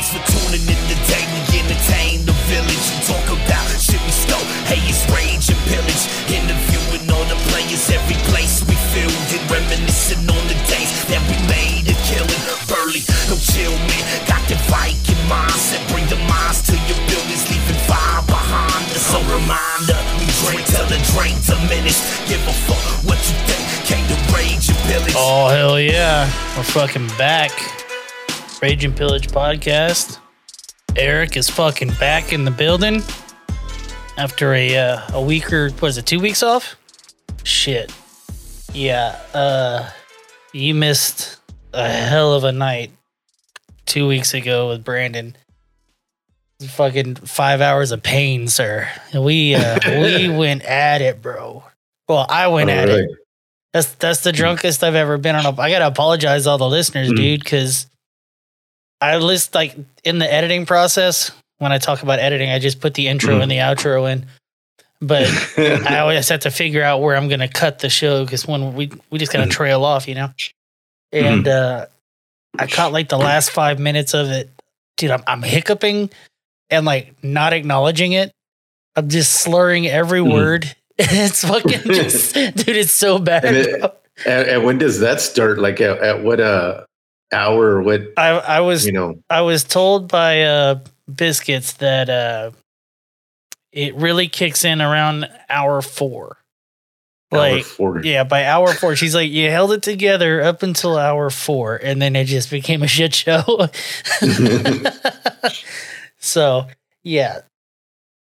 Thanks for tuning in today. We entertain the village and talk about shit we stole. Hey, it's rage and pillage. Interviewing all the players, every place we filled and reminiscing on the days that we made a killing. Burley, no chill, man. Got the Viking mindset. Bring the minds to your buildings, leaving fire behind us. So reminder, we drink till the drink diminished. Give a fuck what you think. Oh hell yeah, we're fucking back. Rage and Pillage podcast. Eric is fucking back in the building after a uh, a week or was it two weeks off? Shit. Yeah. Uh, you missed a hell of a night two weeks ago with Brandon. Fucking five hours of pain, sir. We uh, we went at it, bro. Well, I went All at right. it. That's that's the drunkest I've ever been on a. I gotta apologize to all the listeners, Mhm. dude, because I list like in the editing process when I talk about editing, I just put the intro Mhm. and the outro in. But I always have to figure out where I'm gonna cut the show because when we we just kind of Mhm. trail off, you know. And uh I caught like the last five minutes of it, dude. I'm, I'm hiccuping and like not acknowledging it. I'm just slurring every Mhm. word. it's fucking just, dude. It's so bad. And it- and, and when does that start? Like at, at what uh hour or what I I was you know? I was told by uh, Biscuits that uh, it really kicks in around hour four. hour Like, four? yeah, by hour four, she's like, you held it together up until hour four, and then it just became a shit show. so, yeah,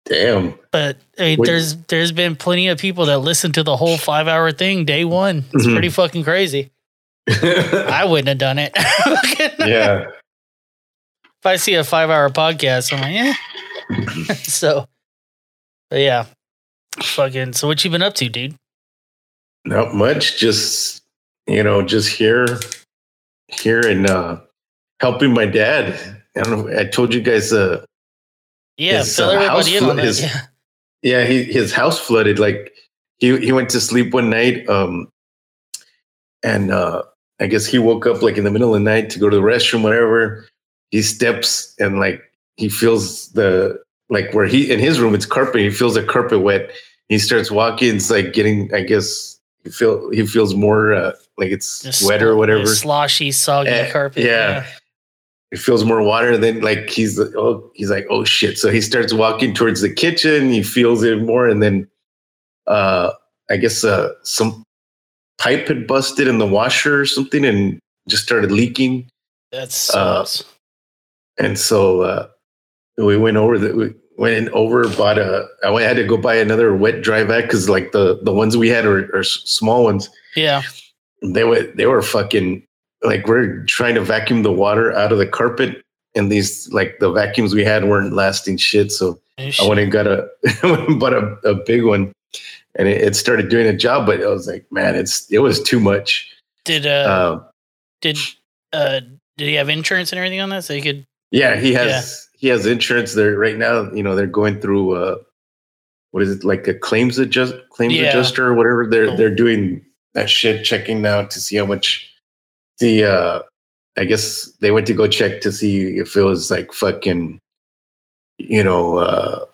Damn. but I mean, there's there's been plenty of people that listen to the whole five hour thing day one. It's Mhm. pretty fucking crazy. I wouldn't have done it. yeah. if I see a five hour podcast, I'm like, yeah. so, but yeah, fucking. So, what you been up to, dude? Not much. Just you know, just here, here and uh helping my dad. I don't know. I told you guys. uh Yeah, His, fill uh, everybody in on flo- that. his- yeah. Yeah, he, his house flooded. Like he he went to sleep one night, um, and uh, I guess he woke up like in the middle of the night to go to the restroom, whatever. He steps and like he feels the like where he in his room it's carpet. He feels the carpet wet. He starts walking. It's like getting. I guess he feel he feels more uh, like it's Just wet or whatever. sloshy, soggy Eh, carpet. yeah. it feels more water then like he's oh he's like oh shit so he starts walking towards the kitchen he feels it more and then uh i guess uh some pipe had busted in the washer or something and just started leaking. That's uh, and so uh we went over the we went over bought a i had to go buy another wet dry vac because like the the ones we had are, are small ones. Yeah, they were they were fucking like we're trying to vacuum the water out of the carpet and these like the vacuums we had weren't lasting shit. So i went and got a I went and bought a, a big one and it, it started doing a job but i was like man it's it was too much did uh uh, did uh did he have insurance and everything on that so he could? yeah he has he has insurance there right now you know they're going through uh what is it like a claims adjust claims Yeah. adjuster or whatever they're Oh. they're doing that shit checking now to see how much the uh i guess they went to go check to see if it was like fucking you know uh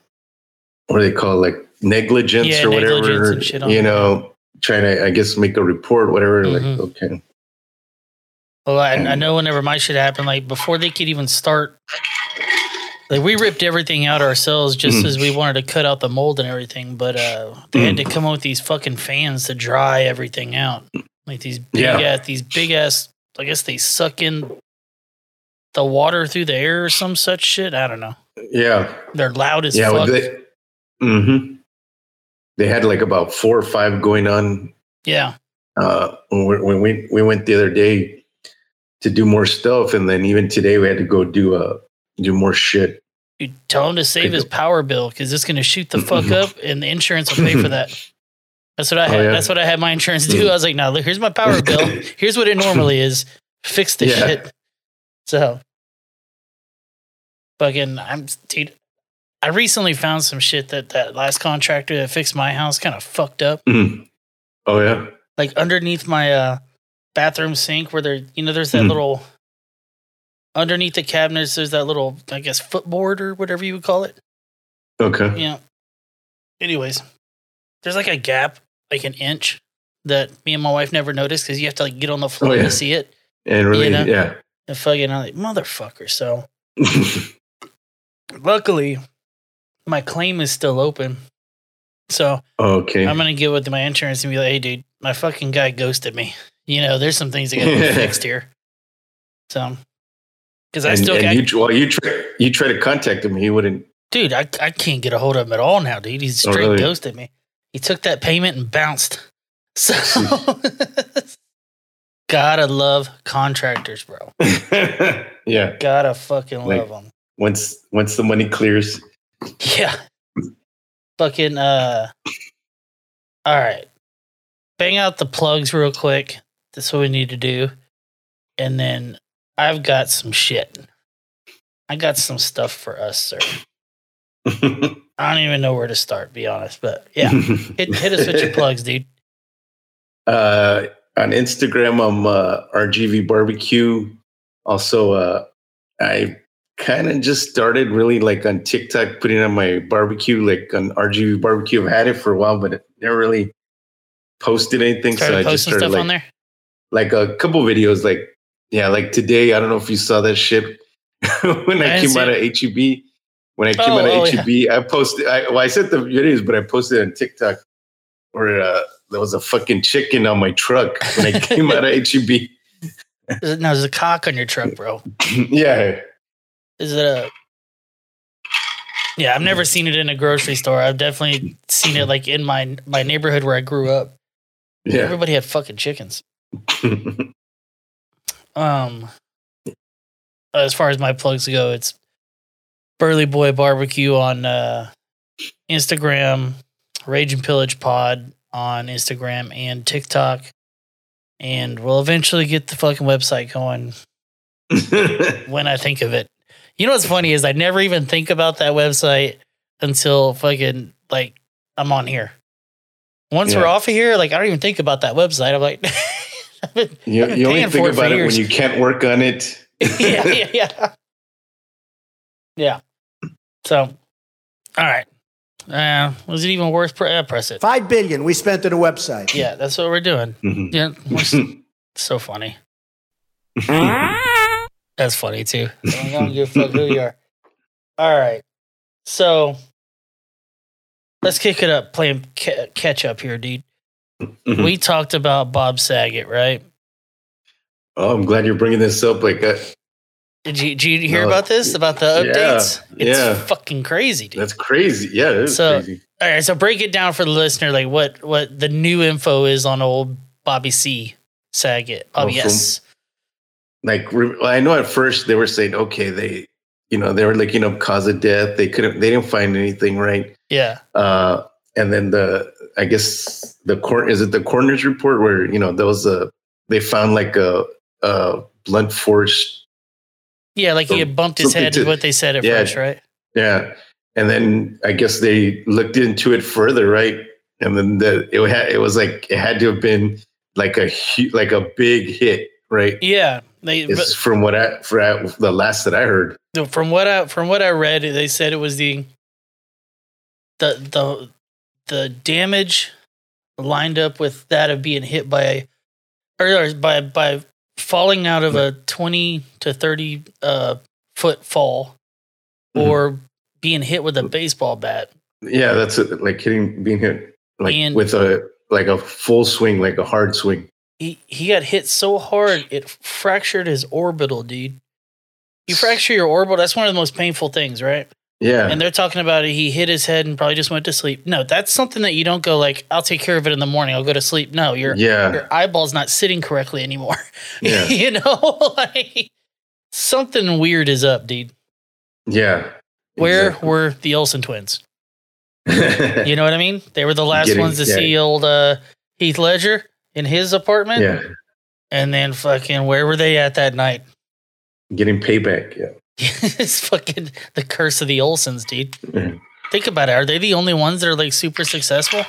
what do they call it, like negligence Yeah, or negligence whatever and shit on you know trying to i guess make a report whatever Mhm. like okay Well, I, I know whenever my shit happened, like before they could even start, like we ripped everything out ourselves just Mhm. as we wanted to cut out the mold and everything. But uh, they had to come up with these fucking fans to dry everything out, like these big Yeah. ass, these big ass. I guess they suck in the water through the air or some such shit. I don't know. yeah They're loud as yeah fuck. they, hmm they had like about four or five going on yeah, uh, when, we, we we went the other day to do more stuff, and then even today we had to go do uh do more shit. You tell him to save his power bill because it's going to shoot the fuck up, and the insurance will pay for that. That's what I Oh, had. yeah. That's what I had my insurance do. I was like, "No, look, here's my power bill. Here's what it normally is. Fix the Yeah. shit." So, fucking, I'm dude. I recently found some shit that that last contractor that fixed my house kind of fucked up. Mhm. Oh yeah, Like underneath my uh bathroom sink, where there, you know, there's that Mhm. little underneath the cabinets, there's that little, I guess, footboard or whatever you would call it. Okay. Yeah. Anyways, there's like a gap, like an inch, that me and my wife never noticed because you have to like get on the floor Oh, yeah. to see it. And really, You know? yeah. And fucking, I'm like, motherfucker. So luckily, my claim is still open. So okay. I'm gonna get with my insurance and be like, hey, dude, my fucking guy ghosted me. You know, there's some things that gotta be fixed here. So, because I still, and you, well, you try, you try to contact him, he wouldn't. dude, I, I can't get a hold of him at all now, dude. He's oh, straight Oh, really? ghosted me. He took that payment and bounced. So, gotta love contractors, bro. yeah. Gotta fucking Like- love them. Once once the money clears. Yeah. Fucking uh all right. Bang out the plugs real quick. That's what we need to do. And then I've got some shit. I got some stuff for us, sir. I don't even know where to start, be honest. But yeah. Hit hit us with your plugs, dude. Uh, on Instagram, I'm uh, RGV Barbecue. Also, uh, I kind of just started really like on TikTok, putting on my barbecue, like on RGV Barbecue. I've had it for a while, but never really posted anything. Started so I just started stuff like, on there. like a couple videos, like yeah, like today. I don't know if you saw that shit when I I, came out of HEB. When I came Oh, out of oh, HEB, I posted. I, well, I sent the videos, but I posted on TikTok where uh, there was a fucking chicken on my truck when I came out of HEB. Now there's a cock on your truck, bro. yeah, Is it a Yeah, I've never seen it in a grocery store. I've definitely seen it like in my my neighborhood where I grew up. yeah. Everybody had fucking chickens. Um, as far as my plugs go, it's Burley Boy Barbecue on uh, Instagram, Rage and Pillage Pod on Instagram and TikTok, and we'll eventually get the fucking website going when I think of it. You know what's funny is I never even think about that website until fucking like I'm on here. Once we're off of here, like I don't even think about that website. I'm like, I've been- you, I've been you only paying think it for about it when you can't work on it. yeah, yeah, yeah. Yeah. So, all right. Uh, was it even worth pre- uh, press it? Five billion we spent on a website. Yeah, that's what we're doing. Mm-hmm. Yeah, we're s- so funny. That's funny too. I don't give a fuck who you are. All right. So let's kick it up, playing ca- catch up here, dude. Mhm. We talked about Bob Saget, right? oh, I'm glad you're bringing this up. Like, uh, Did you, did you hear No. about this? About the Yeah, updates? It's yeah. fucking crazy, dude. that's crazy. Yeah, it is So- crazy. All right, so break it down for the listener, like what what the new info is on old Bobby C. Saget. Oh, Bobby from- S. Like, I know at first they were saying, okay, they, you know, they were looking up cause of death. They couldn't, they didn't find anything, right? Yeah, Uh, and then the, I guess the court is it the coroner's report where you know there was a they found like a, a blunt force, yeah, like he had bumped his head. to- is what they said at yeah. first, right? yeah. And then I guess they looked into it further, right? And then the it had it was like it had to have been like a like a big hit, right? Yeah, they. It's from what I for the last that I heard. from what I from what I read, they said it was the the the the damage lined up with that of being hit by or, by by falling out of a twenty to thirty uh, foot fall, Mhm. or being hit with a baseball bat. Yeah, that's it. Like hitting, being hit like And- with a like a full swing, like a hard swing. He he got hit so hard it fractured his orbital, dude. You fracture your orbital, that's one of the most painful things, right? Yeah, And they're talking about it. He hit his head and probably just went to sleep. No, that's something that you don't go like, I'll take care of it in the morning. I'll go to sleep. No, your yeah, your eyeball's not sitting correctly anymore. Yeah. you know, like something weird is up, dude. yeah. Where Exactly. were the Olsen twins? You know what I mean? They were the last Getting- ones to yeah. see old uh, Heath Ledger in his apartment. yeah, And then fucking where were they at that night? getting payback. Yeah. it's fucking the curse of the Olsens, dude. Mhm. Think about it. Are they the only ones that are like super successful?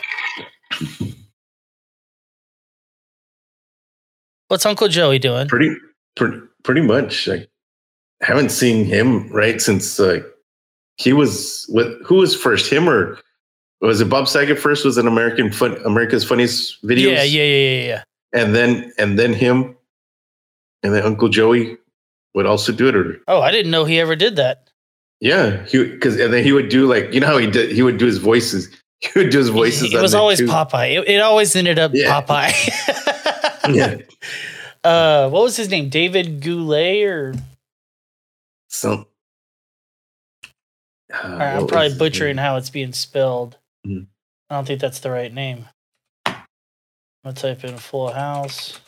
What's Uncle Joey doing? pretty pretty pretty much like haven't seen him right since uh, he was with who was first, him or was it Bob Saget first? Was an American fun America's Funniest Videos? Yeah, yeah, yeah, yeah, yeah. and then and then him, and then Uncle Joey would also do it, or Oh, I didn't know he ever did that. yeah, he because and then he would do like you know how he did he would do his voices. He would do his voices. It on was always too. Popeye. It, it always ended up Yeah. Popeye. Yeah, Uh, what was his name? David Goulet or some. Uh, right, I'm probably butchering how it's being spelled. Mhm. I don't think that's the right name. I'm gonna type in Full House.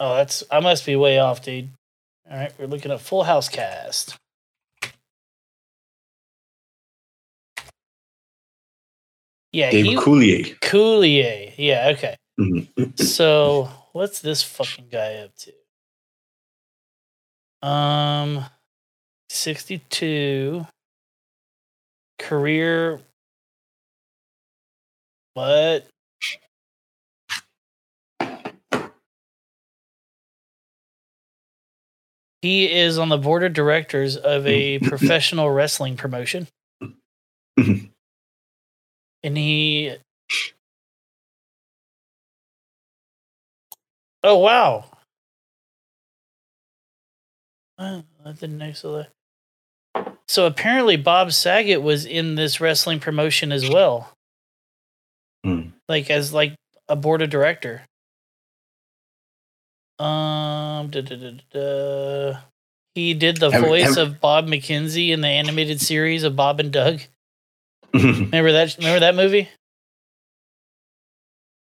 Oh, that's I must be way off, dude. All right, we're looking at Full House cast. Yeah, Dave he, Coulier. Coulier. Yeah, okay. Mhm. So what's this fucking guy up to? Um, sixty-two. Career. What? He is on the board of directors of a professional wrestling promotion. Mhm. And he Oh wow. Uh, that didn't actually. So apparently Bob Saget was in this wrestling promotion as well. Hmm. Like as like a board of director. Um da, da, da, he did the voice of Bob McKenzie in the animated series of Bob and Doug. Remember that remember that movie?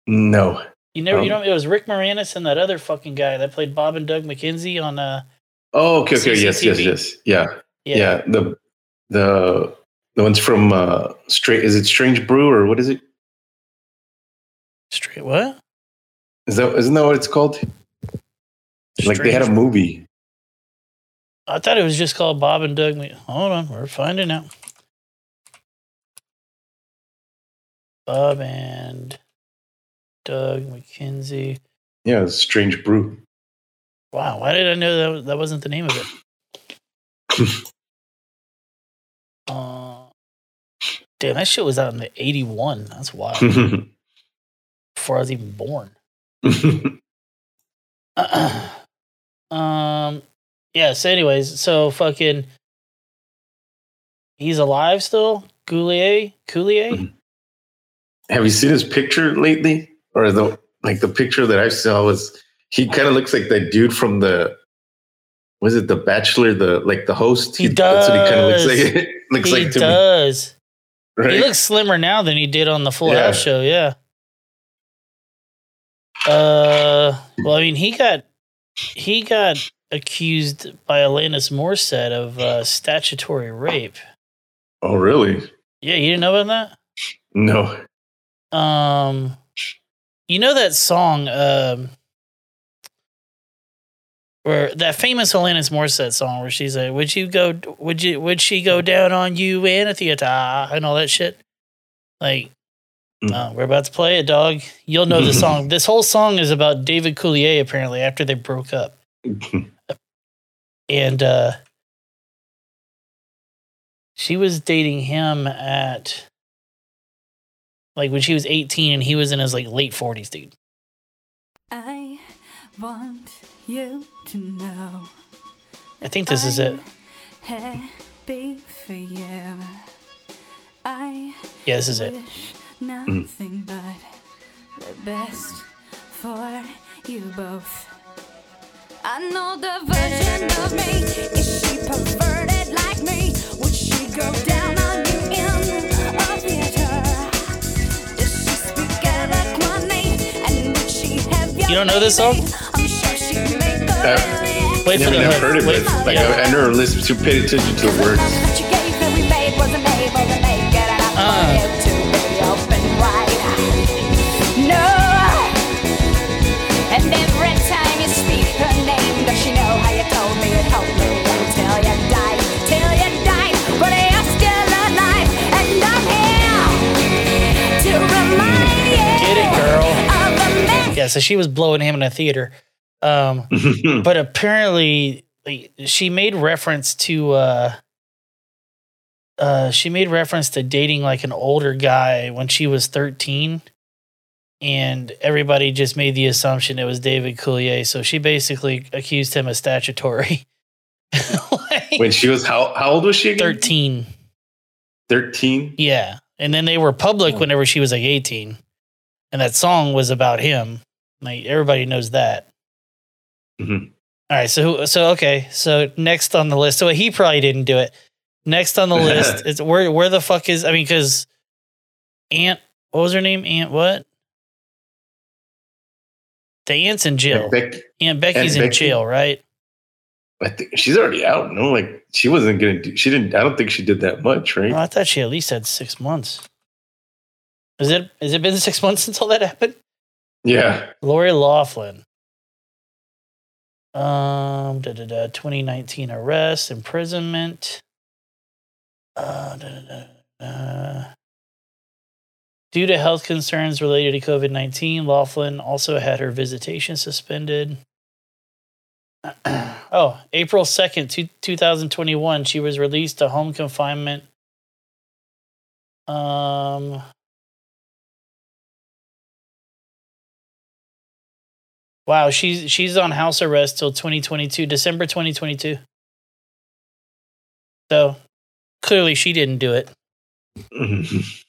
no. You never, you Um, know, it was Rick Moranis and that other fucking guy that played Bob and Doug McKenzie on, uh, Oh, okay, okay, yes, yes, yes, yeah, yeah, yeah. The the the ones from uh, straight. Is it Strange Brew or what is it? straight what? Is that isn't that what it's called? Like they had a movie. I thought it was just called Bob and Doug. Hold on, we're finding out. Bob and Doug McKenzie. Yeah, Strange Brew. Wow, why did I know that that wasn't the name of it? uh, damn, that shit was out in the '81. That's wild. Before I was even born. um yeah so anyways so fucking he's alive still Goulier Coulier Mhm. Have you seen his picture lately, or the like the picture that I saw was he kind of looks like that dude from the was it the Bachelor, the like the host? He That's what he kind of looks does. like. looks he like does right? he looks slimmer now than he did on the full Yeah. house show yeah uh well i mean he got he got accused by Alanis Morissette of uh, statutory rape oh, really? yeah you didn't know about that No. Um, you know that song, um, where that famous Alanis Morissette song where she's like, "Would you go? Would you? Would she go down on you in a theater and all that shit?" Like, Mm. uh, we're about to play it, dog. You'll know the song. this whole song is about David Coulier. Apparently, after they broke up, and uh, she was dating him at like when she was 18 and he was in his like late 40s dude I want you to know. i think this is it I'm Happy for you. I yeah this is it wish nothing mm. but the best for you both. I know the version of me. Is she perverted like me? Would she go down on you in a theater? Does she speak eloquently? And would she have your You don't know this song? Wait for Never, the never heard of Wait it. for- Like yeah. I, I never listened to paid attention to the words. That you gave every babe wasn't able to make it enough Uh. for you to be open wide. No. And every time you speak her name, does she know how you told me it helped me until you died, till you died, but you're still alive, and I'm here to remind you Get it, girl. of a man. yeah so she was blowing him in a theater Um, but apparently like, she made reference to uh uh she made reference to dating like an older guy when she was 13 and everybody just made the assumption it was David Coulier. So she basically accused him of statutory. Like, when she was how how old was she? Again? 13 13. yeah. And then they were public whenever she was like 18 and that song was about him. Like everybody knows that Mhm. All right, so so okay, so next on the list, so he probably didn't do it. Next on the list is where where the fuck is I mean because Aunt what was her name? Aunt what? The aunt's in jail. And Beck, Aunt Becky's Aunt in Becky? jail, right? I think she's already out. No, like she wasn't gonna do. She didn't. I don't think she did that much, right? Well, I thought she at least had six months. Is it has it been six months since all that happened? Yeah. Lori Laughlin. Um, da, da, da, 2019 arrest, imprisonment. Uh, da, da, da. Due to health concerns related to COVID 19, Laughlin also had her visitation suspended. oh, April 2nd, two, 2021, she was released to home confinement. Um, Wow, she's she's on house arrest till 2022, December 2022. So clearly she didn't do it.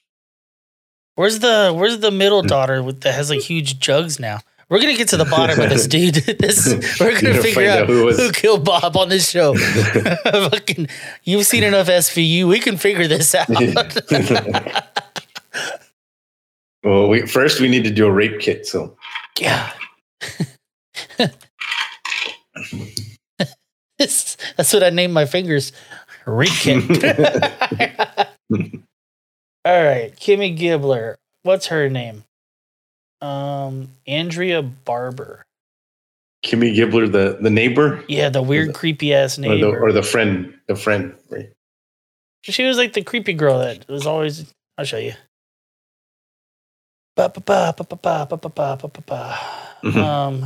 Where's the where's the middle daughter with that has like huge jugs now? We're gonna get to the bottom of this, dude. This we're gonna figure out out who who, killed Bob on this show. Fucking, you've seen enough SVU. We can figure this out. well, we first we need to do a rape kit. So Yeah. That's what I named my fingers. Rape. All right, Kimmy Gibbler. What's her name? Um, Andrea Barber. Kimmy Gibbler, the the neighbor, Yeah, the weird, the- creepy ass or the neighbor. or the friend, the friend. Right? she was like the creepy girl that was always. I'll show you. Ba ba ba ba ba ba ba ba ba ba. Mhm. Um,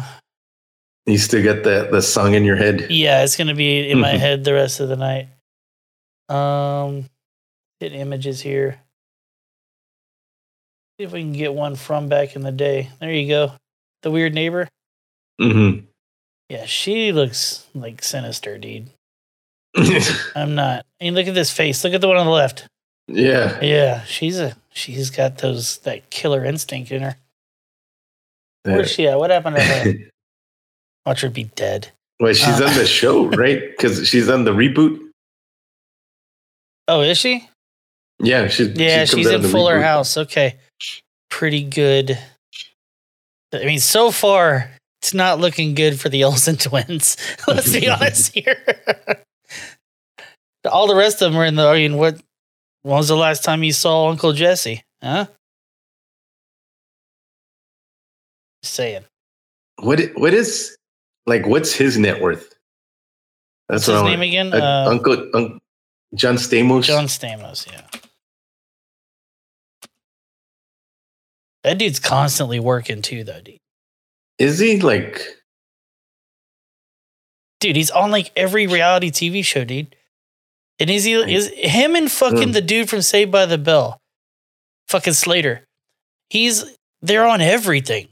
You still get the the song in your head. Yeah, it's gonna be in my Mhm. head the rest of the night. Um, hit images here. See if we can get one from back in the day. There you go. The weird neighbor. Mm-hmm. Yeah, she looks like sinister, dude. I'm not. I mean, look at this face. Look at the one on the left. yeah. Yeah, she's a. She's got those that killer instinct in her. Where's she at? What happened to her? Watch her be dead. well, she's Uh, on the show, right? Because she's on the reboot. Oh, is she? Yeah, she's Yeah, she she's in Fuller reboot. House. Okay. Pretty good. I mean, so far, it's not looking good for the Olsen twins. Let's be honest here. All the rest of them are in the. I mean, what? When was the last time you saw Uncle Jesse? Huh? Just saying. What what is like? What's his net worth? What's what his name want- again? Uh, Uh, Uncle Unc John Stamos. John Stamos. Yeah. That dude's constantly working too, though, dude. is he like? dude, he's on like every reality TV show, dude. And is he is him and fucking Mm. the dude from Saved by the Bell, fucking Slater. He's they're on everything.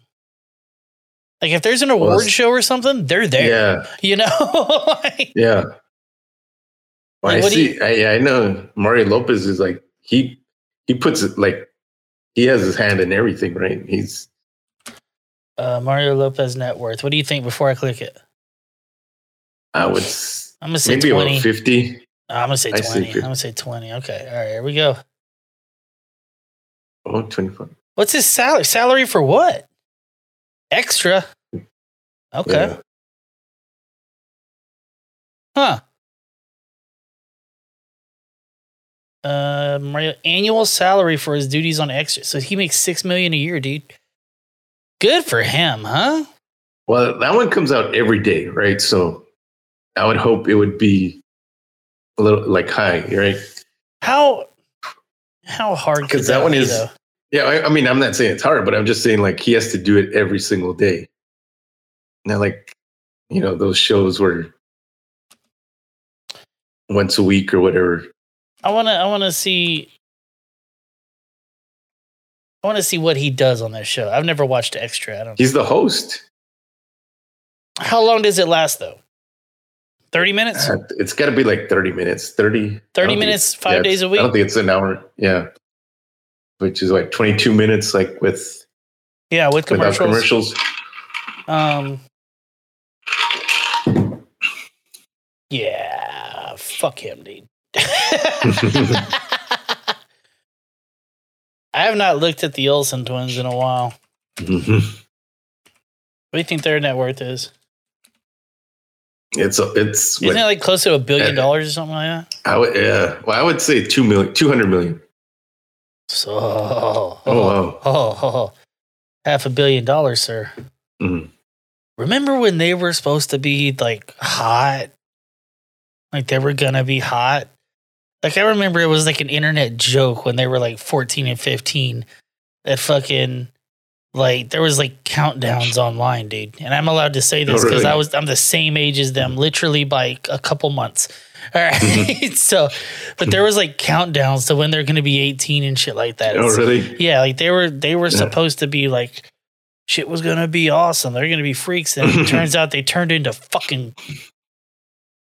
Like if there's an award it's- show or something, they're there. Yeah, You know, Like, yeah. Well, Like, I see. I, I know Mario Lopez is like he he puts it like he has his hand in everything, right? He's uh, Mario Lopez net worth. What do you think before I click it? I would I'm gonna say maybe twenty. about fifty. I'm gonna say I twenty. I'm gonna say twenty. Okay, all right, here we go. Oh, 25. What's his salary? Salary for what? Extra. Okay. Yeah. Huh. Uh, Mario annual salary for his duties on extra. So he makes six million a year, dude. Good for him, huh? Well, that one comes out every day, right? So I would hope it would be a little like high, right? How how hard? Because that one be, is- though? Yeah, I, I mean, I'm not saying it's hard, but I'm just saying like he has to do it every single day. Now, like you know those shows were once a week or whatever. I wanna I wanna see I wanna see what he does on that show. I've never watched Extra. I don't He's the host. How long does it last though? 30 minutes? Uh, It's got to be like thirty minutes. 30, 30 minutes, five yeah, days a week? I don't think it's an hour. Yeah, which is like twenty two minutes, like with Yeah, with commercials. commercials. Um Yeah, fuck him, dude. I have not looked at the Olsen twins in a while. Mhm. What do you think their net worth is? It's it's. Isn't what- it like close to a billion dollars or something like that? I would, yeah. Well, I would say two million, two hundred million. So, oh, wow. oh, oh, half a billion dollars, sir. Mhm. Remember when they were supposed to be like hot? Like they were gonna be hot? Like I remember it was like an internet joke when they were like 14 and 15 that fucking like there was like countdowns online, dude. And I'm allowed to say oh, this Oh, because really? I was I'm the same age as them, literally by a couple months. All right. Mm-hmm. so but there was like countdowns to when they're gonna be 18 and shit like that. Oh, really? yeah, like they were they were Yeah. supposed to be like shit was gonna be awesome. They're gonna be freaks, and it turns out they turned into fucking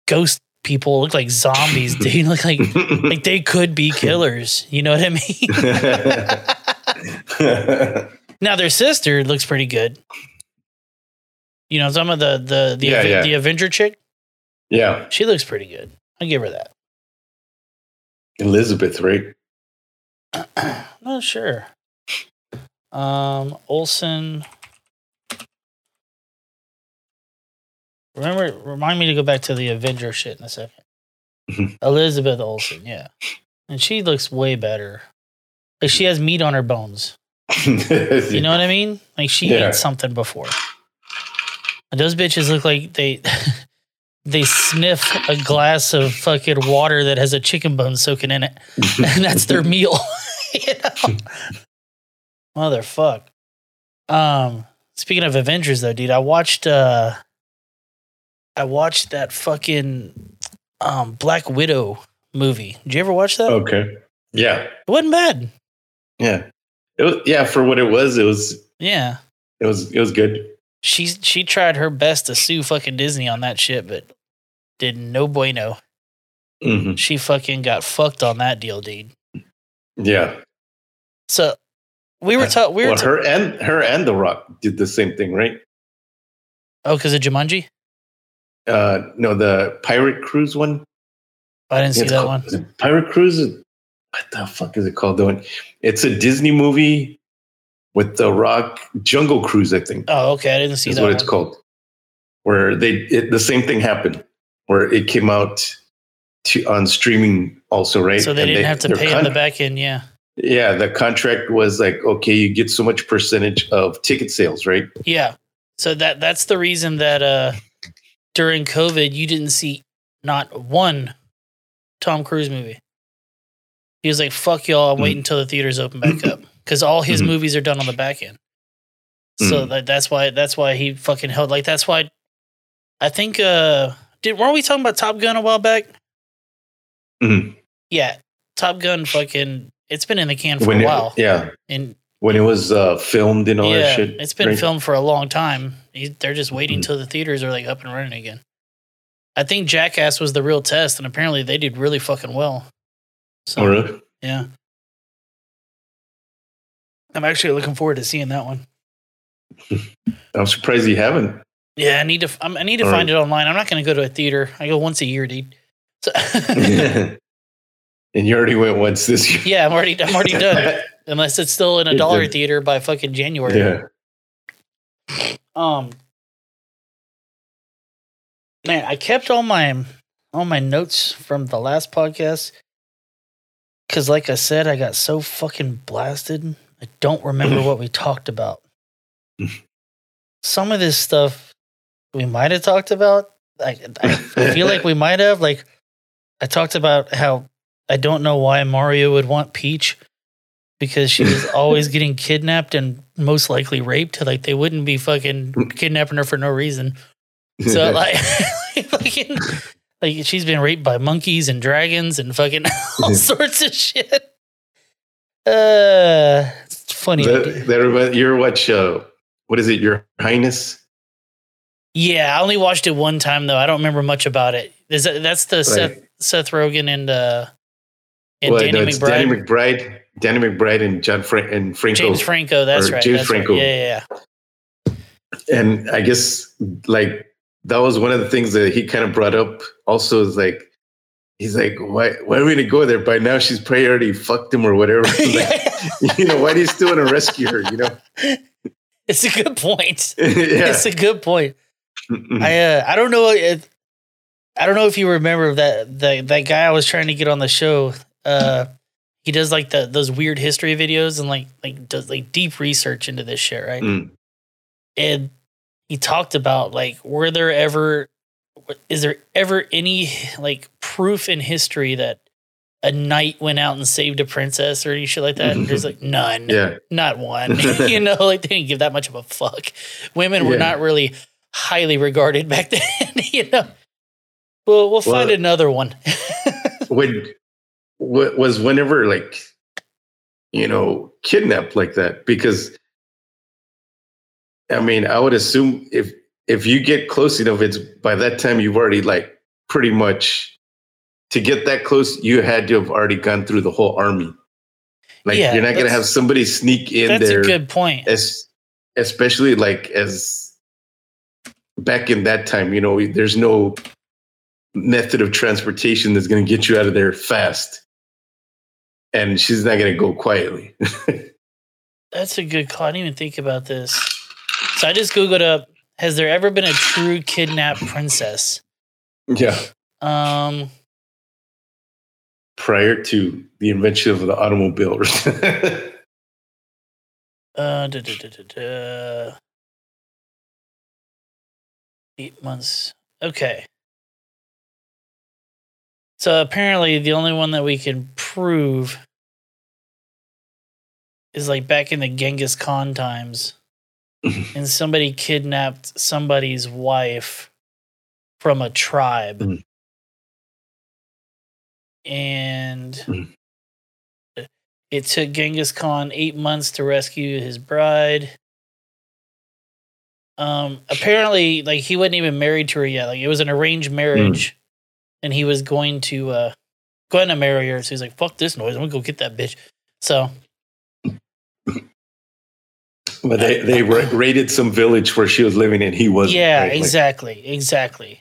ghost people. Look like zombies, dude. Look like like they could be killers. You know what I mean? Now their sister looks pretty good. You know, some of the the the, Yeah, Aven- yeah. the Avenger chick, yeah, she looks pretty good. I give her that. Elizabeth, right? Not sure. Um, Olsen. Remember, remind me to go back to the Avenger shit in a second. Mhm. Elizabeth Olsen, yeah, and she looks way better. Like she has meat on her bones. You know what I mean? Like she Yeah. ate something before. And those bitches look like they they sniff a glass of fucking water that has a chicken bone soaking in it, and that's their meal. you know? Motherfuck. Um, speaking of Avengers, though, dude, I watched uh, I watched that fucking um Black Widow movie. Did you ever watch that? okay. Yeah, It wasn't bad. yeah. It was, yeah, for what it was, it was Yeah. it was it was good. she she tried her best to sue fucking Disney on that shit, but did no bueno. hmm She fucking got fucked on that deal, dude. Yeah, So we were talking. We were well, ta- her and her and The Rock did the same thing, right? oh, because of Jumanji. Uh, no, the Pirate Cruise one. I didn't see that called- one. Pirate Cruise. What the fuck is it called? One. It's a Disney movie with The Rock. Jungle Cruise, I think. Oh, okay. I didn't see is that. what one. it's called. Where they it, the same thing happened, where it came out to on streaming also, right? So they And didn't have to pay in the back end. Yeah. Yeah, the contract was like, okay, you get so much percentage of ticket sales, right? Yeah. So that that's the reason that uh during COVID you didn't see not one Tom Cruise movie. He was like, "Fuck y'all! I'm Mm. waiting until the theaters open back up because all his Mhm. movies are done on the back end." So Mm. that, that's why that's why he fucking held like that's why. I think uh did weren't we talking about Top Gun a while back? Mhm. Yeah, Top Gun fucking it's been in the can for When a it- while. yeah, and when it was uh, filmed and all yeah, that shit. it's been right? filmed for a long time. He- They're just waiting Mhm. till the theaters are like up and running again. I think Jackass was the real test, and apparently they did really fucking well. So Oh, really? yeah, I'm actually looking forward to seeing that one. I'm surprised you haven't. Yeah, I need to. I'm, I need to All find right. it online. I'm not going to go to a theater. I go once a year, dude. So, and you already went once this year. yeah, I'm already. I'm already done. Unless it's still in a dollar theater by fucking January. yeah. Um, man, I kept all my all my notes from the last podcast because, like I said, I got so fucking blasted. I don't remember what we talked about. Some of this stuff we might have talked about. I, I feel like we might have. Like, I talked about how I don't know why Mario would want Peach because she was always getting kidnapped and most likely raped. Like they wouldn't be fucking kidnapping her for no reason. So like, fucking, like she's been raped by monkeys and dragons and fucking all sorts of shit. Uh, it's funny. that, that remind- you ever watch uh, what is it? Your Highness. yeah, I only watched it one time though. I don't remember much about it. Is that that's the Seth Seth Rogen and uh and Well, Danny no, it's McBride, Danny McBride, Danny McBride, and John Fra- and Franco. James Franco. That's right. James that's right. Franco. Yeah, yeah, yeah. and I guess like that was one of the things that he kind of brought up. Also, is like he's like, why why are we gonna go there? By now, she's probably already fucked him or whatever. Like, you know, why do you still want to rescue her? You know, it's a good point. yeah. It's a good point. Mm-mm. I uh, I don't know if I don't know if you remember that that that guy I was trying to get on the show. Uh, he does like the those weird history videos and like like does like deep research into this shit, right? Mm. And he talked about like were there ever is there ever any like proof in history that a knight went out and saved a princess or any shit like that? And there's like none yeah, not one. you know, like they didn't give that much of a fuck. Women were Yeah. not really highly regarded back then. you know, well, we'll find Well- another one. when wa- was whenever like you know kidnapped like that because I mean I would assume if if you get close enough, it's by that time you've already like pretty much to get that close, you had to have already gone through the whole army. Like Yeah, you're not gonna have somebody sneak in That's there That's a good point. as especially like as back in that time, you know, there's no method of transportation that's going to get you out of there fast. And she's not going to go quietly. That's a good call. I didn't even think about this. So I just googled up: Has there ever been a true kidnapped princess? yeah. Um, Prior to the invention of the automobile. uh, da, da, da, da, da. eight months. Okay. So apparently, the only one that we can prove is like back in the Genghis Khan times, and somebody kidnapped somebody's wife from a tribe. Mm. And Mm. it took Genghis Khan eight months to rescue his bride. Um, apparently, like he wasn't even married to her yet. Like it was an arranged marriage, and he was going to uh going to marry her. So he's like, "Fuck this noise! I'm gonna go get that bitch." So but they, they ra- raided some village where she was living and he wasn't. yeah, right? Like, exactly, exactly.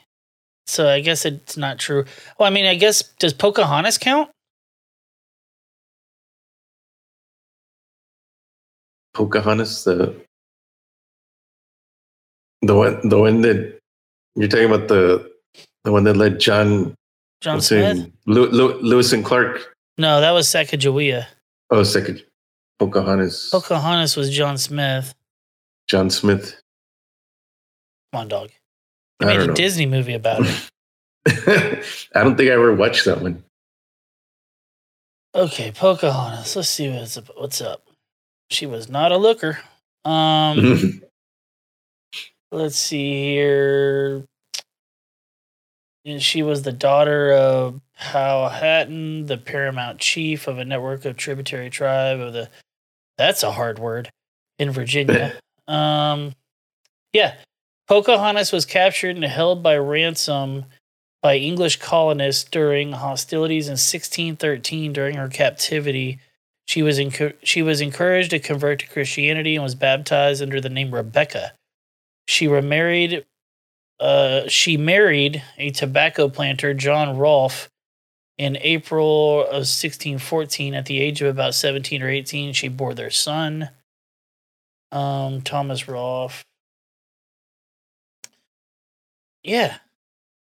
So I guess it's not true. Well, I mean, I guess does Pocahontas count? Pocahontas, the the one the one that you're talking about the the one that led John John Smith? Lew- Lew- Lewis and Clark. No, that was Sacagawea. Oh, second Pocahontas. Pocahontas was John Smith. John Smith. Come on, dog. They I made a know. Disney movie about it. I don't think I ever watched that one. Okay, Pocahontas. Let's see what's up. What's up. She was not a looker. Um, let's see here. And she was the daughter of Powhatan, the paramount chief of a network of tributary tribe of the. That's a hard word in Virginia. um, yeah, Pocahontas was captured and held by ransom by English colonists during hostilities in 1613. During her captivity, she was encour- she was encouraged to convert to Christianity and was baptized under the name Rebecca. She remarried. Uh, she married a tobacco planter, John Rolfe, in April of 1614. At the age of about 17 or 18, she bore their son, um, Thomas Rolfe. Yeah,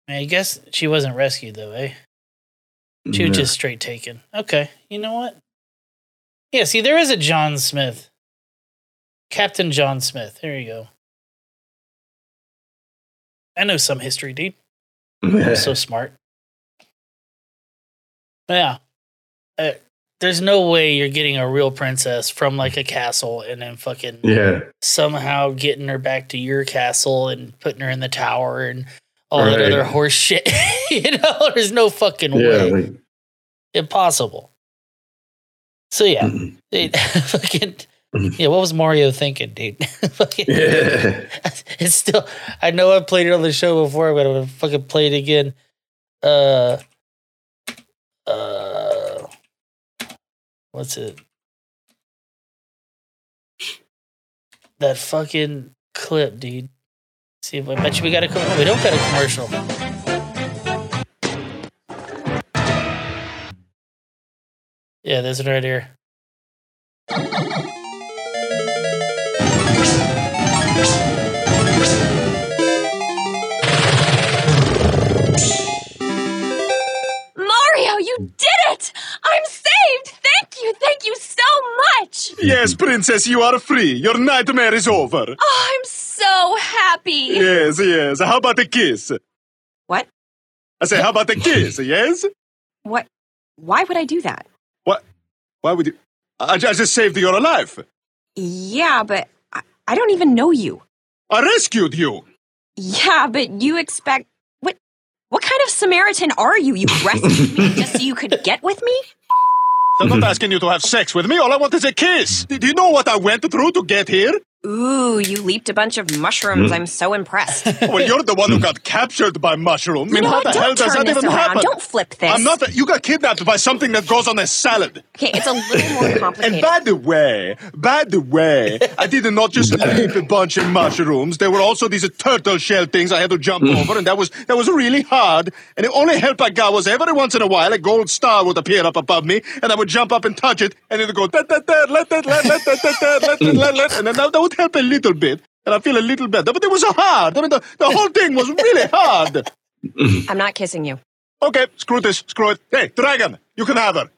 I, mean, I guess she wasn't rescued though, eh? She was just straight taken. Okay, you know what? Yeah, see, there is a John Smith. Captain John Smith. There you go. I know some history, dude. I'm so smart. Yeah. Uh, there's no way you're getting a real princess from like a castle and then fucking Yeah. somehow getting her back to your castle and putting her in the tower and all that other horse shit. you know, there's no fucking Yeah. way. Like, Impossible. So yeah, mm, it, fucking yeah. What was Mario thinking, dude? fucking, yeah. it's still. I know I've played it on the show before, but I'm gonna fucking play it again. Uh, uh, what's it? That fucking clip, dude. See, if I bet you we got a. com- We don't got a commercial. Yeah, this one right here. You, thank you so much! Yes, princess, you are free. Your nightmare is over. Oh, I'm so happy! Yes, yes. How about a kiss? What? I say, how about a kiss? Yes? What? Why would I do that? What? Why would you? I I just saved your life. Yeah, but I, I don't even know you. I rescued you. Yeah, but you expect. What? What kind of Samaritan are you? You rescued me just so you could get with me? I'm not asking you to have sex with me. All I want is a kiss. Do you know what I went through to get here? Ooh, you leaped a bunch of mushrooms. Mm. I'm so impressed. well, you're the one who got captured by mushrooms. I mean, no, how the hell does that even around. happen? Don't flip this. I'm not. A, you got kidnapped by something that grows on a salad. Okay, it's a little more complicated. and by the way, by the way, I did not just leap a bunch of mushrooms. There were also these turtle shell things I had to jump hmm. over, and that was that was really hard. And the only help I got was every once in a while a gold star would appear up above me, and I would jump up and touch it, and it would go da da da, let let let let let let let, and then that would would help a little bit, and I feel a little better. But it was hard. I mean, the, the whole thing was really hard. I'm not kissing you. Okay, screw this, screw it. Hey, dragon, you can have her.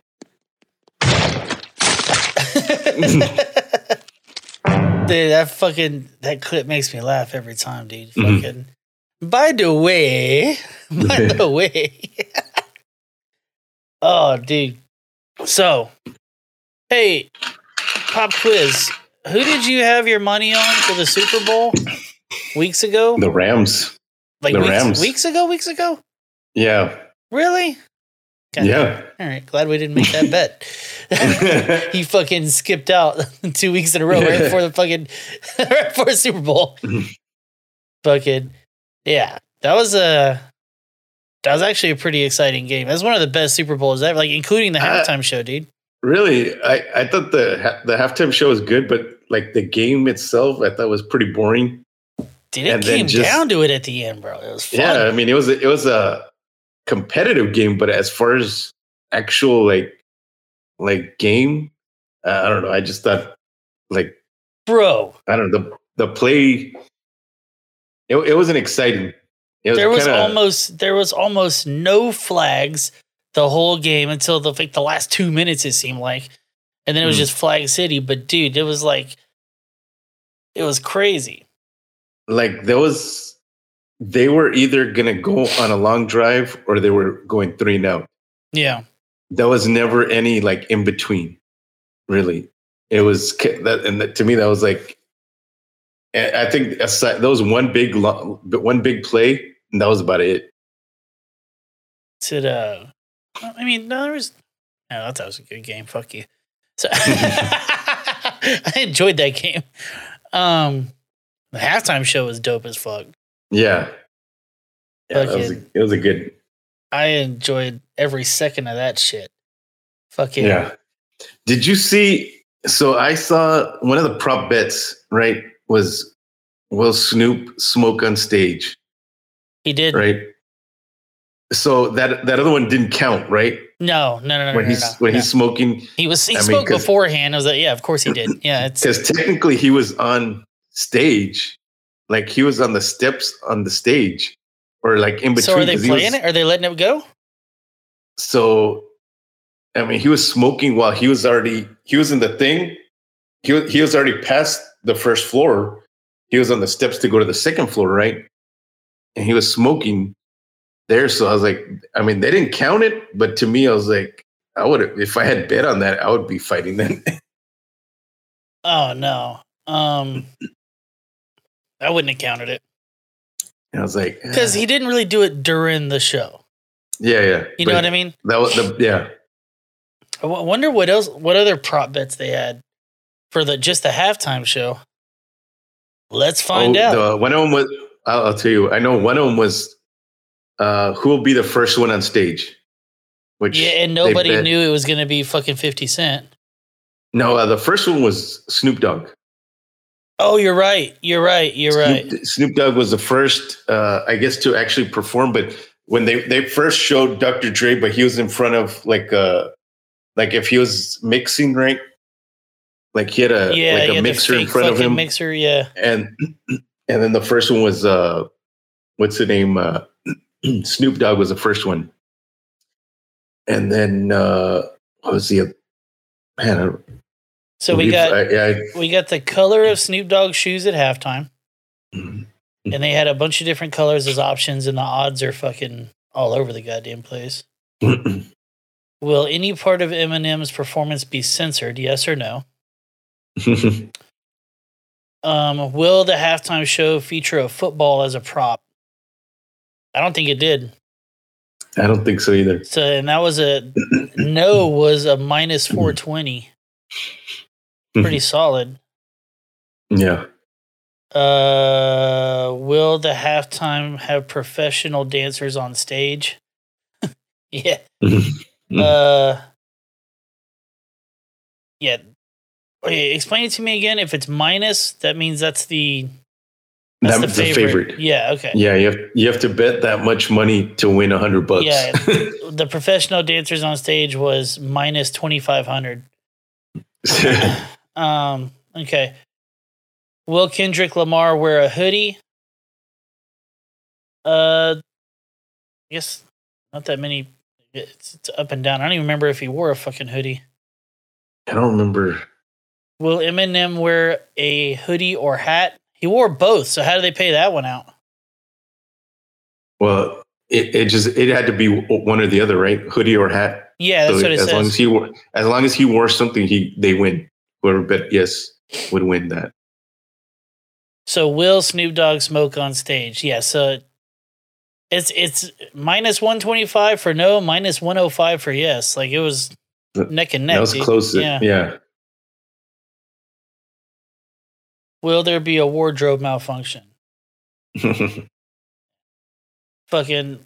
Dude, that fucking that clip makes me laugh every time, dude. Mm-hmm. Fucking. By the way, by the way. oh, dude. So, hey, pop quiz. Who did you have your money on for the Super Bowl weeks ago? The Rams. Like the weeks, Rams. weeks ago, weeks ago. Yeah. Really? God, Yeah. All right. Glad we didn't make that bet. he fucking skipped out two weeks in a row right before the fucking right before the Super Bowl. fucking yeah, that was a that was actually a pretty exciting game. That's one of the best Super Bowls ever, like including the Uh, halftime show, dude. Really, I, I thought the the halftime show was good, but like the game itself, I thought was pretty boring. Dude, it and came just- down to it at the end, bro. It was fun. Yeah, I mean it was a, it was a competitive game, but as far as actual like like game, uh, I don't know. I just thought like bro. I don't know the the play. It, it wasn't exciting. It was There was kinda- almost there was almost no flags the whole game until the like the last two minutes. It seemed like, and then it was Hmm. just Flag City. But dude, it was like it was crazy. like there was they were either gonna go on a long drive or they were going three and out. Yeah, There was never any like in between. Really, it was that, and that, to me that was like. I I think aside, that was one big, lo- but one big play, and that was about it. to the. I mean, no, there was. No, I thought it was a good game. Fuck you. So I enjoyed that game. Um, the halftime show was dope as fuck. Yeah, yeah, that was a, it was a good. I enjoyed every second of that shit. Fucking Yeah. Did you see? So I saw one of the prop bets. Right, was will Snoop smoke on stage? he did. Right. So that that other one didn't count, right? No, no, no, no, when no, he's no, when no. he's smoking, He was he I mean, beforehand. I was like, yeah, of course he did. Yeah, it's because technically he was on stage, like he was on the steps on the stage, or like in between. so are they playing was- it? Are they letting it go? So, I mean, he was smoking while he was already he was in the thing. He was, he was already past the first floor. He was on the steps to go to the second floor, right? And he was smoking there. So I was like, I mean, they didn't count it, but to me, I was like, I would if I had bet on that, I would be fighting them. Oh no. Um I wouldn't have counted it. I was like, Because he didn't really do it during the show. yeah, yeah. You know what I mean? That was the yeah. I wonder what else what other prop bets they had for the just the halftime show. Let's find Oh, out. The, one of them was. I'll, I'll tell you. I know one of them was. Uh, who will be the first one on stage? Which yeah, and nobody knew it was going to be fucking 50 Cent. No, uh, the first one was Snoop Dogg. Oh, you're right. You're right. You're right. Snoop, Snoop Dogg was the first, uh, I guess, to actually perform. But when they they first showed Dr. Dre, but he was in front of like uh like if he was mixing right, like he had a yeah, like yeah, a mixer in front of him, Mixer, yeah. and and then the first one was uh what's the name uh Snoop Dogg was the first one, and then uh what was the man? I So we got I, yeah, we got the color of Snoop Dogg's shoes at halftime, I- and they had a bunch of different colors as options, and the odds are fucking all over the goddamn place. Will any part of Eminem's performance be censored? Yes or no? Um, will the halftime show feature a football as a prop? I don't think it did. I don't think so either. So, and that was a no was a minus four twenty. Pretty solid. Yeah. Uh, will the halftime have professional dancers on stage? yeah. Uh, yeah. Okay, explain it to me again. If it's minus, that means that's the that's That's the favorite. Yeah. Okay. Yeah, you have you have to bet that much money to win a hundred bucks. Yeah. the professional dancers on stage was minus twenty five hundred. Um. Okay. Will Kendrick Lamar wear a hoodie? Uh, I guess not that many. It's, it's up and down. I don't even remember if he wore a fucking hoodie. I don't remember. Will Eminem wear a hoodie or hat? He wore both. So how do they pay that one out? Well, it, it just it had to be one or the other, right? Hoodie or hat. Yeah, that's So what it as long as he wore, as long as he wore something, he they win. Whoever bet yes would win that. So will Snoop Dogg smoke on stage? Yeah. So it's it's minus one twenty five for no, minus one hundred five for yes. Like it was neck and neck. that was dude. close. Yeah. Yeah. Will there be a wardrobe malfunction? Fucking.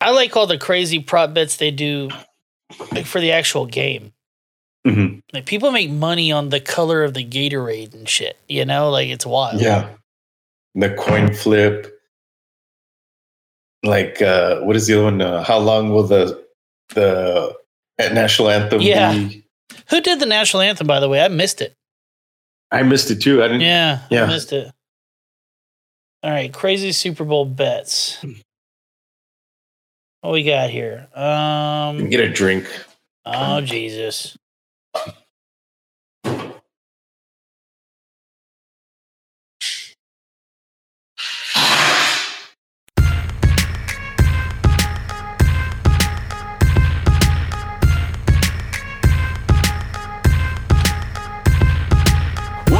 I like all the crazy prop bets they do, like for the actual game. Mhm. Like people make money on the color of the Gatorade and shit. You know, like it's wild. Yeah. The coin flip. Like uh what is the other one? Uh, how long will the the national anthem Yeah. be? Who did the national anthem? By the way, I missed it. I missed it too. I didn't Yeah, Yeah. I missed it. All right, crazy Super Bowl bets. What we got here? Um. get a drink. Oh Jesus.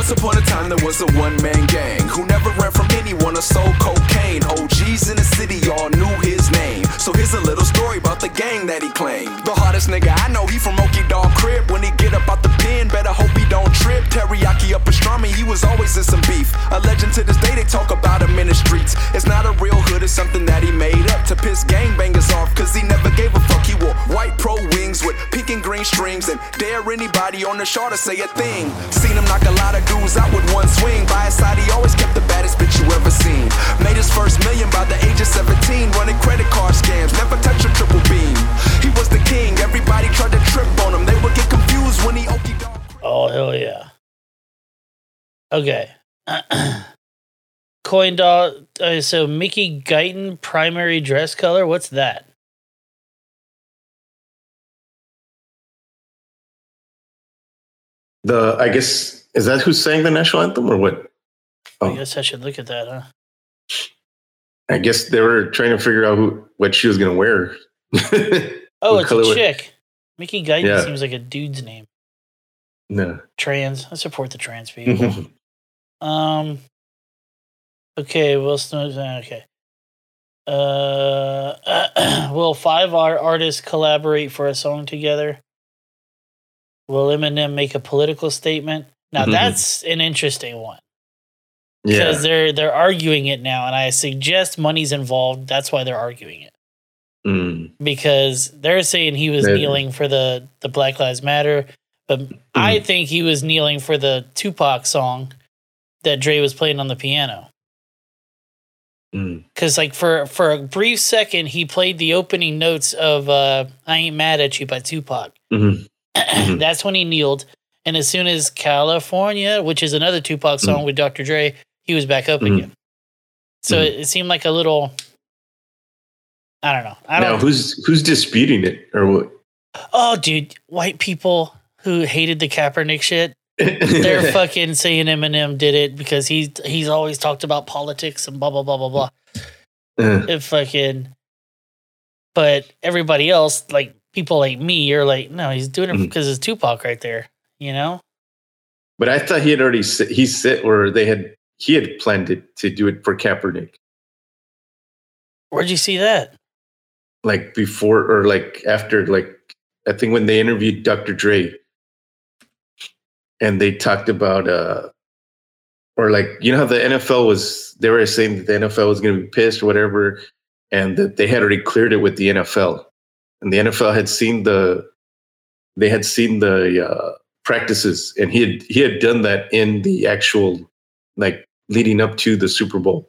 Once upon a time there was a one-man gang who never ran from anyone or sold cocaine. OGs in the city all knew his name. So here's a little story about the gang that he claimed. The hardest nigga I know, he from Okie Dog Crib. When he get up out the pen, better hope don't trip. Teriyaki up pastrami, he was always in some beef. A legend to this day, they talk about him in the streets. It's not a real hood, it's something that he made up to piss gangbangers off. Cause he never gave a fuck. He wore white pro wings with pink and green strings and dare anybody on the shore to say a thing. Seen him knock a lot of dudes out with one swing. By his side, he always kept the baddest bitch you ever seen. Made his first million by the age of 17, running credit card scams. Never touched a triple beam. He was the king, everybody tried to trip on him. They would get confused when he okey. Oh hell yeah. Okay. Coin doll. Uh, so Mickey Guyton primary dress color. What's that? The I guess is that who sang the national anthem or what? I Oh. guess I should look at that, huh? I guess they were trying to figure out who what she was gonna wear. Oh, it's a chick. Mickey Guyton Yeah. seems like a dude's name. No. Trans. I support the trans people. um. Okay. Will Smith. Okay. Uh, will five art artists collaborate for a song together? Will Eminem make a political statement? Now Mhm. that's an interesting one yeah. because they're they're arguing it now, and I suggest money's involved. That's why they're arguing it Mm. because they're saying he was Maybe. kneeling for the the Black Lives Matter, but I Mm. think he was kneeling for the Tupac song that Dre was playing on the piano. Mm. Cause like for for a brief second, he played the opening notes of uh, "I Ain't Mad at You" by Tupac. Mhm. Mhm. That's when he kneeled, and as soon as California, which is another Tupac song with Dr. Dre, he was back up Mhm. again. So it, it seemed like a little. I don't know. I Now, don't. who's who's disputing it or what? oh, dude, white people who hated the Kaepernick shit, they're fucking saying Eminem did it because he's he's always talked about politics and blah blah blah blah blah. Uh, It fucking. But everybody else, like people like me, you're like, no, he's doing it Mhm. because it's Tupac right there. You know? but I thought he had already said, he said or they had he had planned it to do it for Kaepernick, Where'd you see that? like before or like after, like I think when they interviewed Dr. Dre, and they talked about uh, or like you know how the NFL was they were saying that the NFL was going to be pissed or whatever, and that they had already cleared it with the NFL, and the NFL had seen the they had seen the uh, practices, and he had he had done that in the actual like leading up to the Super Bowl,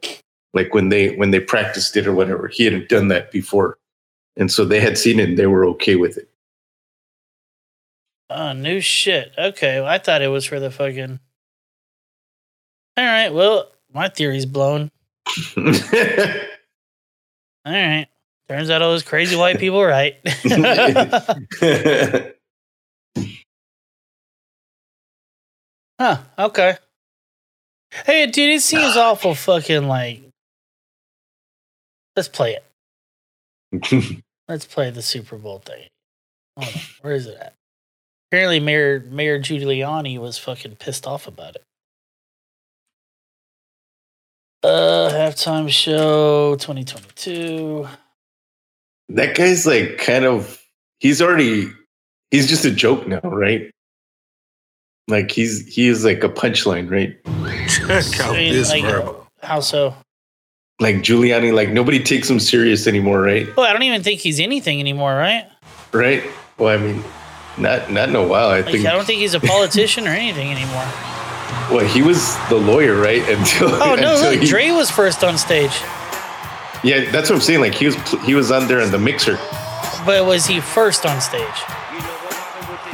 like when they when they practiced it or whatever, he had done that before, and so they had seen it, and they were okay with it. Oh, new shit. Okay, well, I thought it was for the fucking. All right, well, my theory's blown. All right. Turns out all those crazy white people were right. huh, okay. Hey, dude, it seems awful fucking like. Let's play it. Let's play the Super Bowl thing. Hold on, where is it at? Apparently, Mayor Mayor Giuliani was fucking pissed off about it. Uh, halftime show 2022. that guy's like kind of he's already he's just a joke now, right? Like he's he is like a punchline, right? Check out I mean, this like, verb. How so? Like Giuliani, like nobody takes him serious anymore, right? Well, I don't even think he's anything anymore, right? Right? Well, I mean, not not in a while. I Like, think. I don't think he's a politician or anything anymore. well, he was the lawyer, right? Until Oh no, until look, he- Dre was first on stage, Yeah, that's what I'm saying. Like he was he was on there in the mixer. but was he first on stage?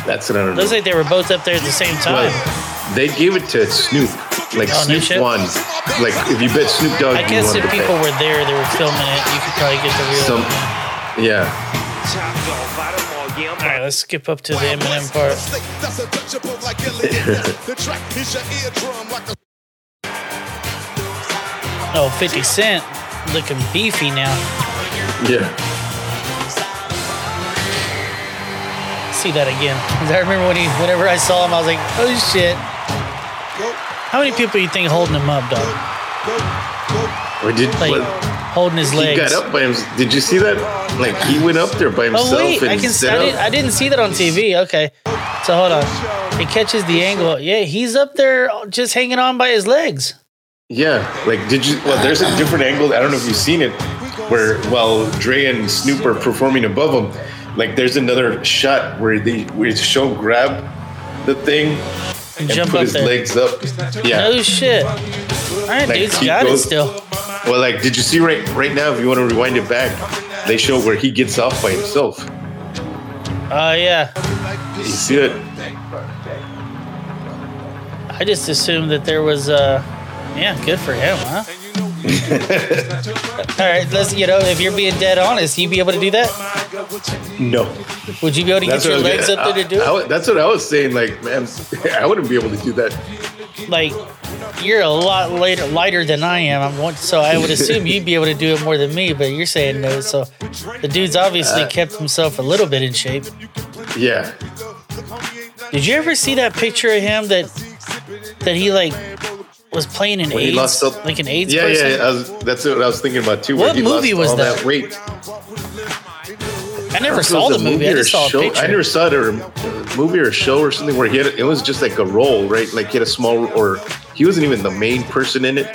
That's what I don't know. Looks like they were both up there at the same time. Well, they gave it to Snoop. Like Oh, Snoop won. Like if you bet Snoop Dogg, I guess if people bet. were there, they were filming it. You could probably get the real. Some, yeah. All right, let's skip up to the Eminem part. Oh, 50 Cent looking beefy now. Yeah. See that again. I remember when he, whenever I saw him, I was like, oh shit. How many people you think holding him up, dog? We did Like what, holding his he legs. He got up by himself. Did you see that? Like he went up there by himself Oh wait, and I can. I, did, I didn't see that on TV. Okay, so hold on. It catches the angle. Yeah, he's up there just hanging on by his legs. Yeah, like did you? Well, there's a different angle. I don't know if you've seen it, where while Dre and Snoop are performing above him, like there's another shot where they where show grab the thing And and jump put his there. legs up. Yeah. No shit. All right, Like, dude's he got it still. Well, like, did you see right right now? If you want to rewind it back, they show where he gets off by himself. Oh yeah. You see it? I just assumed that there was. uh Yeah, good for him, huh? All right, let's. You know, if you're being dead honest, you'd be able to do that? No. Would you be able to get your I legs gonna- up there to do I- I it? was- that's what I was saying. Like, man, I wouldn't be able to do that. Like, you're a lot later, lighter than I am. I'm so I would assume you'd be able to do it more than me. But you're saying no, so the dude's obviously Uh, kept himself a little bit in shape. Yeah. Did you ever see that picture of him that that he like was playing an When he AIDS, like an AIDS Yeah, person? yeah. Was, that's what I was thinking about too. What movie was all that? weight. I never saw the movie. I or just saw a show. picture. I never saw it or a movie or a show or something where he had it was just like a role, right? Like he had a small or he wasn't even the main person in it,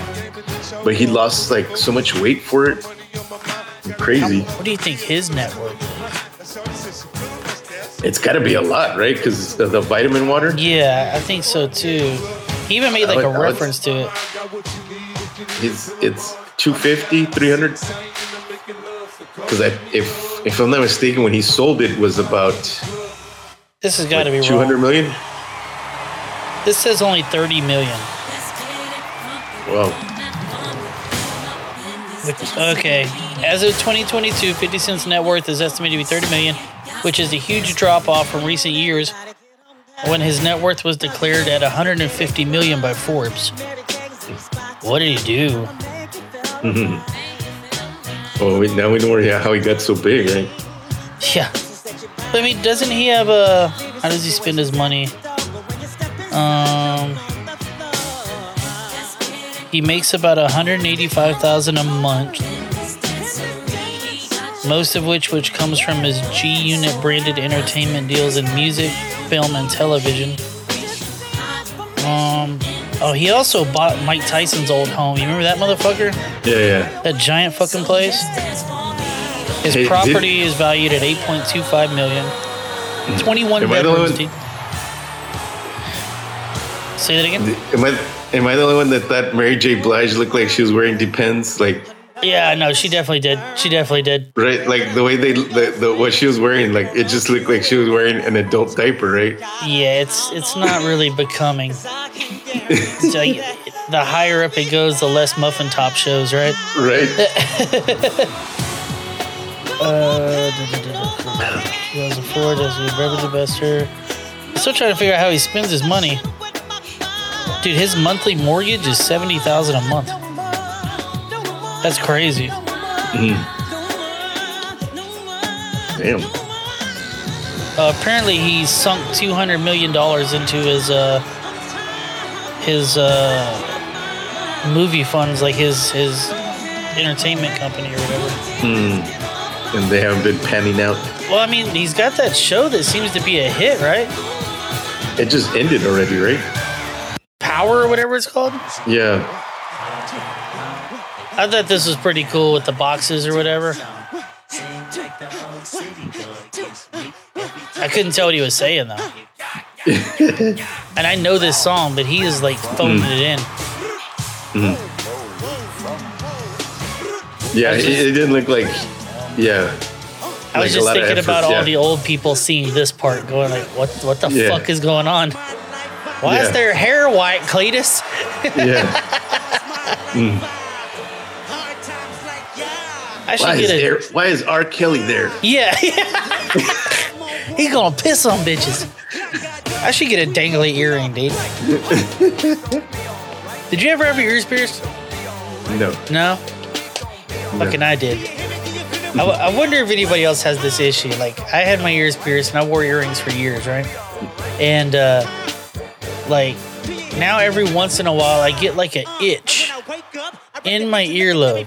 but he lost like so much weight for it. Crazy. What do you think his net worth? It's got to be a lot, right? Because of the vitamin water. Yeah, I think so too. He even made like would- a I would- reference to it. It's it's 250, 300. Because if if I'm not mistaken, when he sold it was about This has got to be two hundred million. This says only 30 million. Wow. Okay. As of 2022, 50 Cent's net worth is estimated to be 30 million, which is a huge drop off from recent years when his net worth was declared at 150 million by Forbes. What did he do? Mm-hmm. Well, we, now we know how he got so big, right? Yeah. I mean, doesn't he have a? How does he spend his money? Um, he makes about 185,000 a month. Most of which, which comes from his G Unit branded entertainment deals in music, film, and television. Um, oh, he also bought Mike Tyson's old home. You remember that motherfucker? Yeah, yeah. That giant fucking place. His Hey, did- property is valued at 8.25 million. Mm. 21 Am I the bedrooms. only dude. Say that again. Am I am I the only one that thought Mary J. Blige looked like she was wearing Depends? Like Yeah, no, she definitely did. She definitely did. right, like the way they the, the what she was wearing, like it just looked like she was wearing an adult diaper, right? Yeah, it's it's not really becoming. Like, the higher up it goes, the less muffin top shows, right? Right. Uh, 2004, does he Beverly Bester? I'm still trying to figure out how he spends his money. Dude, his monthly mortgage is seventy thousand a month. That's crazy. Damn. Uh, apparently, he sunk two hundred million dollars into his uh, his uh, movie funds, like his his entertainment company or whatever. And they haven't been panning out. Well, I mean, he's got that show that seems to be a hit, right? It just ended already, right? Power or whatever it's called. Yeah. I thought this was pretty cool with the boxes or whatever. I couldn't tell what he was saying though. and I know this song, but he is like phoning mm. it in. Mm-hmm. Yeah, it, it didn't look like. Yeah. I was Like just thinking effort, about all yeah. the old people seeing this part, going like, "What? What the Yeah. fuck is going on? Why is their hair white, Cletus? Yeah. Mm. I should Why is, get a there, why is R. Kelly there? yeah. He's gonna piss on bitches. I should get a dangly earring, dude. Did you ever have your ears pierced? No. No. Fucking I did. I, w- I wonder if anybody else has this issue. Like, I had my ears pierced and I wore earrings for years, right? And, uh, like, now every once in a while I get like an itch in my earlobe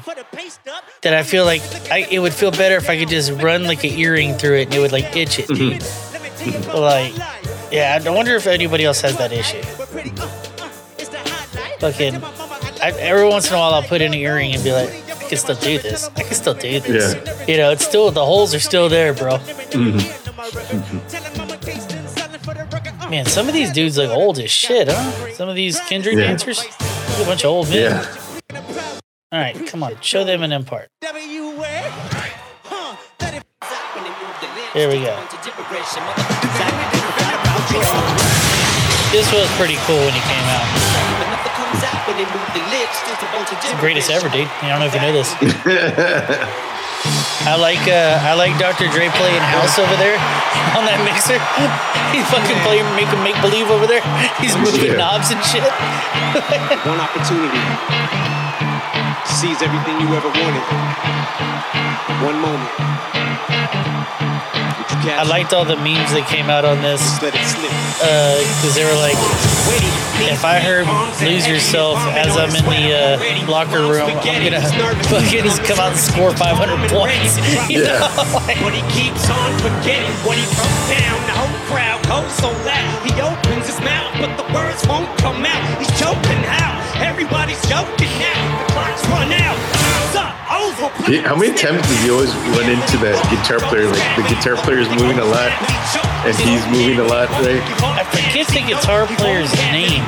that I feel like I, it would feel better if I could just run like an earring through it and it would like itch it, dude. like, yeah, I wonder if anybody else has that issue. Fucking, I, every once in a while I'll put in an earring and be like, I can still do this. I can still do this. Yeah. You know, it's still the holes are still there, bro. Mm-hmm. Mm-hmm. Man, some of these dudes look old as shit, huh? Some of these Kendrick Yeah. dancers, a bunch of old men. Yeah. All right, come on, show them an impart. Here we go. This was pretty cool when he came out. It's the greatest ever, dude. I don't know if you know this. I like uh, I like Dr. Dre playing house over there on that mixer. He's fucking playing make make believe over there. He's moving Yeah. knobs and shit. One opportunity. Sees everything you ever wanted. One moment. Would you catch I liked all the memes that came out on this Just let it slip. because they were like, if I heard "Lose Yourself" as I'm in the uh, locker room, I'm gonna fucking come out and score 500 points. You Yeah. But he keeps on forgetting what he broke down. The whole crowd goes so loud. He opens his mouth, but the words won't come out. He's choking out. Everybody's joking now. The clock's run out. Time's up. Over. He- How many times does he always run into that guitar player? Like the guitar player is moving a lot, and he's moving a lot, right? I forget the guitar player's name.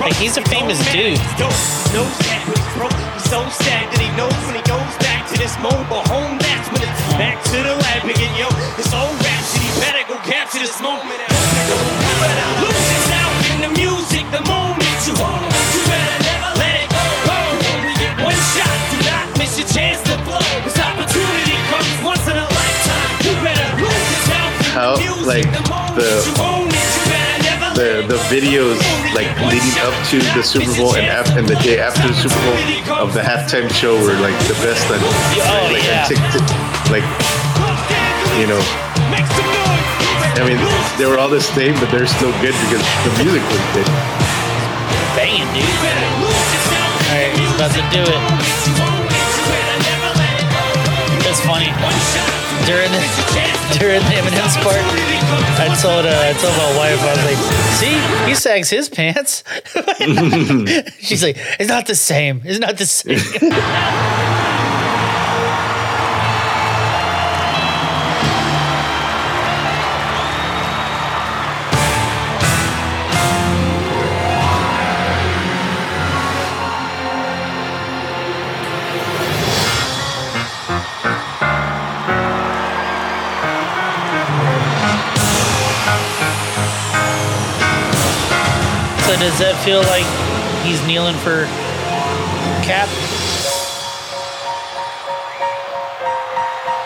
Like, he's a famous dude. He knows that he's so sad that he knows when he goes back to this mobile home. That's when it's back to the lab again, yo. This old rhapsody better go capture this moment. Lose yourself in the music the moment you hold like the the you own it. You better never the videos like leading up to the Super Bowl and af- and the day after the Super Bowl of the halftime show were like the best on Oh, like yeah. TikTok, like you know. I mean, they were all the same, but they're still good because the music was good. banging, dude. All right, he's about to do it. That's funny. During the during the Eminem's part, I told uh, I told my wife I was like, "See, he sags his pants." She's like, "It's not the same. It's not the same." feel like he's kneeling for Cap?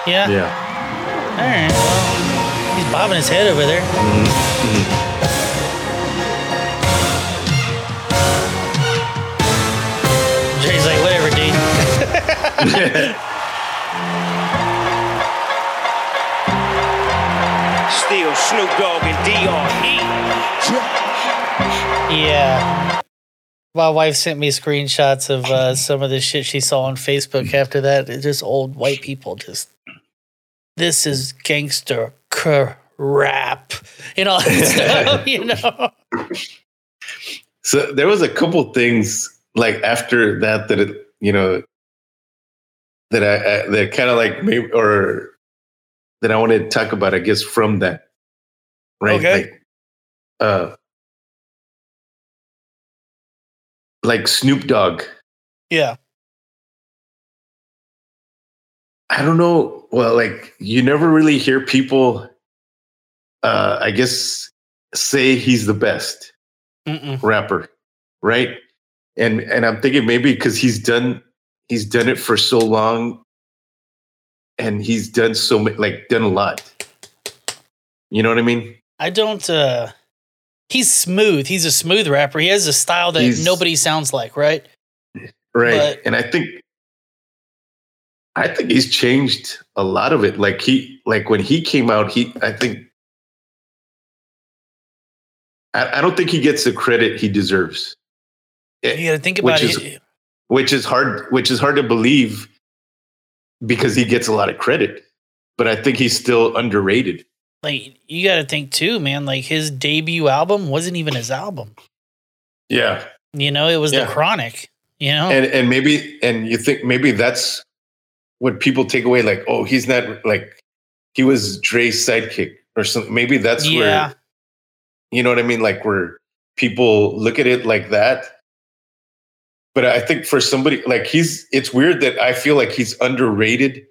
Yeah. Yeah. All right. Well, he's bobbing his head over there. Mm-hmm. Jay's like, whatever, dude. Still Snoop Dogg and. D.R.E. Yeah. My wife sent me screenshots of uh, some of the shit she saw on Facebook after that. It's just old white people just, this is gangster crap. You know, stuff, you know? So there was a couple things like after that that it, you know that I, I that kind of like maybe or that I wanted to talk about. I guess from that, right? Okay. Like, uh, like Snoop Dogg. Yeah. I don't know. Well, like you never really hear people, uh, I guess, say he's the best Mm-mm. rapper, right? And and I'm thinking maybe because he's done he's done it for so long, and he's done so like done a lot. You know what I mean? I don't, uh, he's smooth. He's a smooth rapper. He has a style that He's- nobody sounds like, right? Right. But- and I think I think he's changed a lot of it. Like he like when he came out, he I think I, I don't think he gets the credit he deserves. You got to think eh, about which it. is which is hard which is hard to believe because he gets a lot of credit. But I think he's still underrated. Like, you got to think too, man. Like, his debut album wasn't even his album. Yeah. You know, it was Yeah. the Chronic. You know, And and maybe and you think maybe that's what people take away, like, oh, he's not like he was Dre's sidekick or something. Maybe that's Yeah. where you know what I mean? Like where people look at it like that. But I think for somebody like he's it's weird that I feel like he's underrated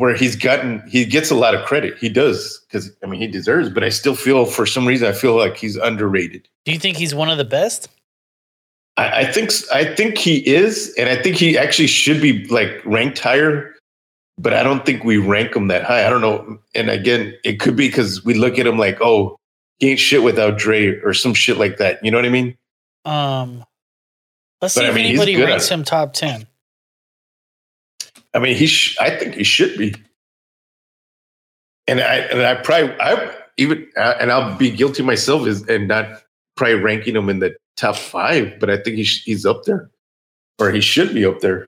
where he's gotten he gets a lot of credit. He does because I mean he deserves, but I still feel for some reason I feel like he's underrated. do you think he's one of the best? I, I think I think he is, and I think he actually should be like ranked higher. But I don't think we rank him that high. I don't know. And again, it could be because we look at him like, oh, he ain't shit without Dre or some shit like that. You know what I mean? Um, Let's But see I if mean, he's anybody ranks him top ten. I mean, he. Sh- I think he should be. And I and I probably I even uh, and I'll be guilty myself is and not probably ranking him in the top five, but I think he sh- he's up there, or he should be up there.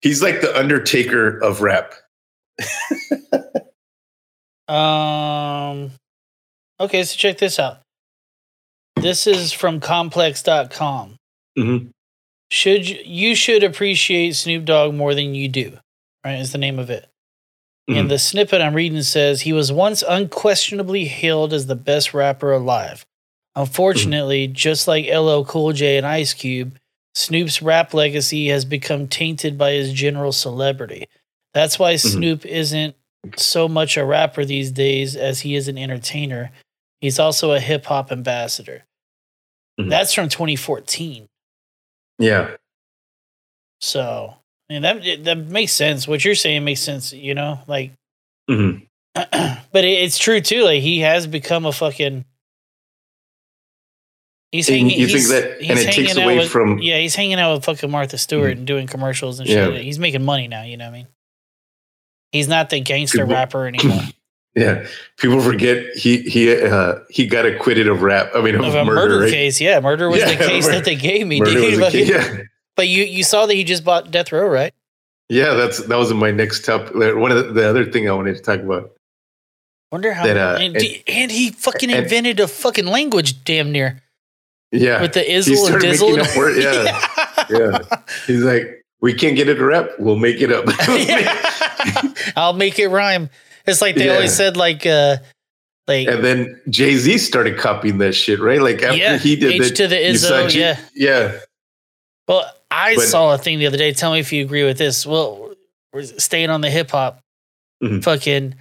He's like the Undertaker of rap. Um. Okay, so check this out. This is from complex.com. Mm-hmm. Should you, you should appreciate Snoop Dogg more than you do, right? Is the name of it. And Mhm. the snippet I'm reading says he was once unquestionably hailed as the best rapper alive. Unfortunately, just like LL Cool J and Ice Cube, Snoop's rap legacy has become tainted by his general celebrity. That's why Snoop isn't so much a rapper these days as he is an entertainer. He's also a hip hop ambassador. Mhm. That's from 2014. Yeah, So, I mean, that that makes sense. What you're saying makes sense. You know, like, hmm but it, it's true too. Like, he has become a fucking. He's And hanging. you think he's- that- and it takes away with- from- Yeah, he's hanging out with fucking Martha Stewart Mhm. and doing commercials and Yeah. shit. He's making money now. You know what I mean? He's not the gangster rapper anymore. Yeah. People forget he he uh, he got acquitted of rap. I mean, of, of a murder, murder, right? case, yeah, murder was the case that they gave me, dude. key- Fucking- yeah. But you you saw that he just bought Death Row, right? Yeah, that's that was my next top. One of the, the other thing I wanted to talk about. Wonder how. That, uh, and, and- and he fucking and- invented a fucking language, damn near. Yeah, with the he izzle and dizzle. up yeah, yeah. He's like, we can't get it to rap. We'll make it up. I'll make it rhyme. It's like they Yeah. always said, like, uh, like and then Jay Z started copying that shit, right? Like after Yeah, he did H that, to the Izzo, J- yeah. yeah. Well, I But- saw a thing the other day. Tell me if you agree with this. Well, we're staying on the hip hop. Mhm. Fucking,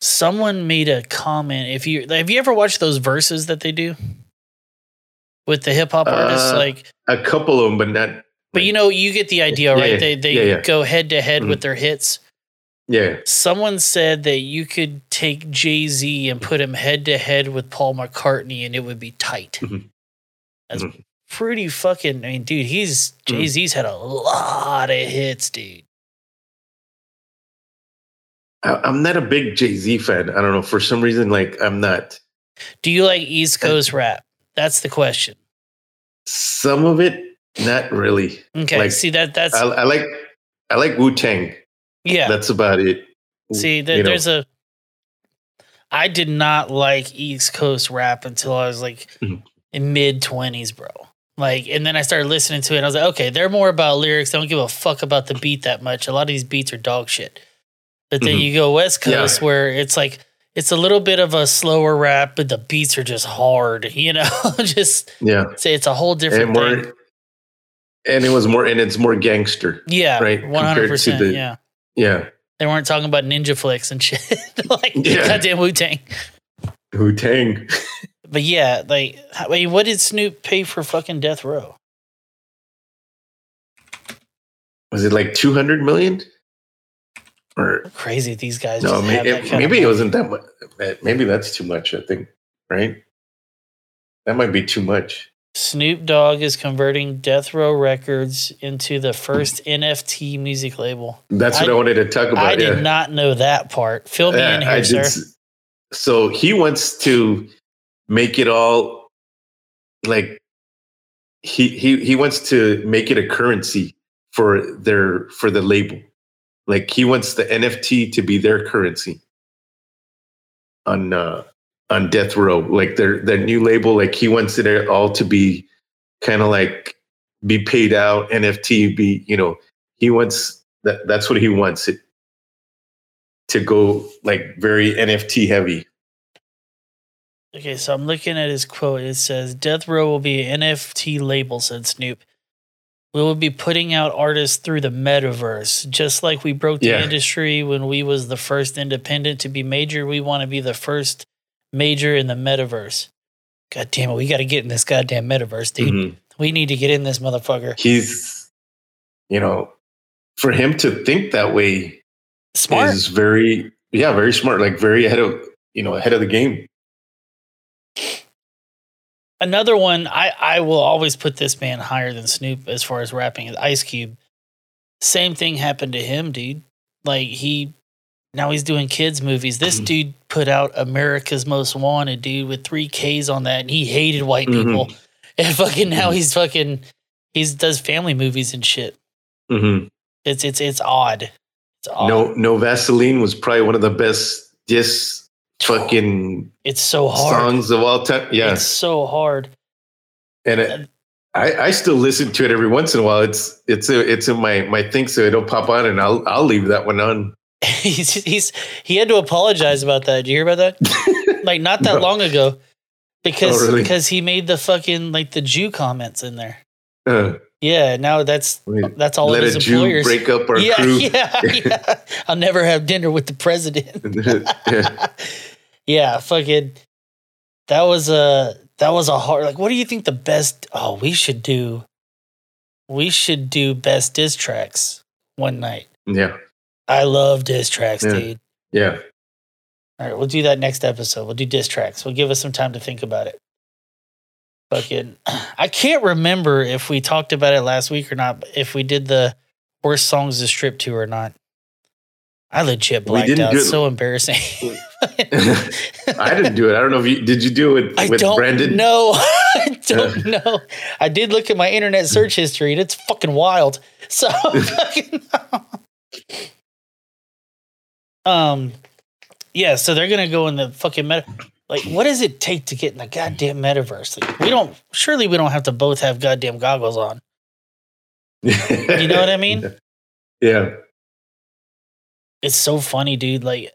someone made a comment. If you have you ever watched those verses that they do with the hip hop artists, Uh, like, A couple of them, but not. but you know, you get the idea, right? yeah, They they yeah, yeah. go head to head Mhm. with their hits. Yeah, Someone said that you could take Jay Z and put him head to head with Paul McCartney, and it would be tight. Mhm. That's Mhm. pretty fucking. I mean, dude, he's. Jay Z's had a lot of hits, dude. I, I'm not a big Jay Z fan. I don't know for some reason. Like I'm not. Do you like East Coast rap? That's the question. Some of it, not really. Okay, Like, see that that's I, I like I like Wu Tang. Yeah. That's about it. see, there, you know. there's a. I did not like East Coast rap until I was like Mhm. in mid twenties, bro. Like, and then I started listening to it. and I was like, okay, they're more about lyrics. They don't give a fuck about the beat that much. A lot of these beats are dog shit. But then Mhm. you go West Yeah. Coast where it's like it's a little bit of a slower rap, but the beats are just hard. You know, just Yeah, say it's a whole different and more, thing. and it was more, and it's more gangster. Yeah, right, one hundred percent. Yeah, Yeah, they weren't talking about ninja flicks and shit like Yeah. goddamn Wu Tang. Wu Tang. But yeah, like, I mean, what did Snoop pay for fucking Death Row? Was it like two hundred million? Or Crazy, these guys. no, just may- have that it, maybe it wasn't that much. Eh, maybe that's too much. I think, right? That might be too much. Snoop Dogg is converting Death Row Records into the first NFT music label. That's what I- I, wanted to talk about. I did not know that part. Fill me Yeah, in here, did sir. s- So he wants to make it all like he he he wants to make it a currency for their for the label. Like he wants the NFT to be their currency on uh on Death Row. Like their their new label, like he wants it all to be kind of like be paid out, NFT be, you know, he wants that that's what he wants it to go like very NFT heavy. Okay, so I'm looking at his quote. It says, Death Row will be an NFT label, said Snoop. We will be putting out artists through the metaverse. Just like we broke the Yeah. industry when we was the first independent to be major, we want to be the first major in the metaverse. God damn it, we got to get in this goddamn metaverse, dude. Mhm. We need to get in this motherfucker. He's, you know, for him to think that way Smart. is very, yeah, very smart. Like very ahead of, you know, ahead of the game. another one. I I will always put this man higher than Snoop as far as rapping. Is Ice Cube. Same thing happened to him, dude. Like he now he's doing kids movies. This Mm-hmm. dude put out America's Most Wanted, dude, with three Ks on that, and he hated white Mhm. people. And fucking now he's fucking he's does family movies and shit. hmm It's it's it's odd. It's odd. No, no Vaseline was probably one of the best diss fucking It's so hard. songs of all time. Yeah, It's so hard. and it, I, I still listen to it every once in a while. It's it's a, it's in my my thing, so it'll pop on, and I'll I'll leave that one on. he's he's he had to apologize about that. Did you hear about that? like not that No. long ago, because Oh, really? because he made the fucking like the Jew comments in there. Uh, Yeah, now that's Wait, that's all let of a his Jew employers. break up our yeah, crew. yeah, yeah. I'll never have dinner with the president. Yeah. yeah, fucking. That was a that was a hard. Like, what do you think the best? Oh, we should do. We should do best diss tracks one night. yeah, I love diss tracks, Yeah. dude. yeah. All right, we'll do that next episode. We'll do diss tracks. We'll give us some time to think about it. Fucking, I can't remember if we talked about it last week or not. If we did the worst songs to strip to or not. I legit blacked out. So embarrassing. I didn't do it. I don't know if you did. You do it I with don't Brandon? No, I don't know. I did look at my internet search history and it's fucking wild. So, fucking- um, yeah. So they're gonna go in the fucking meta. Like, what does it take to get in the goddamn metaverse? Like, we don't. Surely we don't have to both have goddamn goggles on. You know what I mean? Yeah. It's so funny, dude. Like,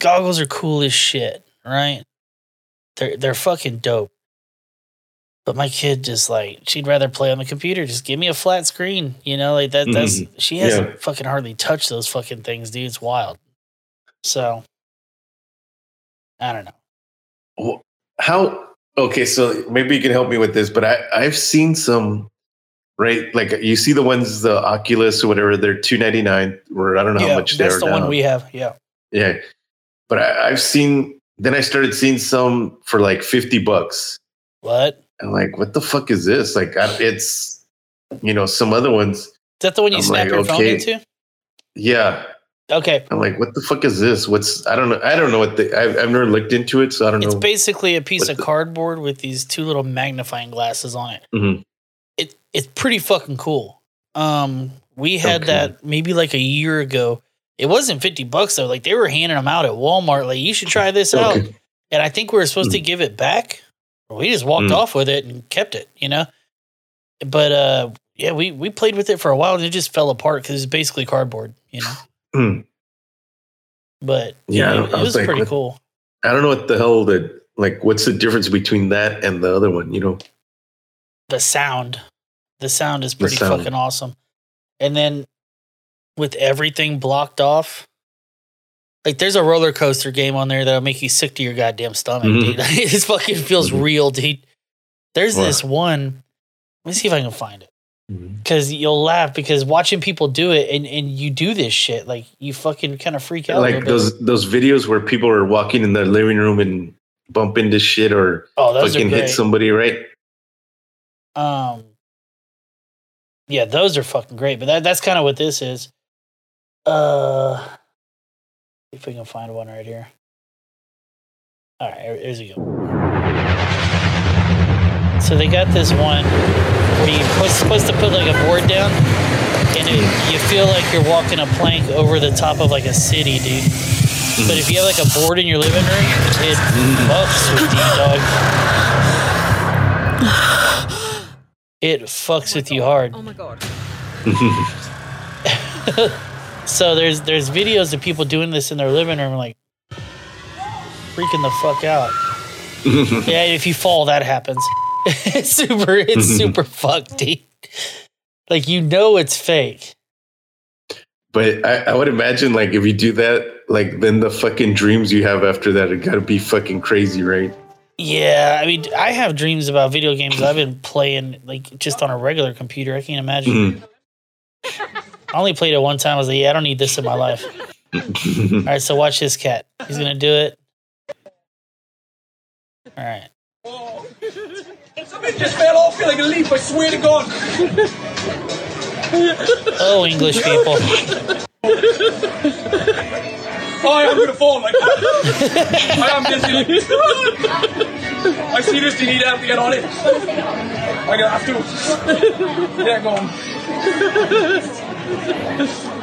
goggles are cool as shit, right? They're they're fucking dope. But my kid just like she'd rather play on the computer. Just give me a flat screen, you know, like that. That's Mhm. she hasn't Yeah. fucking hardly touched those fucking things, dude. It's wild. So I don't know. How? Okay, so maybe you can help me with this, but I I've seen some. Right, like you see the ones, the Oculus or whatever, they're two ninety nine, or I don't know how yeah, much they that's the now. one we have. Yeah, Yeah, but I, I've seen. Then I started seeing some for like fifty bucks. what? I'm like, what the fuck is this? Like, I, it's you know some other ones. Is that the one you I'm snap like, your phone into? Yeah, Okay, I'm like, what the fuck is this? What's I don't know. I don't know what the. I've, I've never looked into it, so I don't it's know. It's basically a piece of the- cardboard with these two little magnifying glasses on it. Mhm. It it's pretty fucking cool. Um, we had Okay. that maybe like a year ago. It wasn't fifty bucks though. Like they were handing them out at Walmart. Like you should try this out. And I think we were supposed to give it back. We just walked Mm. off with it and kept it. You know. But uh, yeah, we we played with it for a while and it just fell apart because it's basically cardboard. You know. Hmm. But Yeah, it, was like, pretty what- cool. I don't know what the hell the like. What's the difference between that and the other one? You know. the sound the sound is pretty sound. fucking awesome and then with everything blocked off like there's a roller coaster game on there that'll make you sick to your goddamn stomach Mhm. dude this fucking feels Mhm. real dude there's Wow. this one let me see if i can find it because you'll laugh because watching people do it and, and you do this shit like you fucking kind of freak out Like those those videos where people are walking in the living room and bump into shit or oh fucking hit somebody, right? Um, yeah, those are fucking great. But that, that's kind of what this is. Uh, if we can find one right here. All right, here- here's we go. So they got this one where you're supposed to put like a board down, and it, you feel like you're walking a plank over the top of like a city, dude. But if you have like a board in your living room, it fucks with you, dog. It fucks with you hard. Oh my god. So there's there's videos of people doing this in their living room, like freaking the fuck out. yeah, if you fall, that happens. it's super, it's super fucked, dude. Like you know it's fake. But I, I would imagine like if you do that, like then the fucking dreams you have after that, it gotta be fucking crazy, right? Yeah, I mean, I have dreams about video games I've been playing like just on a regular computer. I can't imagine. Mhm. I only played it one time. I was like, yeah, I don't need this in my life. All right, so watch this cat. He's gonna do it. All right. it just fell off you like a leaf. I swear to God. Oh, English people. Oh, I'm gonna fall. Like, that. I am dizzy. Like, I seriously need help to get on it. I gonna have to. Yeah, go on.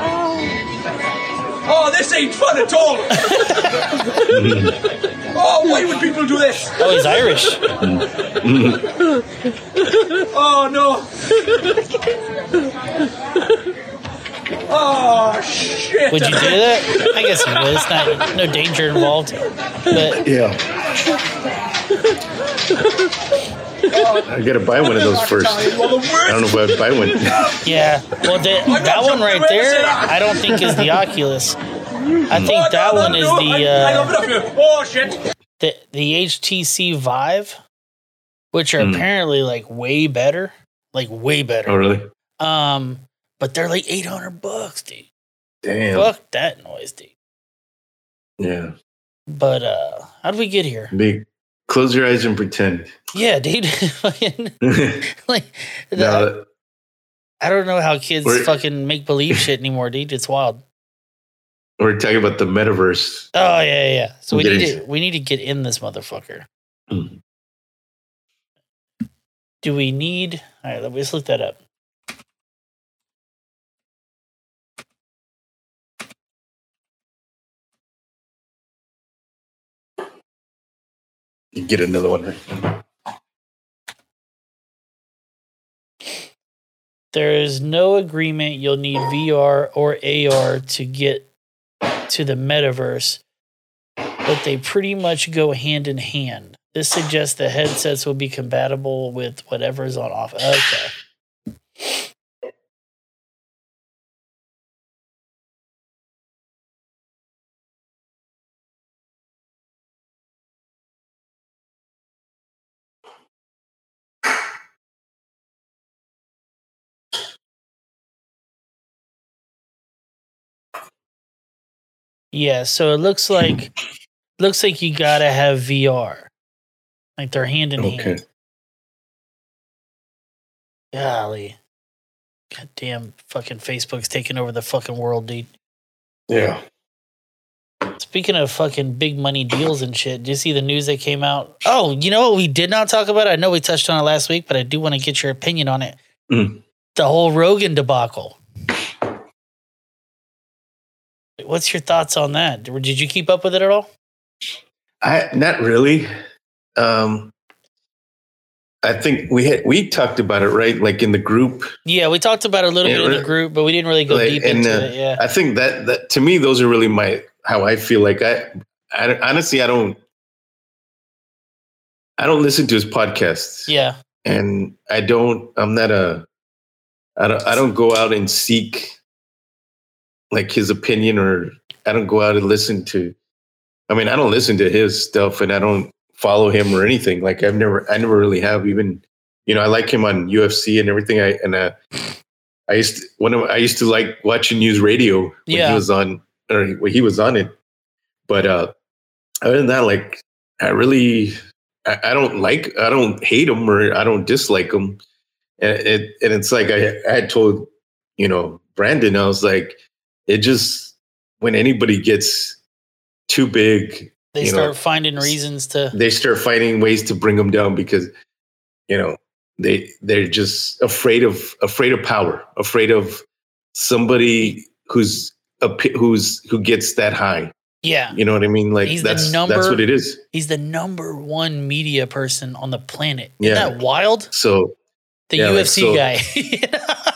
Oh, oh, this ain't fun at all. oh, why would people do this? Oh, he's Irish. Oh no. Oh shit. Would you do that? I guess you would. It's not no danger involved. But Yeah. I gotta buy one of those first. I don't know if I'd buy one. yeah, well, that, that one right there, I don't think is the Oculus. I think that one is the uh, Oh shit. the the HTC Vive, which are Hmm. apparently like way better, like way better. Oh, really? Um, but they're like eight hundred bucks, dude. Damn. Fuck that noise, dude. Yeah. But uh, how did we get here? Big. Close your eyes and pretend. Yeah, dude. Like, now, I don't know how kids fucking make believe shit anymore, dude. It's wild. we're talking about the metaverse. Oh yeah, yeah. yeah. So we need to we need to get in this motherfucker. Mm. Do we need? All right, let's look that up. Get another one. There is no agreement you'll need VR or AR to get to the metaverse, but they pretty much go hand in hand. This suggests the headsets will be compatible with whatever is on offer. Okay. Yeah, so it looks like looks like you gotta have VR. Like they're hand in Okay. hand. Golly. God damn fucking Facebook's taking over the fucking world, dude. Yeah. Speaking of fucking big money deals and shit, do you see the news that came out? Oh, you know what we did not talk about? I know we touched on it last week, but I do want to get your opinion on it. Mm. The whole Rogan debacle. What's your thoughts on that? Did you keep up with it at all? I not really. Um I think we had we talked about it, right? Like in the group. Yeah, we talked about it a little bit in the group, but we didn't really go Like, deep and, into uh, it. Yeah. I think that that to me those are really my how I feel like I, I honestly I don't I don't listen to his podcasts. Yeah. And I don't I'm not a I don't I don't go out and seek like his opinion or I don't go out and listen to I mean I don't listen to his stuff and I don't follow him or anything. Like I've never I never really have even you know I like him on UFC and everything I and uh I used to, one of I used to like watching news radio when Yeah. he was on or when he was on it. But uh other than that, like I really I, I don't like I don't hate him or I don't dislike him. And it and it's like I, I had told, you know, Brandon, I was like, it just when anybody gets too big, They start know, finding reasons to. they start finding ways to bring them down because you know they they're just afraid of afraid of power afraid of somebody who's a who's who gets that high Yeah. you know what i mean like He's that's number- that's what it is He's the number one media person on the planet. Yeah. Isn't that wild? so The Yeah, like, UFC so- guy.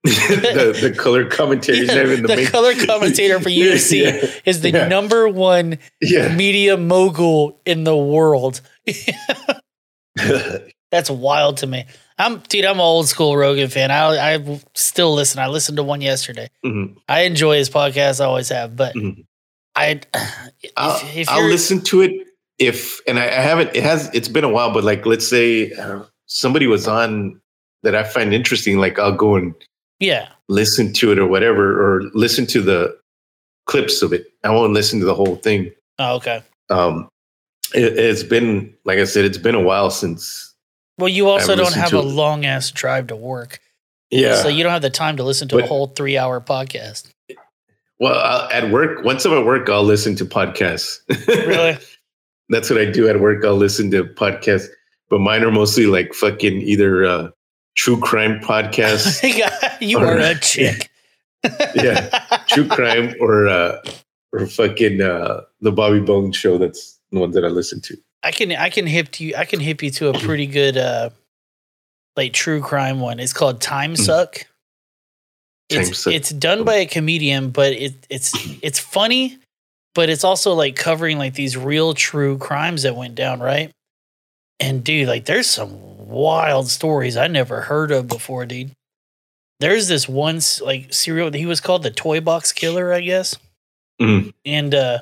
the, the color commentator Yeah, the, the main- color commentator for UFC yeah, is the yeah. number one media mogul in the world. That's wild to me. I'm dude. I'm an old school Rogan fan. I I still listen. I listened to one yesterday. Mhm. I enjoy his podcast. I always have. But Mhm. I, I'll, if, if I'll listen to it if and I, I haven't it has it's been a while but like let's say uh, somebody was on that i find interesting like i'll go and yeah, listen to it or whatever or listen to the clips of it i won't listen to the whole thing oh, okay, um it, it's been like I said, it's been a while since. Well, you also don't have a long ass drive to work. Yeah. So you don't have the time to listen to a whole three hour podcast. well, I'll, at work, once I'm at work, I'll listen to podcasts. Really? That's what I do at work. I'll listen to podcasts, but mine are mostly like fucking either uh, true crime podcast. you are a chick. yeah, true crime or uh, or fucking uh, the Bobby Bones show. That's the one that I listen to. I can I can hip you I can hip you to a pretty good uh like true crime one. It's called Time Suck. Time It's Suck. it's done by a comedian, but it it's it's funny, but it's also like covering like these real true crimes that went down, right? And dude, like there's some wild stories I never heard of before, dude. There's this one like serial he was called the toy box killer, I guess Mm. and uh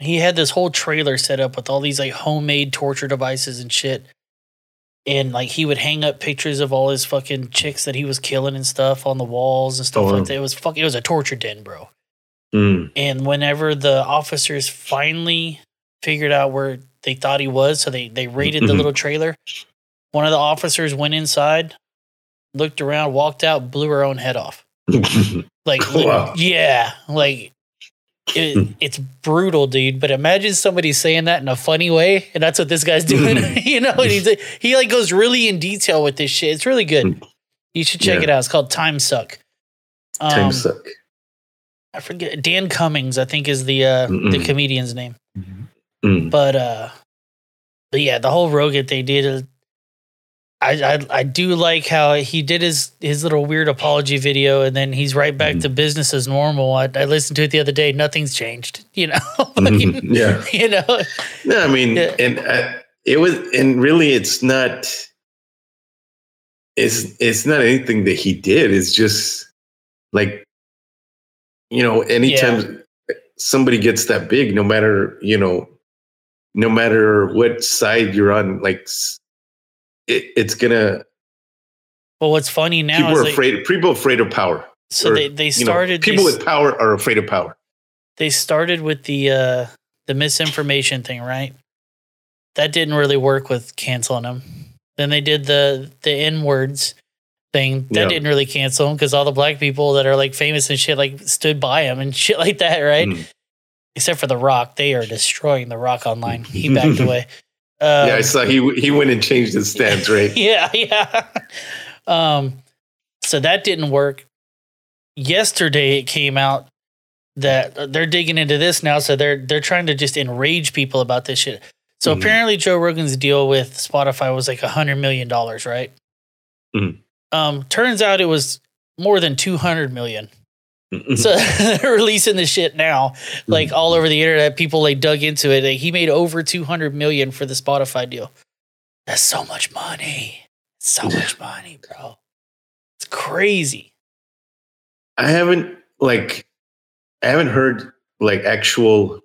he had this whole trailer set up with all these like homemade torture devices and shit and like he would hang up pictures of all his fucking chicks that he was killing and stuff on the walls and stuff Oh, like that it was fucking it was a torture den bro Mm. and whenever the officers finally figured out where they thought he was so they they raided the Mhm. little trailer one of the officers went inside looked around walked out blew her own head off like, Wow. yeah, like it, it's brutal, dude. But imagine somebody saying that in a funny way, and that's what this guy's doing. you know, and he's like, he like goes really in detail with this shit. It's really good. You should check Yeah. it out. It's called Time Suck. Um, Time suck. I forget Dan Cummins. I think is the uh, the comedian's name. Mm. But uh, but yeah, the whole Rogan thing, dude. is- I, I I do like how he did his his little weird apology video, and then he's right back to business as normal. I, I listened to it the other day. Nothing's changed, you know. Mhm. yeah. you know. No, I mean, Yeah. and uh, it was, and really, it's not. It's it's not anything that he did. It's just like, you know, anytime somebody gets that big, no matter you know, no matter what side you're on, like, it, it's gonna. Well, what's funny now people is are they- afraid. People afraid of power. So Or, they they you know, started people these- with power are afraid of power. they started with the uh the misinformation thing, right? That didn't really work with canceling him. Then they did the the N words thing. That Yeah. didn't really cancel him because all the black people that are like famous and shit like stood by him and shit like that, right? Mm. Except for The Rock, they are destroying The Rock online. He backed away. yeah, I Um, saw he he went and changed his stance, right? yeah, yeah. Um, so that didn't work. Yesterday it came out that they're digging into this now, so they're they're trying to just enrage people about this shit. So Mhm. apparently Joe Rogan's deal with Spotify was like a hundred million dollars, right? Mhm. Um, turns out it was more than two hundred million. So they're releasing the shit now, like all over the internet. People like dug into it. Like, he made over two hundred million for the Spotify deal. That's so much money. So much money, bro. It's crazy. I haven't like I haven't heard like actual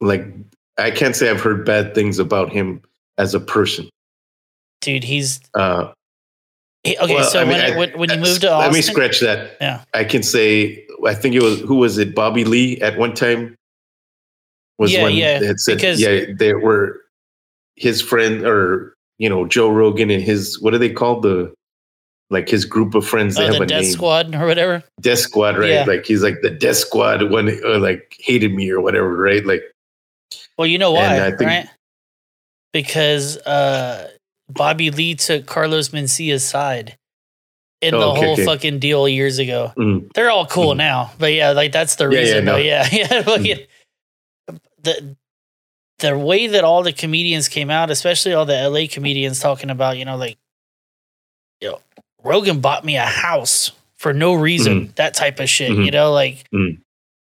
like I can't say I've heard bad things about him as a person. Dude, he's Uh okay. well, so I mean, when, I- when when you moved to Let Austin, me scratch that. Yeah. I can say I think it was who was it Bobby Lee at one time was Yeah, when yeah, they had said because- yeah they were his friend or you know Joe Rogan and his what are they called the like his group of friends they oh, have the a Death name Squad or whatever. Death Squad, right? Yeah. Like he's like the Death Squad when uh, like hated me or whatever, right? Like Well, you know why, think- right? Because uh, Bobby Lee took Carlos Mencia's side in Oh, the okay, whole okay. fucking deal years ago. mm, They're all cool now, but yeah, like that's the Yeah, yeah, reason. no. though. Yeah, yeah. fucking- the the way that all the comedians came out, especially all the LA comedians talking about, you know, like, you know, Rogan bought me a house for no reason, that type of shit. You Mhm. know, like Mhm.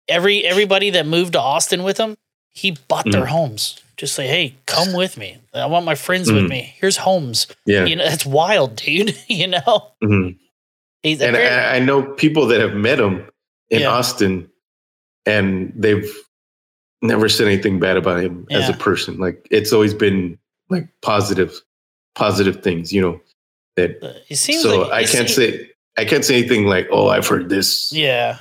every everybody that moved to Austin with him, he bought their Mhm. homes. Just say, hey, come with me. I want my friends with Mhm. me. Here's homes. yeah. You know, that's wild, dude. you know, mhm. He's And I, I know people that have met him in Yeah. Austin, and they've never said anything bad about him as a person. Like it's always been like positive, positive things. You know that. it seems So like I can't say I can't say anything like, "Oh, I've heard this." Yeah.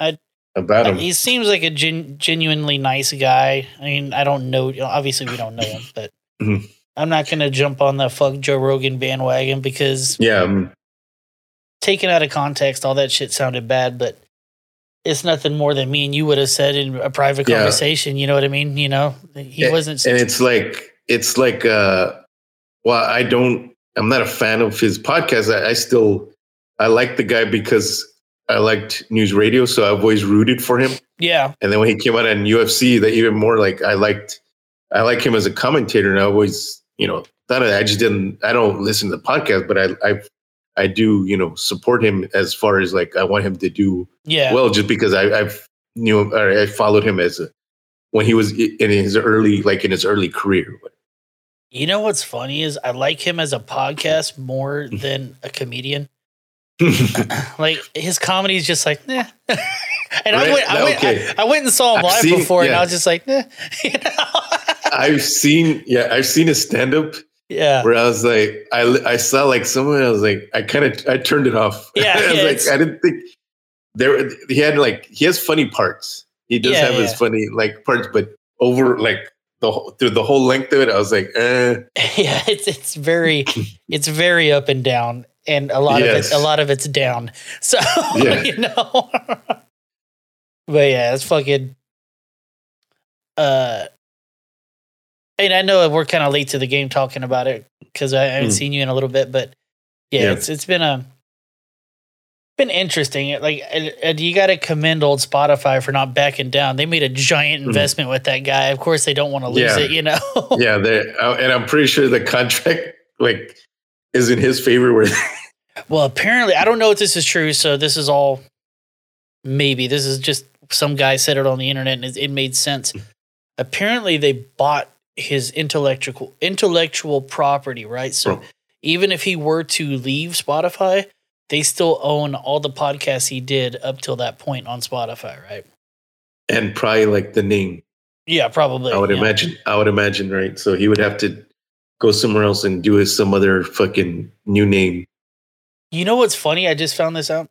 I about him. He seems like a gen- genuinely nice guy. I mean, I don't know. Obviously, we don't know him, but Mhm. I'm not going to jump on the fuck Joe Rogan bandwagon because Yeah, um, taken out of context, all that shit sounded bad, but it's nothing more than me and you would have said in a private Yeah. conversation. You know what I mean? You know, he and- wasn't. and it's like it's like uh well i don't i'm not a fan of his podcast i, I still i like the guy because i liked news radio so i've always rooted for him yeah, and then when he came out on ufc that even more like i liked i like him as a commentator and i always you know thought i just didn't i don't listen to the podcast but i i i do you know support him as far as like i want him to do yeah. well just because I, I've knew him or I followed him as a when he was in his early like in his early career. you know what's funny is I like him as a podcast more than a comedian. like his comedy is just like, and I went, I went, Okay. I, I went and saw him I've live seen- before, and. I was just like, you know? I've seen yeah I've seen a stand up yeah, where I was like I I saw like someone I was like I kind of I turned it off. Yeah, I was yeah, like I didn't think there he had like he has funny parts. He does Yeah, have his funny like parts, but over like the whole, through the whole length of it, I was like, eh. yeah. It's it's very, it's very up and down, and a lot Yes. of it, a lot of it's down. So Yeah. you know, but yeah, it's fucking. Uh, and I know we're kind of late to the game talking about it because I haven't Hmm. seen you in a little bit, but yeah, Yeah. it's it's been a been interesting. Like, you got to commend old Spotify for not backing down. They made a giant Mhm. investment with that guy. Of course, they don't want to lose Yeah. it, you know. yeah, they uh, and I'm pretty sure the contract like is in his favor. Where Well, apparently, I don't know if this is true. So this is all maybe this is just some guy said it on the internet and it, it made sense. apparently, they bought his intellectual intellectual property, right? So Oh. even if he were to leave Spotify, they still own all the podcasts he did up till that point on Spotify, right? and probably like the name. Yeah, probably. I would yeah. imagine. I would imagine, right? So he would have to go somewhere else and do some other fucking new name. You know what's funny? I just found this out.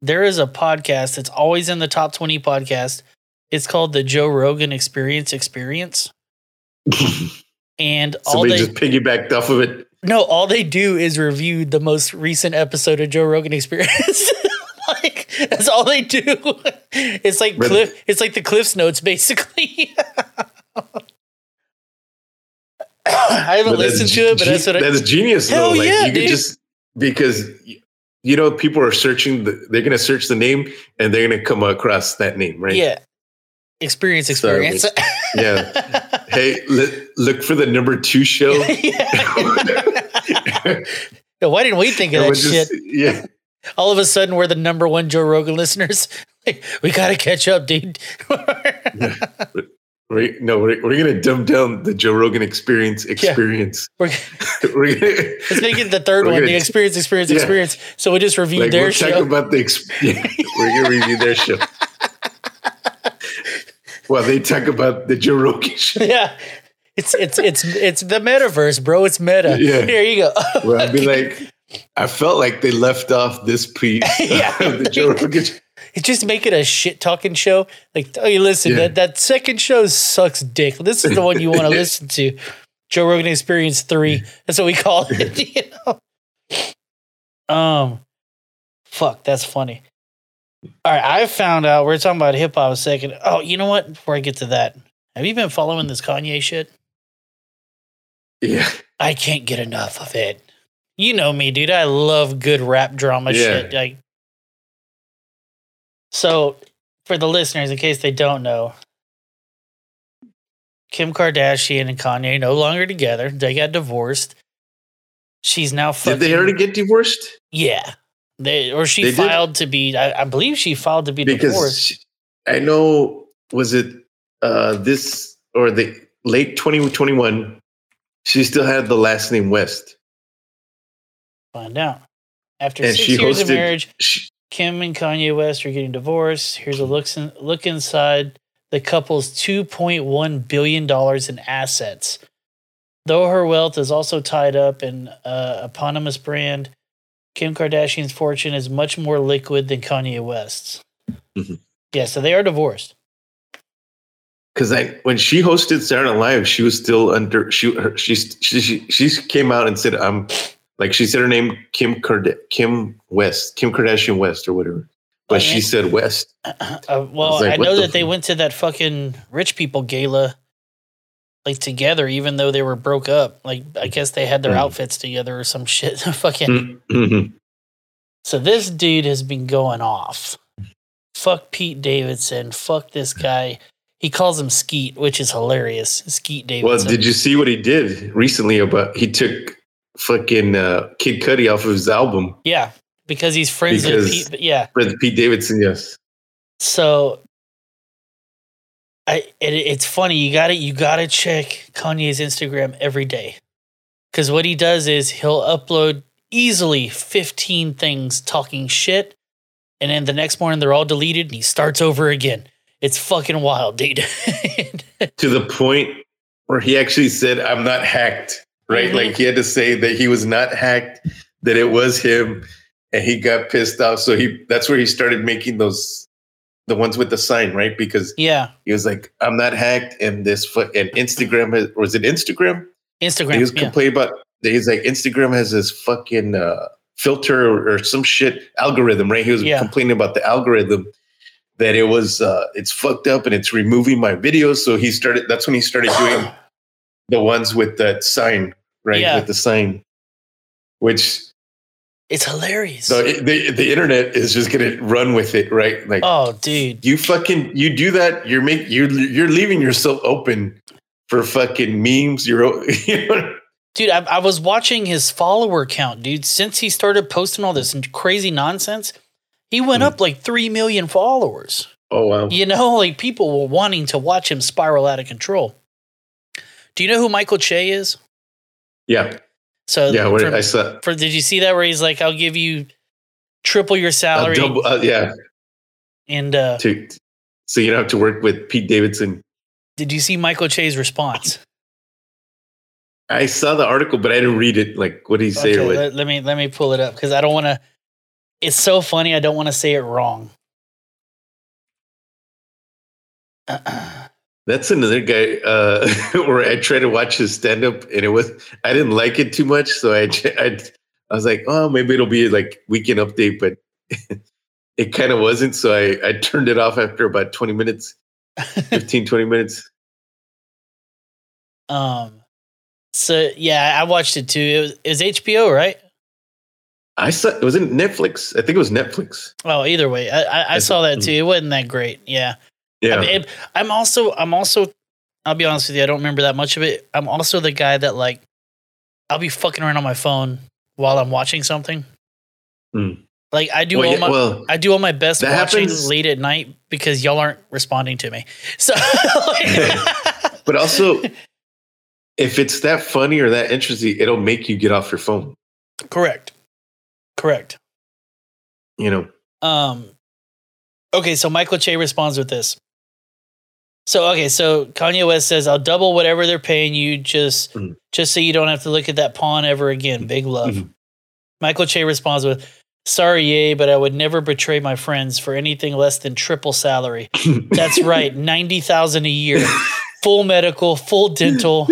There is a podcast that's always in the top 20 podcast. It's called the Joe Rogan Experience Experience. And all Somebody they just piggybacked off of it. no, all they do is review the most recent episode of Joe Rogan Experience. like that's all they do. It's like But- cliff it's like the Cliffs notes basically. I haven't listened to it, but that's what I that's genius Hell though. Like yeah, you could just because you know people are searching. The, they're gonna search the name and they're gonna come across that name, right? Yeah. Experience experience. Yeah. hey, look, look for the number two show. Yeah, Why didn't we think of that just- shit? Yeah. All of a sudden, we're the number one Joe Rogan listeners. Like, we gotta catch up, dude. We're, no, we're, we're gonna dumb down the Joe Rogan experience. Experience. We're, we're gonna let's make it the third one, gonna- the experience, experience, Yeah. experience. So we just reviewed like their we'll show. talk about the. Ex- yeah, we're gonna review their show. Well, they talk about the Joe Rogan show. yeah. It's it's it's it's the metaverse, bro. It's meta. Yeah. Here you go. Where I'd be like, I felt like they left off this piece Yeah. of the Joe Rogan. Just make it a shit talking show. Like, oh, you listen, Yeah. that, that second show sucks dick. This is the one you want to listen to. Joe Rogan Experience 3. That's what we call it. You know? Um, fuck, that's funny. All right, I found out we're talking about hip hop a second. Oh, you know what? Before I get to that, have you been following this Kanye shit? Yeah, I can't get enough of it. You know me, dude. I love good rap drama Yeah. shit. Like, so for the listeners, in case they don't know, Kim Kardashian and Kanye no longer together. They got divorced. She's now fucking. did they already get divorced? Yeah, they or she They did? filed to be. I, I believe she filed to be Because divorced. she- I know was it uh this or the late 2021 she still had the last name West. Find out after And six she years of marriage. She, Kim and Kanye West are getting divorced. Here's a look, look inside the couple's $2.1 billion in assets. Though her wealth is also tied up in a eponymous brand, Kim Kardashian's fortune is much more liquid than Kanye West's. Mhm. Yeah, so they are divorced. because when she hosted Saturday Night Live, she was still under she her, she, she she she came out and said I'm like she said her name Kim Kard Kim West Kim Kardashian West or whatever, but she said West. Uh, well, like, I know the that they went to that fucking rich people gala like together, even though they were broke up. Like I guess they had their Mm. outfits together or some shit. fucking. Mhm. So this dude has been going off. Fuck Pete Davidson. Fuck this guy. He calls him Skeet, which is hilarious. Skeet Davidson. Well, did you see what he did recently? About he took fucking uh, Kid Cudi off of his album yeah, because he's friends Because- with Pete. Yeah. with Pete Davidson. Yes, So I it, it's funny. You got to You got to check Kanye's Instagram every day because what he does is he'll upload easily fifteen things talking shit, and then the next morning they're all deleted, and he starts over again. It's fucking wild, dude. to the point where he actually said, "I'm not hacked." Right, like he had to say that he was not hacked, that it was him, and he got pissed off. So he that's where he started making those the ones with the sign, right? Because yeah, he was like, "I'm not hacked," and this fu- and Instagram has, was it Instagram? Instagram. he was yeah. complaining about. He's like, Instagram has this fucking uh, filter or, or some shit algorithm, right? He was Yeah. complaining about the algorithm that it was uh, it's fucked up and it's removing my videos. So he started. That's when he started doing the ones with that sign, right? Yeah. With the sign, which It's hilarious. so the the internet is just gonna run with it, right? Like, oh, dude. you fucking you do that, you're make you're you're leaving yourself open for fucking memes. You're you Dude, I, I was watching his follower count, dude. Since he started posting all this crazy nonsense, he went hmm. up like 3 million followers. oh wow. You know, like people were wanting to watch him spiral out of control. Do you know who Michael Che is? Yeah. So, Yeah, what I saw. for- did you see that where he's like, I'll give you triple your salary? double, uh, yeah. and uh, To, so you don't have to work with Pete Davidson. did you see Michael Che's response? I saw the article, but I didn't read it. Like, what did he say? Okay, let, let me let me pull it up because I don't want to. It's so funny. I don't want to say it wrong. That's another guy uh, where I tried to watch his stand up, and it was I didn't like it too much. So I, I, I was like, oh, maybe it'll be like weekend update, but it kind of wasn't. So I, I turned it off after about 20 minutes, 15, 20 minutes. Um. So yeah, I watched it too. It was, it was HBO, right? I saw it was in Netflix. I think it was Netflix. Oh, either way, I I, I saw that too. It wasn't that great. Yeah. Yeah. I mean, I'm also I'm also I'll be honest with you. I don't remember that much of it. I'm also the guy that like I'll be fucking around on my phone while I'm watching something. Hmm. Like I do Well, all my well, I do all my best watching happens- late at night because y'all aren't responding to me. So but also, if it's that funny or that interesting, it'll make you get off your phone. correct, correct. You know. Um, okay, so Michael Che responds with this. So okay, so Kanye West says, "I'll double whatever they're paying you, just Mhm. just so you don't have to look at that pawn ever again." Big love. Mhm. Michael Che responds with, "Sorry, yay, but I would never betray my friends for anything less than triple salary. That's right, ninety thousand a year, full medical, full dental,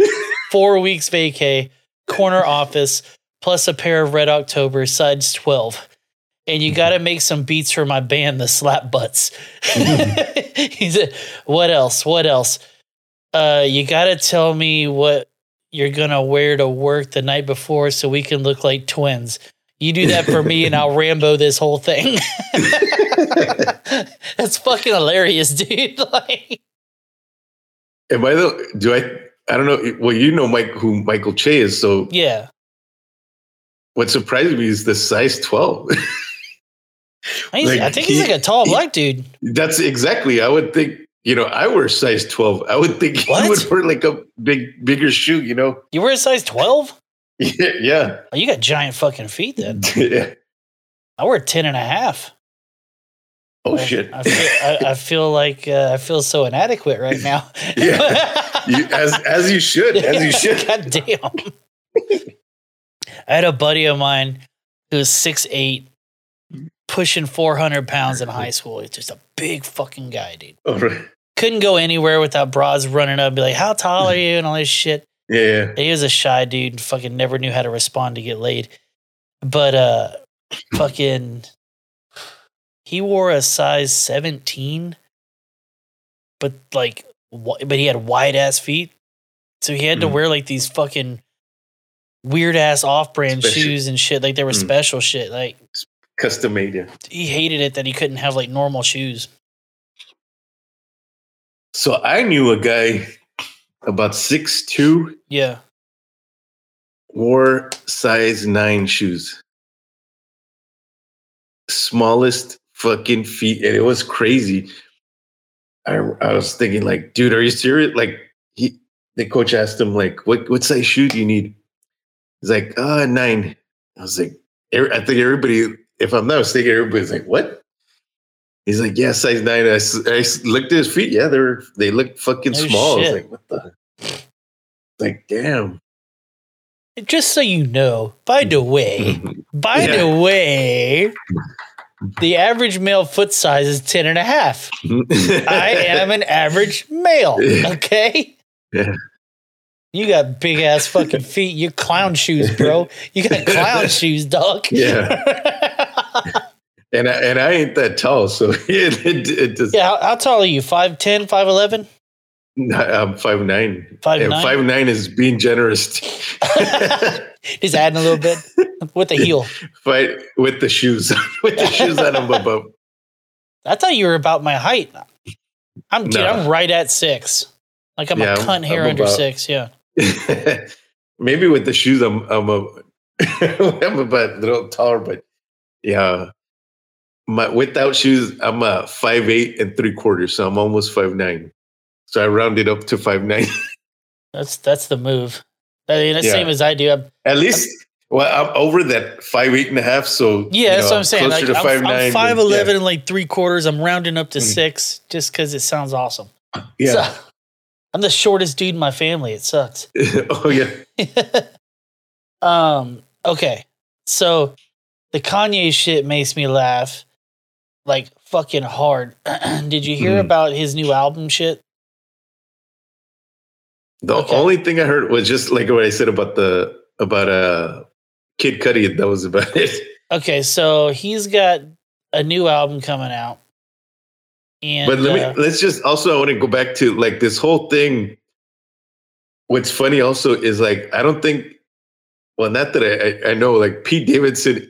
four weeks vacay, corner office, plus a pair of Red October size twelve." And you got to make some beats for my band, the Slap Butts. he said, "What else? What else? Uh, you got to tell me what you're gonna wear to work the night before, so we can look like twins. You do that for me, and I'll Rambo this whole thing." That's fucking hilarious, dude. like, Am I the? Way, do I? I don't know. Well, you know Mike, who Michael Che is. So yeah, what surprised me is the size twelve. He's- Like, I think he's he- like a tall he- black dude. That's exactly. I would think. You know, I wear size twelve. I would think he would wear like a big, bigger shoe. You know? You wear a size twelve? Yeah. Yeah. Oh, you got giant fucking feet then. yeah. I wear 10 and a half. Oh I- shit. I feel, I, I feel like uh, I feel so inadequate right now. Yeah. You, as as you should. As you should. God damn. I had a buddy of mine who was six eight, pushing 400 pounds in high school. He's just a big fucking guy, dude. Oh, right. Couldn't go anywhere without bras running up, and be like, "How tall are you?" and all this shit. Yeah, yeah. He was a shy dude. and Fucking never knew how to respond to get laid. But uh, fucking, he wore a size 17, but like, but he had wide ass feet, so he had to Mm. wear like these fucking weird ass off brand shoes and shit. Like they were Mm. special shit. Like Custom made, yeah. he hated it that he couldn't have like normal shoes. So I knew a guy about six two, Yeah. wore size nine shoes. Smallest fucking feet. And it was crazy. I, I was thinking, like, dude, are you serious? Like, he the coach asked him, like, what, what size shoe do you need? He's like, uh, nine. I was like, I think everybody, if I'm not mistaken, everybody's like, what? He's like, yeah, size nine. I looked at his feet. Yeah, they're they look fucking No small. I was like, what the? Like, damn. Just so you know, by the way, by Yeah. the way, the average male foot size is 10 and a half. I am an average male. Okay. Yeah. You got big ass fucking feet. You clown shoes, bro. You got clown shoes, dog. Yeah. And I, and I ain't that tall, so it, it, it just yeah. How, how tall are you? 5'10, 5'11? I'm five nine. Five and nine? five nine is being generous. Just adding a little bit with the heel. Fight with the shoes, with the shoes on them above. I thought you were about my height. I'm dude, No. I'm right at six. Like I'm Yeah, a I'm- cunt hair I'm under about- six. Yeah. Maybe with the shoes, I'm I'm a I'm about a little taller, but yeah. My without shoes, I'm a five eight and three quarters, so I'm almost five nine. So I rounded up to five nine. That's that's the move. I mean, the Yeah. same as I do. I'm, At least, well, I'm over that five eight and a half. So yeah, that's know, what I'm saying. Like, to I'm, five I'm five and- eleven and like three quarters. I'm rounding up to Mhm. six just because it sounds awesome. Yeah. So, I'm the shortest dude in my family. It sucks. oh yeah. Um. Okay. So the Kanye shit makes me laugh, like fucking hard. Did you hear Mhm. about his new album shit? The Okay. only thing I heard was just like what I said about the about uh Kid Cudi. That was about it. Okay, so he's got a new album coming out, and but let uh, me let's just also I want to go back to like this whole thing. What's funny also is like I don't think well not that I I, I know like Pete Davidson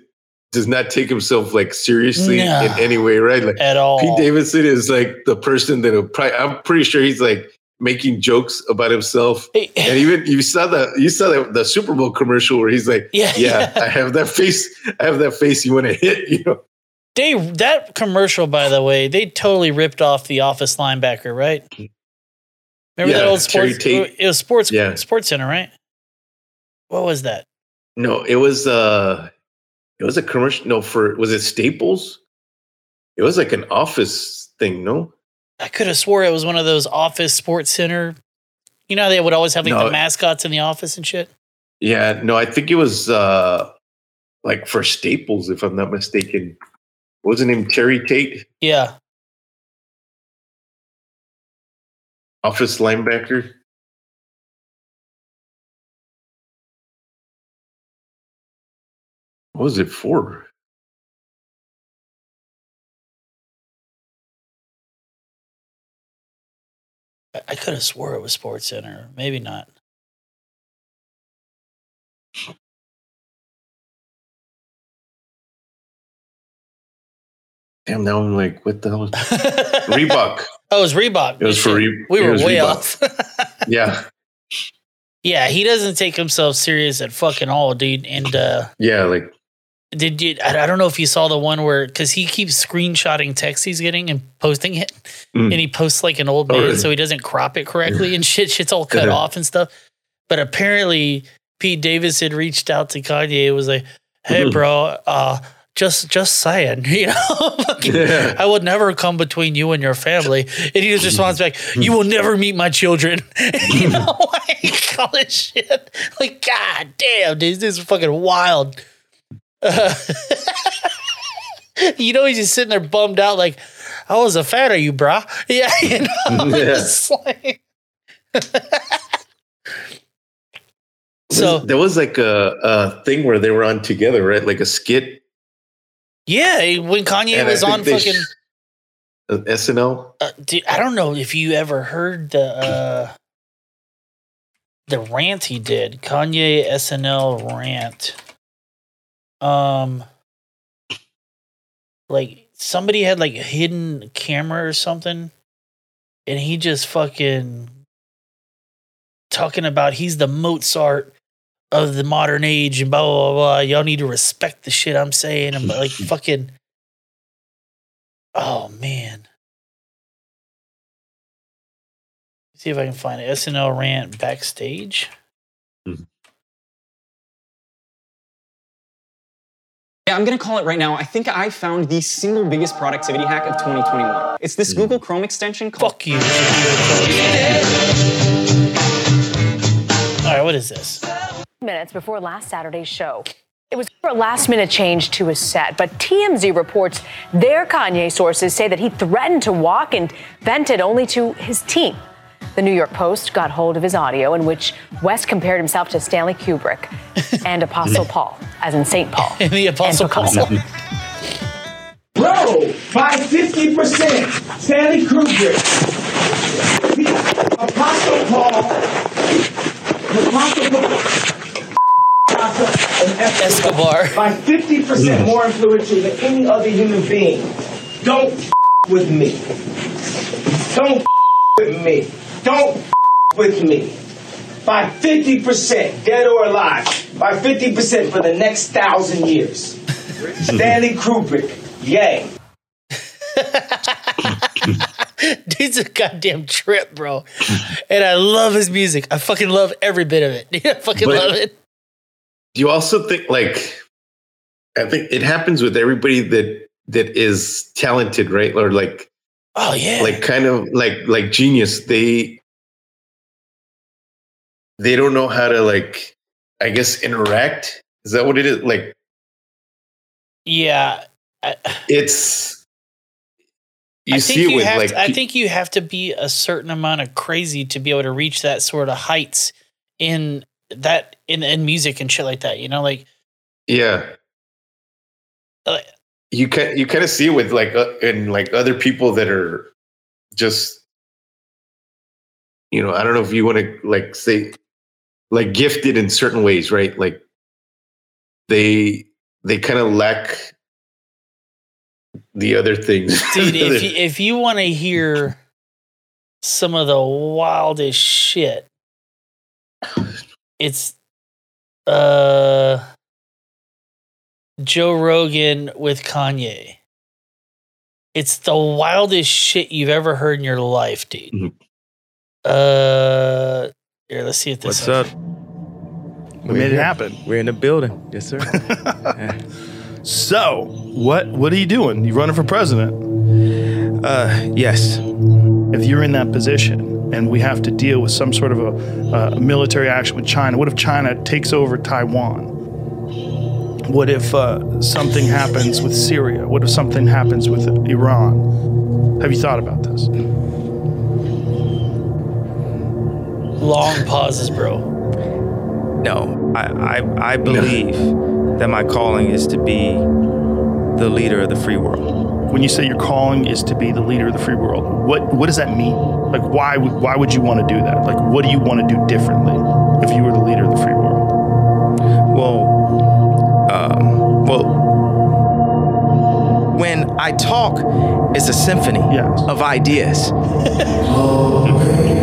does not take himself like seriously in any way, right? Like at all. Pete Davidson is like the person that probably, I'm pretty sure he's like making jokes about himself. Hey, And even you saw the you saw the, the Super Bowl commercial where he's like, Yeah, yeah, yeah. I have that face, I have that face you want to hit, you know. They that commercial, by the way, they totally ripped off the Office linebacker, right? Remember that old sports? Tate. It was sports. Yeah. Sports Center, right? What was that? No, it was uh it was a commercial no for was it Staples? It was like an office thing, no? I could have swore it was one of those Office Sports Center. You know, they would always have like No. the mascots in the office and shit. Yeah, no, I think it was uh like for Staples, if I'm not mistaken. Wasn't name? Terry Tate, Yeah, office linebacker. What was it for? I, I could have swore it was Sports Center. Maybe not. Damn, now I'm like, what the hell? Was Reebok. Oh, it was Reebok. It was for. Re- We were way Reebok. off. Yeah, yeah, he doesn't take himself serious at fucking all, dude. And uh yeah, like did you? I, don't know if you saw the one where because he keeps screenshotting texts he's getting and posting it, Mm. and he posts like an old Oh, man, really? so he doesn't crop it correctly and shit. Shit's all cut Yeah. off and stuff. But apparently, Pete Davis had reached out to Kanye. and was like, "Hey, Mhm. bro, uh, just just saying, you know, Yeah. I would never come between you and your family." And he just responds back, "You will never meet my children." you know, like all this shit. Like, god damn, dude, this is fucking wild. Uh, you know, he's just sitting there bummed out, like, I was a fat of you, brah. Yeah, you know, Yeah. So there was like a, a thing where they were on together, right? Like a skit. yeah, when Kanye and was on fucking, sh- uh, SNL. uh, dude, I don't know if you ever heard the uh the rant he did, Kanye SNL rant. Um, like somebody had like a hidden camera or something, and he just fucking talking about he's the Mozart of the modern age and blah blah blah. blah. Y'all need to respect the shit I'm saying. I'm like fucking. Oh man. See if I can find it. SNL rant backstage. Yeah, I'm gonna call it right now. I think I found the single biggest productivity hack of 2021. It's this hmm. Google Chrome extension called. Fuck you. All right, what is this? minutes before last Saturday's show. It was for a last minute change to his set, but TMZ reports their Kanye sources say that he threatened to walk and vented only to his team. The New York Post got hold of his audio in which West compared himself to Stanley Kubrick and Apostle Paul, as in St. Paul. the Apostle and Picasso. Bro, by 50%, Stanley Kubrick, the Apostle Paul, the Apostle Paul, and Escobar. by 50% more influential than any other human being. Don't with me. Don't with me. Don't with me. By 50%, dead or alive, by 50% for the next thousand years. Stanley Kubrick, yay. Dude's a goddamn trip, bro. And I love his music. I fucking love every bit of it. I fucking But- love it. Do you also think like I think it happens with everybody that that is talented, right? Or like Oh yeah. like kind of like like genius. They they don't know how to like I guess interact. Is that what it is? Like Yeah. I, it's you I see think it you with have like to, I think you have to be a certain amount of crazy to be able to reach that sort of heights in that in in music and shit like that. You know, like yeah. Like- you can you kind of see it with like uh, and like other people that are just you know I don't know if you want to like say like gifted in certain ways, right? Like they they kind of lack the other things. dude, if you, if you want to hear some of the wildest shit, it's uh Joe Rogan with Kanye. It's the wildest shit you've ever heard in your life, dude. Mm-hmm. Uh, here, let's see if this. What's up? We made it happen. We're in the building. Yes, sir. So, what what are you doing? You running for president? Uh, yes. If you're in that position and we have to deal with some sort of a, uh, a military action with China, what if China takes over Taiwan? What if uh, something happens with Syria? What if something happens with Iran? Have you thought about this? Long pauses, bro. No, I, I, I believe that my calling is to be the leader of the free world. When you say your calling is to be the leader of the free world, what what does that mean? Like, why would why would you want to do that? Like, what do you want to do differently if you were the leader of the free world? Well, well, when I talk, it's a symphony of ideas.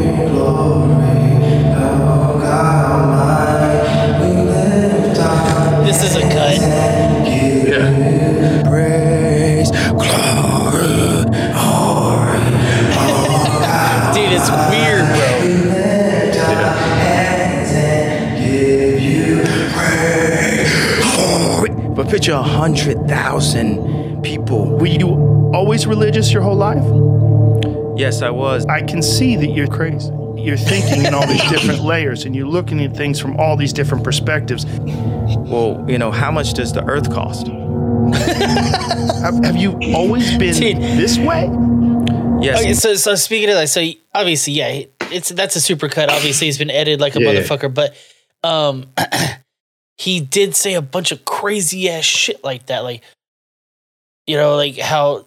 But picture a hundred thousand people. Were you always religious your whole life? Yes, I was. I can see that you're crazy. You're thinking in all these different layers and you're looking at things from all these different perspectives. Well, you know, how much does the earth cost? have, have you always been this way? Yes. Okay, so so speaking of that, so obviously, yeah, it's that's a super cut. Obviously, he's been edited like a Yeah, yeah. motherfucker, but um, he did say a bunch of crazy ass shit like that, like you know, like how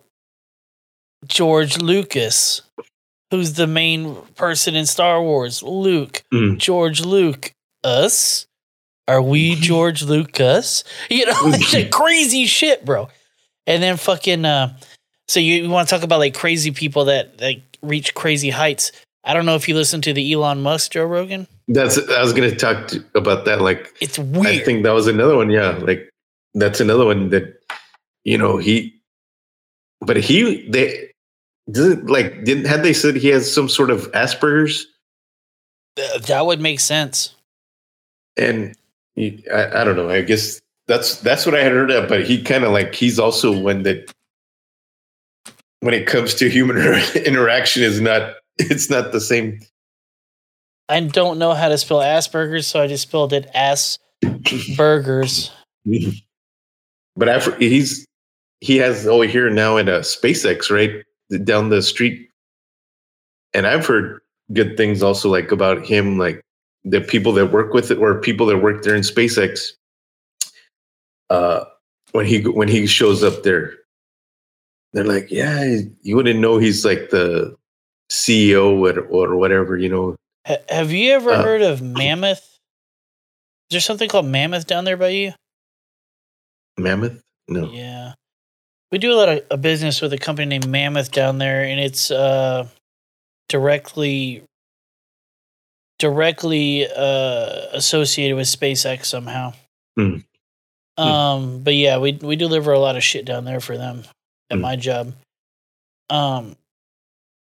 George Lucas, who's the main person in Star Wars, Luke, Mm. George Luke, us. Are we George Lucas? You know, like crazy shit, bro. And then fucking uh so you, you want to talk about like crazy people that like reach crazy heights. I don't know if you listen to the Elon Musk Joe Rogan. That's I was gonna talk about that. Like it's weird. I think that was another one. Yeah, like that's another one that you know he, but he they didn't like didn't had they said he has some sort of Asperger's Th- that would make sense. and he, I, I don't know. I guess that's that's what I had heard of. But he kind of like he's also one that when it comes to human interaction is not it's not the same. I don't know how to spell Asperger's, so I just spelled it ass burgers. But after he's he has over here now in a SpaceX right down the street, and I've heard good things also like about him, like the people that work with it or people that work there in SpaceX. Uh, when he when he shows up there, they're like, "Yeah, you wouldn't know he's like the CEO or, or whatever, you know." Ha- have you ever Uh, heard of Mammoth? Is there something called Mammoth down there by you? Mammoth? No. Yeah. We do a lot of a business with a company named Mammoth down there, and it's uh, directly directly uh, associated with SpaceX somehow. Hmm. Um, but yeah, we we deliver a lot of shit down there for them at Hmm. my job. Um,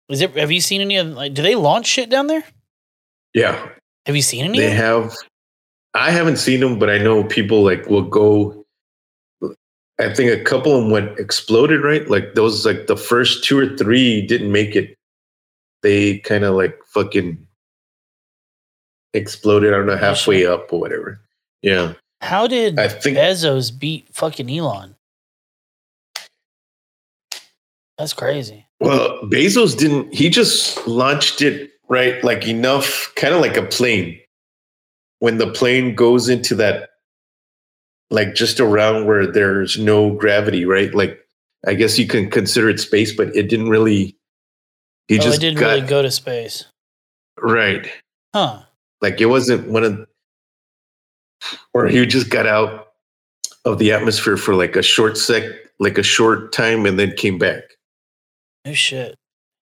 is it? Have you seen any of like? Do they launch shit down there? Yeah, Have you seen any? They have. I haven't seen them, but I know people like will go. I think a couple of them went exploded, right? Like those, like the first two or three didn't make it. They kind of like fucking exploded. I don't know, halfway up or whatever. Yeah, How did I think- Bezos beat fucking Elon? That's crazy. Well, Bezos didn't. He just launched it right, like enough, kind of like a plane. When the plane goes into that, like just around where there's no gravity, right? Like, I guess you can consider it space, but it didn't really. He oh, just it didn't got really go to space. right. Huh. Like it wasn't one of, or he just got out of the atmosphere for like a short sec, like a short time, and then came back. No shit.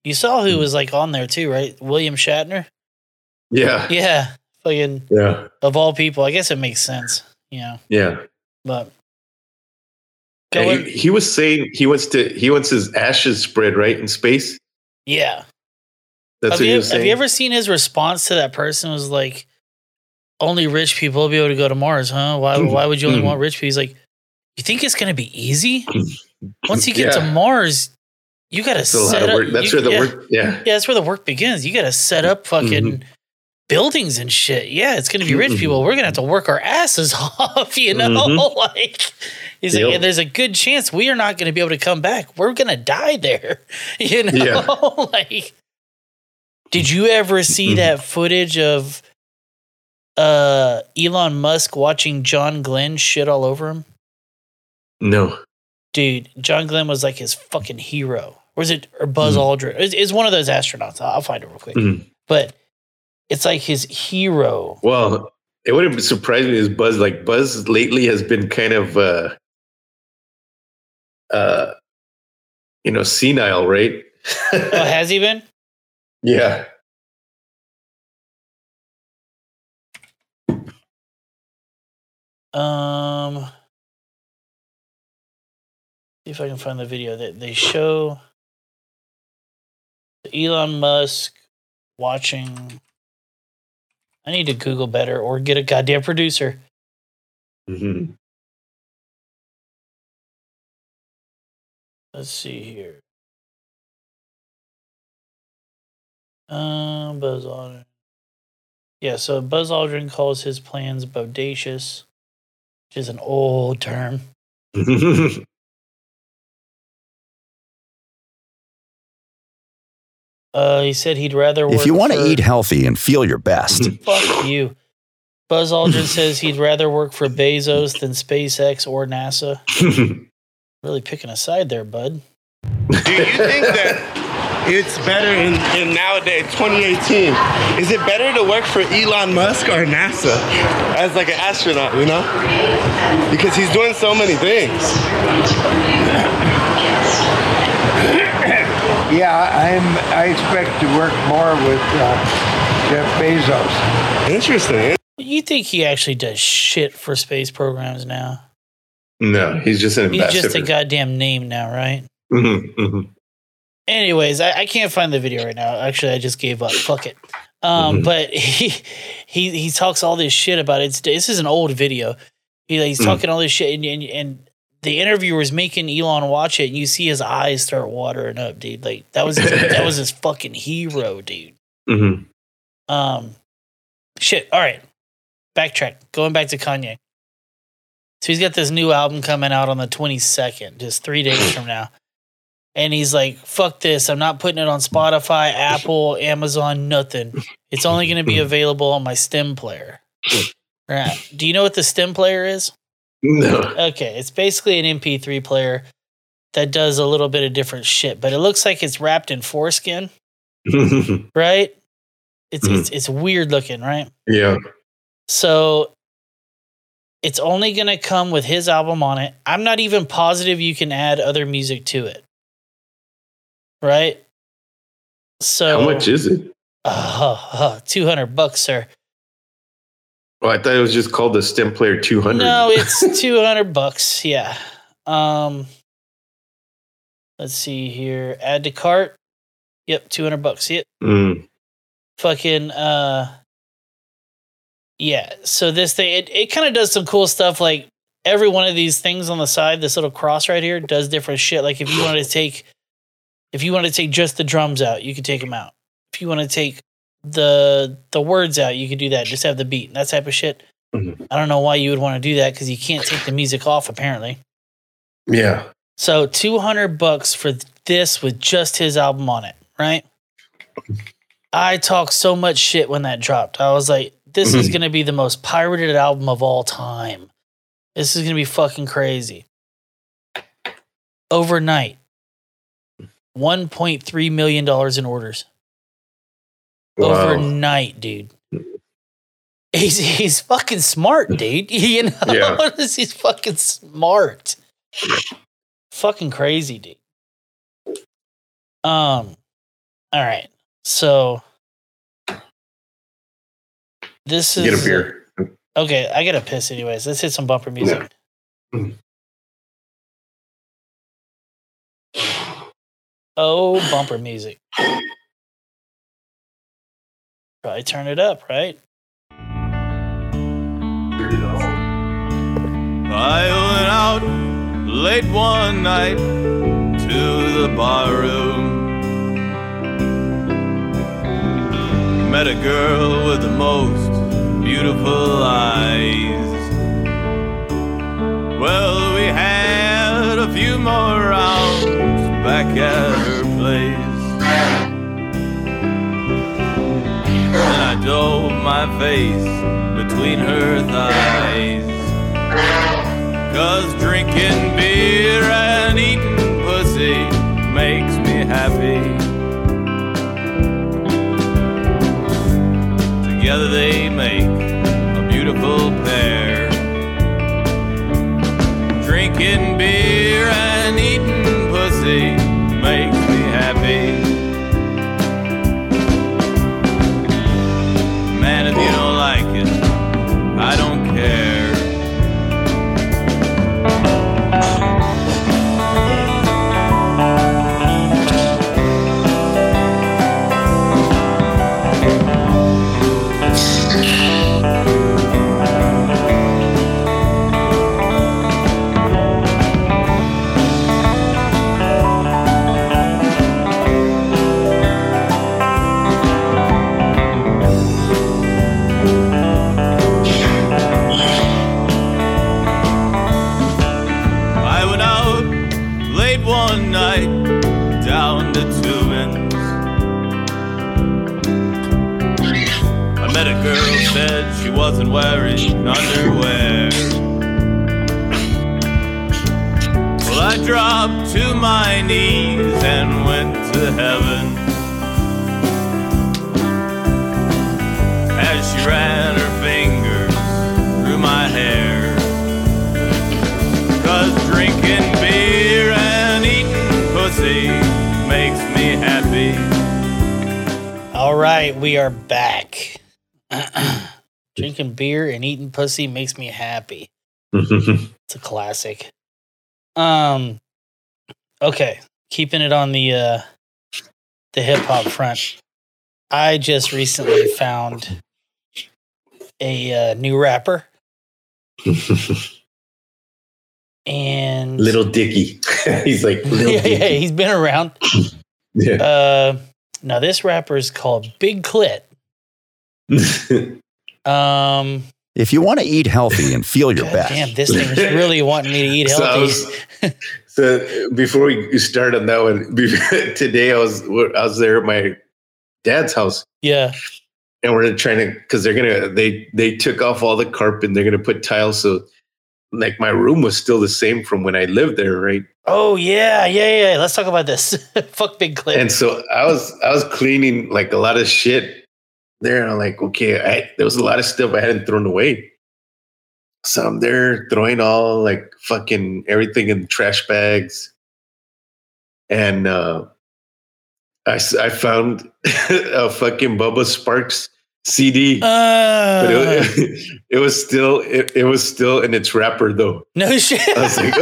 You saw who was like on there too, right? William Shatner. Yeah, Yeah. Fucking yeah, of all people, I guess it makes sense. You know, yeah. but Yeah, he, he was saying he wants to he wants his ashes spread right in space. yeah. That's have what you he was saying. have you ever seen his response to that person? Was like, only rich people will be able to go to Mars, huh? Why why would you only Mhm. want rich people? He's like, you think it's gonna be easy? Once you get to Mars, you a lot set up. work. That's you- where the yeah. work. Yeah, Yeah, that's where the work begins. You got to set up fucking Mm-hmm. buildings and shit. Yeah, it's going to be rich Mhm. people. We're going to have to work our asses off, you know? Mhm. like, he's like, Yep. and there's a good chance we are not going to be able to come back. We're going to die there, you know? Yeah. like, did you ever see Mhm. that footage of uh Elon Musk watching John Glenn shit all over him? no, Dude, John Glenn was like his fucking hero. Or is it or Buzz Aldrin? It's, it's one of those astronauts. I'll, find it real quick. Mhm. But it's like his hero. Well, it would have surprised me as Buzz. Like Buzz lately has been kind of, uh, uh, you know, senile, right? Oh, has he been? yeah. Um, see if I can find the video that they show Elon Musk watching. I need to Google better or get a goddamn producer. Mhm. Let's see here. Um, Buzz Aldrin. Yeah, so Buzz Aldrin calls his plans bodacious, which is an old term. Uh, he said he'd rather work If you want to for- eat healthy and feel your best, Fuck you. Buzz Aldrin says he'd rather work for Bezos than SpaceX or NASA. really picking a side there, bud. Do you think that it's better in, in nowadays 2018? Is it better to work for Elon Musk or NASA as like an astronaut? You know, because he's doing so many things. Yeah, I'm. I expect to work more with uh, Jeff Bezos. Interesting. You think he actually does shit for space programs now? No, he's just an He's just a goddamn name now, right? Mhm, mhm. Anyways, I, I can't find the video right now. Actually, I just gave up. Fuck it. Um, Mhm. but he he he talks all this shit about it. It's, this is an old video. He, he's Mm. talking all this shit, and, and and the interviewer interviewer's making Elon watch it, and you see his eyes start watering up, dude. Like that was his, that was his fucking hero, dude. Mhm. Um, shit. All right, backtrack. Going back to Kanye. So he's got this new album coming out on the 22nd, just three days from now. And he's like, fuck this. I'm not putting it on Spotify, Apple, Amazon, nothing. It's only going to be available on my stem player. Right. Do you know what the stem player is? No. Okay. It's basically an MP3 player that does a little bit of different shit, but it looks like it's wrapped in foreskin, right? It's, it's, it's weird looking, right? yeah. So it's only going to come with his album on it. I'm not even positive you can add other music to it. Right? So How much is it? Uh, uh, 200 bucks, sir. Well, I thought it was just called the Stem Player 200. No, it's 200 bucks. Yeah. Um Let's see here. Add to cart. Yep, 200 bucks. See it? Mm. fucking uh yeah so this thing it, it kind of does some cool stuff like every one of these things on the side this little cross right here does different shit like if you wanted to take if you want to take just the drums out you could take them out if you want to take the the words out you could do that just have the beat and that type of shit Mhm. i don't know why you would want to do that because you can't take the music off apparently Yeah. so 200 bucks for this with just his album on it, right? I talked so much shit when that dropped. I was like, this is Mhm. going to be the most pirated album of all time. This is going to be fucking crazy. Overnight, $1.3 million in orders. Wow. Overnight, dude. He's, he's fucking smart, dude. You know, Yeah. he's fucking smart. Fucking crazy, dude. Um, all right. So this is Get a beer. Okay, I gotta piss anyways. Let's hit some bumper music. Mm. Oh, bumper music. Probably turn it up, right? I went out late one night to the bar room. Met a girl with the most beautiful eyes. Well, we had a few more rounds back at her place. Dove my face between her thighs. Cause drinking beer and eating pussy makes me happy. Together they make a beautiful pair. Drinking beer wasn't wearing underwear. Well, I dropped to my knees and went to heaven. As she ran her fingers through my hair. Cause drinking beer and eating pussy makes me happy. All right, we are back. Drinking beer and eating pussy makes me happy. It's a classic. Um okay, keeping it on the uh the hip hop front. I just recently found a uh, new rapper and Little Dicky. He's like Little yeah, yeah, he's been around. Yeah. Uh, now this rapper is called Big Clit. Um, If you want to eat healthy and feel your best, damn, this thing is really wanting me to eat So healthy. was- So before we start on that one, be- today I was I was there at my dad's house, yeah, and we're trying to because they're gonna they they took off all the carpet, and they're gonna put tiles, so like my room was still the same from when I lived there, right? Oh yeah, yeah, yeah. Let's talk about this. Fuck Big Clit. And so I was I was cleaning like a lot of shit there, and I'm like, okay, I, there was a lot of stuff I hadn't thrown away. So I'm there throwing all like fucking everything in trash bags, and uh, I, I found a fucking Bubba Sparxxx CD, but Uh, it, it was still it, it was still in its wrapper though. no shit. I was like,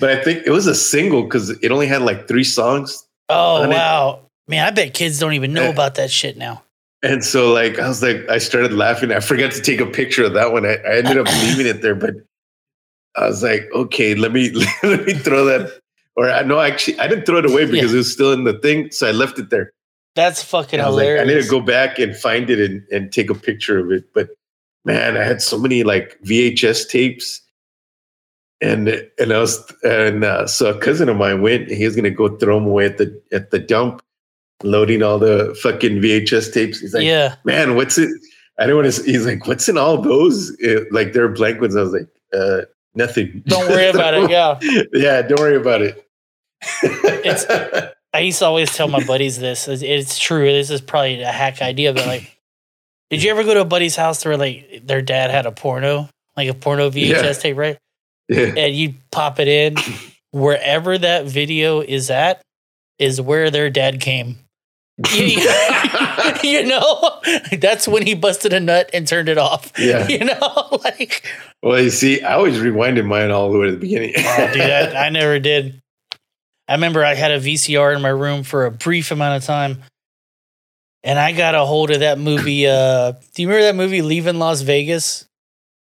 but I think it was a single because it only had like three songs. oh it. wow, man! I bet kids don't even know Eh. about that shit now. And so, like, I was like, I started laughing. I forgot to take a picture of that one. I, I ended up leaving it there, but I was like, okay, let me let me throw that. Or I know actually, I didn't throw it away because it was still in the thing, so I left it there. That's fucking I was like, I need to go back and find it and, and take a picture of it. But man, I had so many like VHS tapes, and and I was and uh, so a cousin of mine went. He was gonna go throw them away at the at the dump, loading all the fucking VHS tapes. He's like, yeah, man, what's it? I don't want to. He's like, what's in all those? Uh, like they're blank ones. I was like, uh, nothing. don't worry about it. Yeah, yeah, don't worry about it. it's. I used to always tell my buddies this. It's, it's true. This is probably a hack idea, but like, did you ever go to a buddy's house where like their dad had a porno, like a porno VHS Yeah. tape, right? Yeah. And you pop it in wherever that video is at, is where their dad came. You, you know, that's when he busted a nut and turned it off. Yeah. you know, like Well, you see, I always rewinded mine all the way to the beginning. Oh, dude, I, I never did. I remember I had a VCR in my room for a brief amount of time, and I got a hold of that movie. Uh, do you remember that movie Leaving Las Vegas?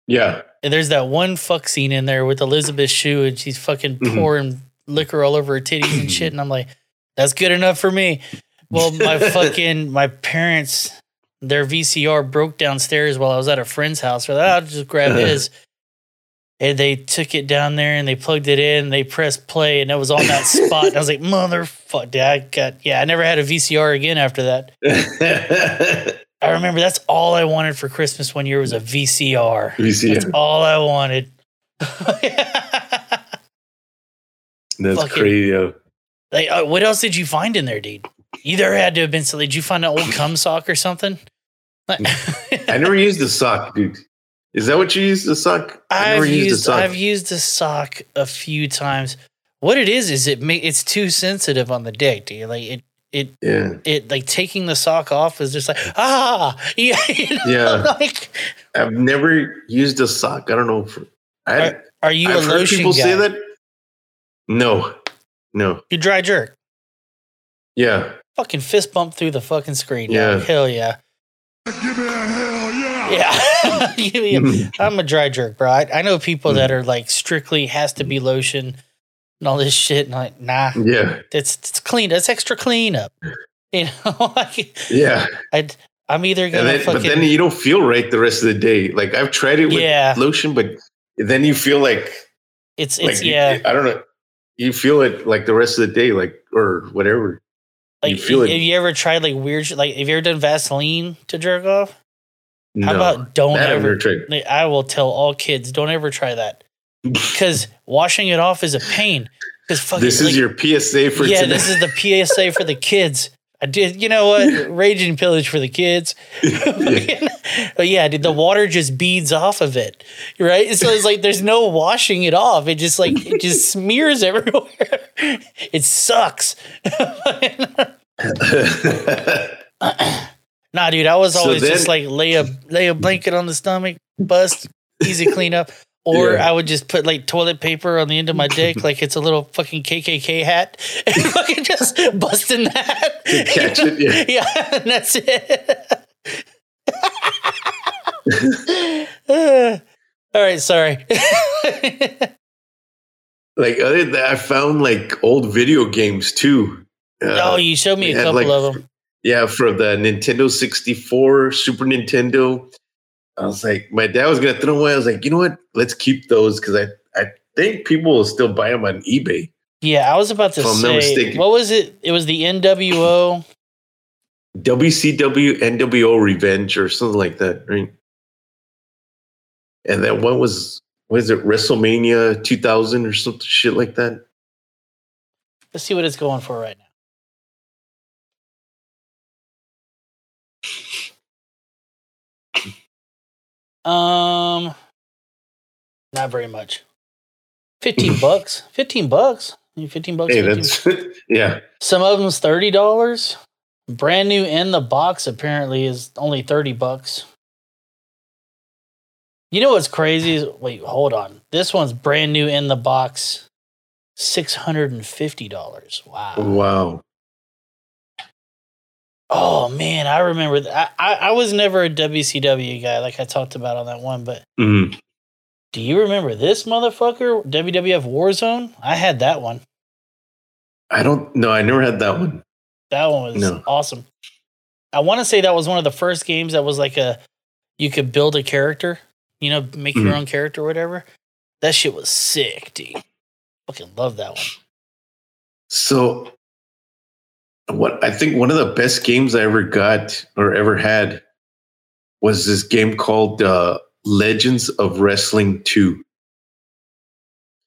yeah. And there's that one fuck scene in there with Elizabeth Shue, and she's fucking Mhm. pouring liquor all over her titties and shit. And I'm like, that's good enough for me. Well, my fucking my parents, their VCR broke downstairs while I was at a friend's house. So I'll just grab his. And they took it down there and they plugged it in. They pressed play, and it was on that spot. And I was like, "Motherfucker!" I got yeah. I never had a VCR again after that. I remember that's all I wanted for Christmas one year was a VCR. VCR. That's all I wanted. That's Fucking- crazy. Like, uh, what else did you find in there, dude? You there had to have been silly. Did you find an old cum sock or something? I never used a sock, dude. Is that what you used the sock? I I've never used, used a sock. I've used a sock a few times. What it is is it ma- it's too sensitive on the dick, dude. Like it it yeah. it like taking the sock off is just like ah yeah you know, Yeah. like I've never used a sock. I don't know. If, I, Are- are you I've a heard lotion people say guy? that. No, no. you dry jerk. Yeah, Fucking fist bump through the fucking screen. Yeah. Yeah. Hell yeah. Give me a hell yeah. Yeah. A- I'm a dry jerk, bro. I, I know people that mm. are like strictly has to be lotion and all this shit. And like, nah. yeah, It's it's clean. That's extra cleanup. You know, like yeah. I'd, I'm either gonna then, fucking but then you don't feel right the rest of the day. Like I've tried it with Yeah. lotion, but then you feel like it's like it's yeah. I don't know. You feel it like the rest of the day, like or whatever. Like, you feel have it. you ever tried like weird shit? Like, have you ever done Vaseline to jerk off? How No, about don't ever? like, I will tell all kids, don't ever try that because washing it off is a pain. Because fucking, This is like- your PSA for yeah, today. this is the PSA for the kids. I did, you know what? Rage and pillage for the kids. but yeah, dude, the water just beads off of it, right? So it's like there's no washing it off. It just like it just smears everywhere. It sucks. nah, dude, I was So always just like lay a lay a blanket on the stomach, bust, easy clean up. Or Yeah. I would just put like toilet paper on the end of my dick, like it's a little fucking KKK hat, and fucking just bust in that. To catch it, yeah. yeah, and that's it. Uh, all right, sorry. like other than that, I found like old video games too. Uh, oh, you showed me a couple like, of them. Yeah, from the Nintendo 64, Super Nintendo. I was like, my dad was gonna throw them away. I was like, you know what? Let's keep those because I, I think people will still buy them on eBay. Yeah, I was about to say, what was it? It was the NWO. WCW NWO Revenge or something like that, right? And then what was what is it, WrestleMania 2000 or some shit like that? Let's see what it's going for right now. Um, not very much. Fifteen bucks. Fifteen bucks. I mean, Fifteen bucks. Hey, 15 that's yeah. Some of them's thirty dollars. Brand new in the box apparently is only thirty bucks. You know what's crazy? Is, wait, hold on. This one's brand new in the box, six hundred and fifty dollars. Wow. Wow. Oh man, I remember. Th- I, I I was never a WCW guy, like I talked about on that one. But Mhm. do you remember this motherfucker? WWF Warzone. I had that one. I don't know. I never had that one. That one was No. awesome. I want to say that was one of the first games that was like a you could build a character, you know, make your Mhm. own character or whatever. That shit was sick, dude. Fucking love that one. So, what I think one of the best games I ever got or ever had was this game called uh, Legends of Wrestling 2.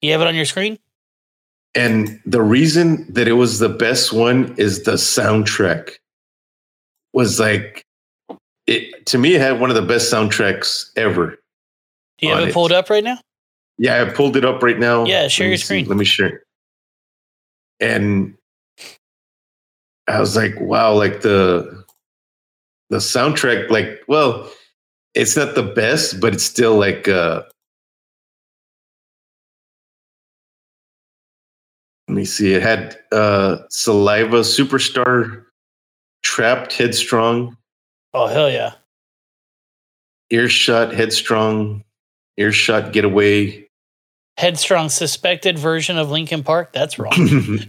You have it on your screen? And the reason that it was the best one is the soundtrack was like, it to me, it had one of the best soundtracks ever. Do you have on it pulled up right now? Yeah, I pulled it up right now. Yeah, share Let your see. screen. Let me share. And I was like, wow, like the the soundtrack, like, well, it's not the best, but it's still like uh let me see. It had uh Saliva, Superstar, Trapt, Headstrong, Oh hell yeah. Earshot, Headstrong, Earshot, Getaway. Headstrong suspected version of Linkin Park. That's wrong.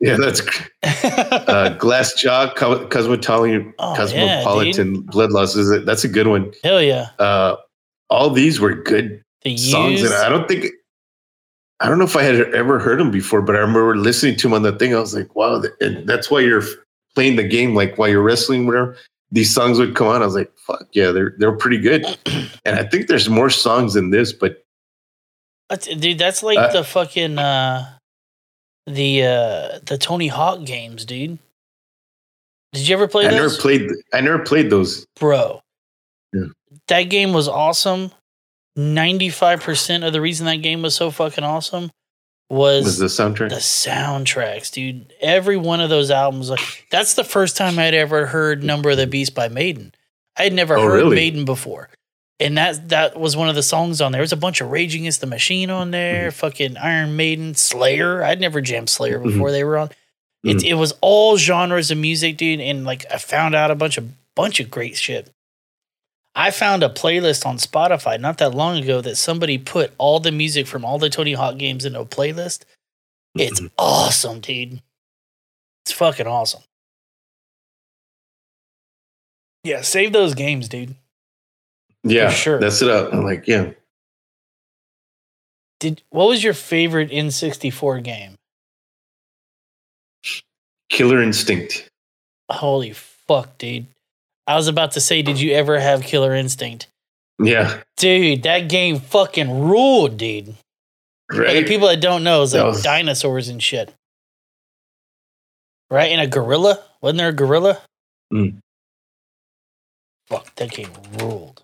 Yeah, that's uh, Glassjaw, Co- Cosmetoli- Oh, Cosmopolitan Blood Loss. Is it? That's a good one. Hell yeah. Uh, all these were good The songs, and I don't think I don't know if I had ever heard them before, but I remember listening to them on the thing. I was like, wow, and that's why you're playing the game, like while you're wrestling, whatever. These songs would come on. I was like, fuck yeah, they're they're pretty good. and I think there's more songs than this, but That's, dude, that's like Uh, the fucking uh the uh the Tony Hawk games, dude. Did you ever play I those? never played. I never played those. Bro. Yeah. That game was awesome. 95% of the reason that game was so fucking awesome was, Was the soundtrack? the soundtracks, dude. Every one of those albums, like that's the first time I'd ever heard Number of the Beast by Maiden. I had never Oh, heard really? Maiden before. And that that was one of the songs on there. There was a bunch of Rage Against the Machine on there, Mm-hmm. fucking Iron Maiden, Slayer. I'd never jammed Slayer Mhm. before they were on. It, Mhm. it was all genres of music, dude. And like I found out a bunch of bunch of great shit. I found a playlist on Spotify not that long ago that somebody put all the music from all the Tony Hawk games into a playlist. It's awesome, dude. It's fucking awesome. Yeah, save those games, dude. Yeah, sure. That's it up. I'm like, yeah. Did what was your favorite N64 game? Killer Instinct. Holy fuck, dude. I was about to say, did you ever have Killer Instinct? Yeah. Dude, that game fucking ruled, dude. For the people that don't know, it's like was- dinosaurs and shit. Right? And a gorilla? Wasn't there a gorilla? Mm. Fuck, that game ruled.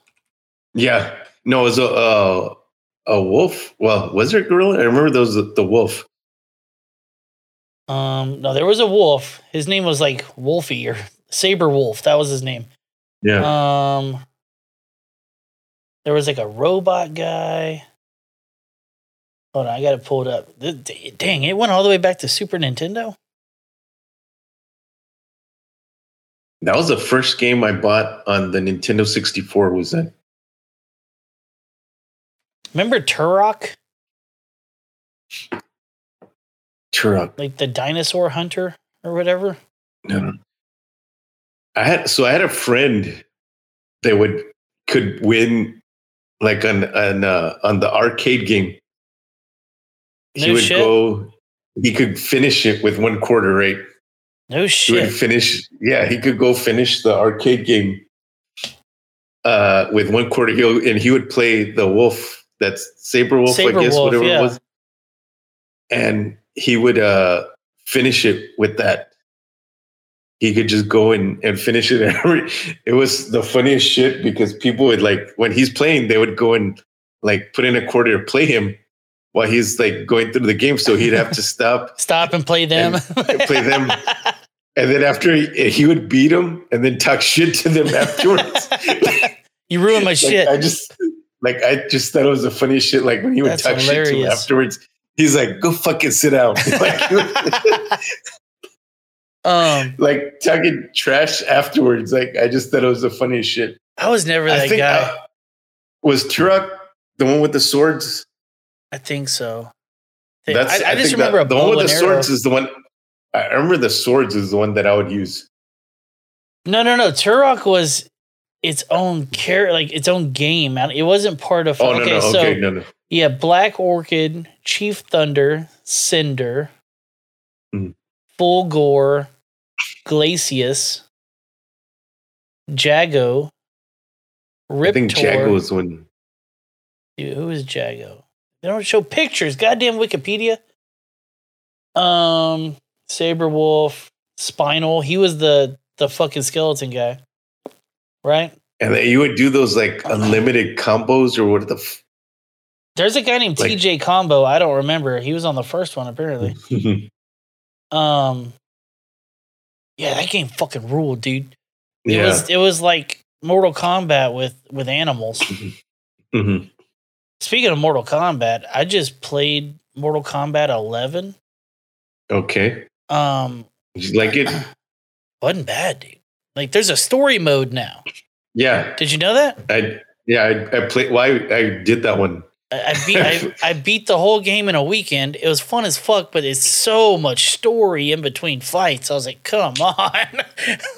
Yeah. No, it was a uh, a wolf. Well, was there a gorilla? I remember was the, the wolf. Um, no, there was a wolf. His name was like Wolfie or Sabrewulf. That was his name. Yeah. Um, there was like a robot guy. Hold on, I got to pull it up. Dang, it went all the way back to Super Nintendo. That was the first game I bought on the Nintendo 64 was that. Remember Turok, Turok. like the dinosaur hunter or whatever? No. I had so I had a friend that would could win like on on uh, on the arcade game. He No would shit. go. He could finish it with one quarter, right? No shit. He would finish. Yeah, he could go finish the arcade game uh, with one quarter. He'll, and he would play the wolf. That's Sabrewulf, Saber I guess, Wolf, whatever yeah. it was. And he would uh, finish it with that. He could just go and, and finish it. Every, it was the funniest shit because people would like when he's playing, they would go and like put in a quarter to play him while he's like going through the game. So he'd have to stop Stop and play them. and play them. And then after he, he would beat them and then talk shit to them afterwards. you ruined my Like, shit. I just like I just thought it was the funniest shit. Like when he would That's talk shit to him afterwards, he's like, "Go fucking sit down." like, um, like talking trash afterwards. Like I just thought it was the funniest shit. I was never I that guy. I- was Turok the one with the swords? I think so. I, That's I, just think that- remember a the one with the arrow. swords is the one. I remember the swords is the one that I would use. No, no, no. Turok was its own character, like its own game. It wasn't part of. Oh no okay, no so okay no no. yeah, Black Orchid, Chief Thunder, Cinder, Hmm. Fulgore, Glacius, Jago, Riptor. I think Jago was one. Dude, who is Jago? They don't show pictures. Goddamn Wikipedia. Um, Sabrewulf, Spinal. He was the the fucking skeleton guy, right? And you would do those like unlimited combos or what the. F- There's a guy named Like- TJ Combo. I don't remember. He was on the first one apparently. Um, yeah, that game fucking ruled, dude. It Yeah. was it was like Mortal Kombat with with animals. Mhm. Speaking of Mortal Kombat, I just played Mortal Kombat 11. Okay. Um, you like it? wasn't bad, dude. Like, there's a story mode now. Yeah. Did you know that? I yeah I, I played. Why I did that one. I, I beat I, I beat the whole game in a weekend. It was fun as fuck, but it's so much story in between fights. I was like, come on.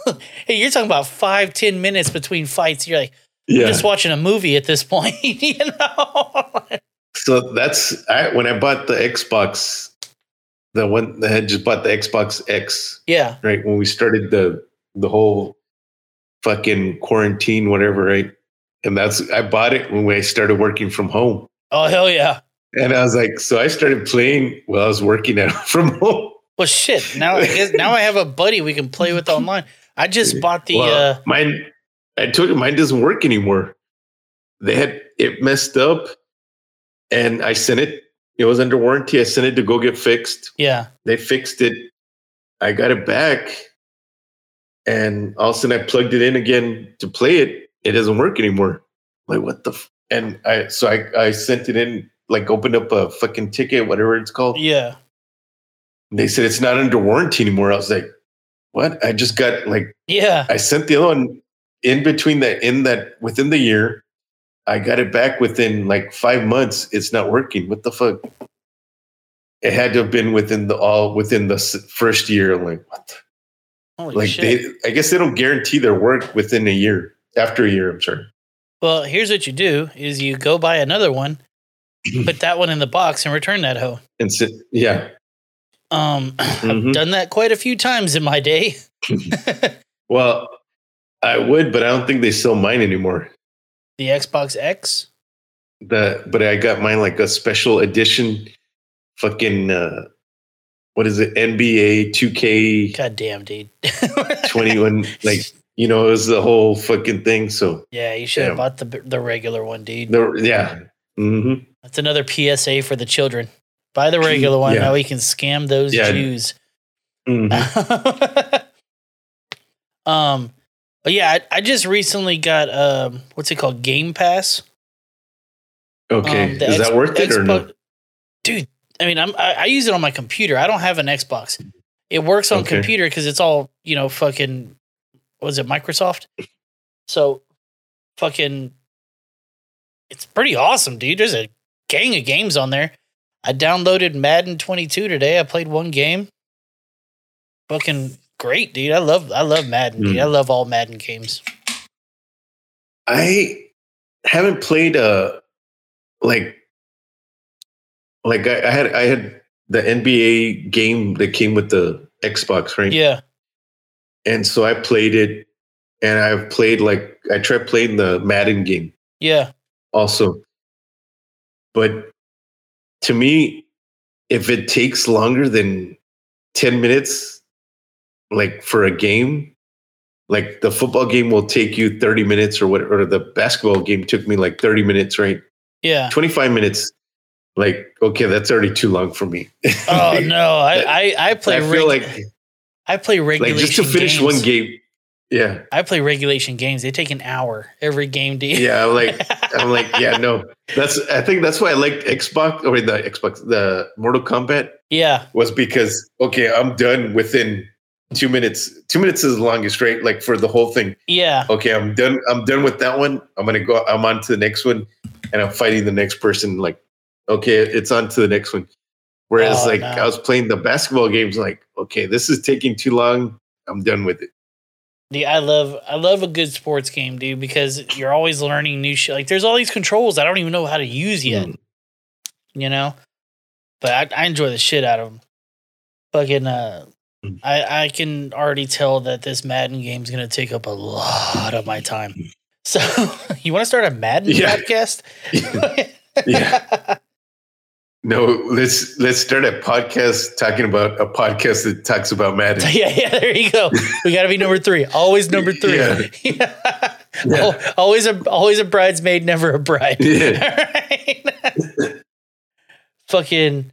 hey, you're talking about five, ten minutes between fights. You're like, Yeah. Just watching a movie at this point, you know? So that's I when I bought the Xbox, the one that had just bought the Xbox X. Yeah. Right when we started the the whole fucking quarantine, whatever. Right, and that's I bought it when I started working from home, Oh hell yeah. and I was like, so I started playing while I was working at from home. Well shit. Now I guess now I have a buddy we can play with online. I just bought the Well, uh mine. I told you mine doesn't work anymore. They had it messed up, and I sent it. It was under warranty. I sent it to go get fixed. yeah. They fixed it. I got it back, and all of a sudden I plugged it in again to play it. It doesn't work anymore. Like what the? F-? And I so I I sent it in. Like opened up a fucking ticket, whatever it's called. Yeah. They said it's not under warranty anymore. I was like, what? I just got like Yeah. I sent the other one in between that in that within the year. I got it back within like five months. It's not working. What the fuck? It had to have been within the all within the first year. I'm like what? the- Holy like shit. they, I guess they don't guarantee their work within a year. After a year, I'm sorry. Well, here's what you do is you go buy another one, put that one in the box and return that hoe. And so, yeah, Um, Mhm. I've done that quite a few times in my day. Well, I would, but I don't think they sell mine anymore. The Xbox X. The but I got mine like a special edition, fucking uh, what is it? NBA 2K God damn, dude. 21. like you know, it was the whole fucking thing. So Yeah, you should have bought the the regular one, dude. the, yeah, hmm That's another PSA for the children. Buy the regular one. Yeah. Now we can scam those Yeah. Jews. hmm Um, but yeah, I, I just recently got um, what's it called? Game Pass. Okay, Um, is that worth it or no? Dude, I mean, I'm, I, I use it on my computer. I don't have an Xbox. It works on Okay. computer because it's all you know. Fucking, was it Microsoft? So, fucking, it's pretty awesome, dude. There's a gang of games on there. I downloaded Madden 22 today. I played one game. Fucking great, dude. I love I love Madden. Dude. Mm. I love all Madden games. I haven't played a like like I, I had I had the NBA game that came with the Xbox, right? Yeah. And so I played it and I've played like I tried playing the Madden game Yeah. also. But to me, if it takes longer than 10 minutes, like for a game, like the football game will take you 30 minutes or what, or the basketball game took me like 30 minutes, right? Yeah. 25 minutes. Like, okay, that's already too long for me. Oh no, I I, I play. I feel reg- like, I play like regulation. just to finish games. one game. Yeah. I play regulation games. They take an hour every game, dude. Yeah. I'm like, I'm like, yeah, no, that's, I think that's why I liked Xbox or the Xbox, the Mortal Kombat yeah, was because okay, I'm done within two minutes. Two minutes is the longest, right? Like for the whole thing. yeah, Okay, I'm done. I'm done with that one. I'm gonna go. I'm on to the next one, and I'm fighting the next person. Like, okay, it's on to the next one. Whereas, Oh, like, no. I was playing the basketball games. Like, okay, this is taking too long. I'm done with it. Dude, I love I love a good sports game, dude, because you're always learning new shit. Like, there's all these controls I don't even know how to use yet. Mm. You know, but I, I enjoy the shit out of them. Fucking, uh, Mm. I I can already tell that this Madden game's gonna take up a lot of my time. So, you want to start a Madden Yeah. podcast? Yeah. No, let's let's start a podcast talking about a podcast that talks about Madden. yeah, yeah. There you go. We got to be number three. Always number three. Yeah. Al- Always a always a bridesmaid, never a bride. Yeah. Alright. fucking.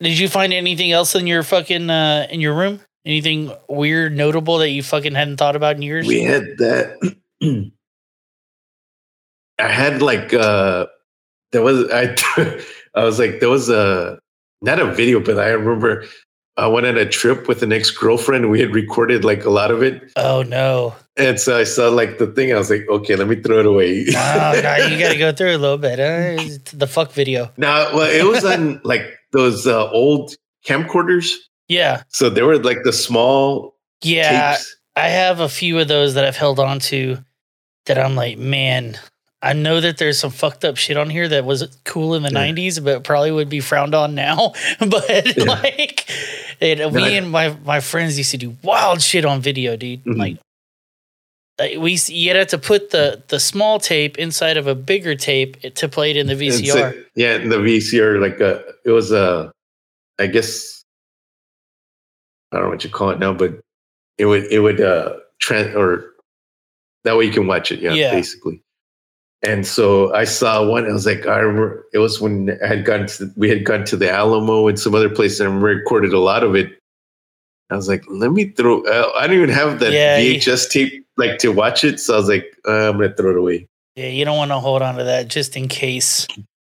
Did you find anything else in your fucking uh in your room? Anything weird, notable that you fucking hadn't thought about in years? We had that. I had like uh there was I I was like there was a not a video, but I remember I went on a trip with an ex girlfriend. We had recorded like a lot of it, Oh no! and so I saw like the thing. I was like, okay, let me throw it away. Oh no! You got to go through a little bit. Uh, it's the fuck video. now, well, it was on like those uh, old camcorders, Yeah, so they were like the small yeah. tapes. I have a few of those that I've held on to that I'm like, man, I know that there's some fucked up shit on here that was cool in the Yeah. 90s, but probably would be frowned on now. but like, it, me I- and my, my friends used to do wild shit on video, dude. Mhm. Like, we used- you had to put the the small tape inside of a bigger tape to play it in the And so- VCR. yeah, in the VCR, like uh, it was a, I guess, I don't know what you call it now, but it would it would uh trend or that way you can watch it. Yeah, Yeah. basically. And so I saw one. I was like, I remember it was when I had gone to we had gone to the Alamo and some other place, and I recorded a lot of it. I was like, let me throw. Uh, I don't even have that Yeah, VHS tape like to watch it, so I was like, uh, I'm gonna throw it away. Yeah, you don't want to hold on to that just in case,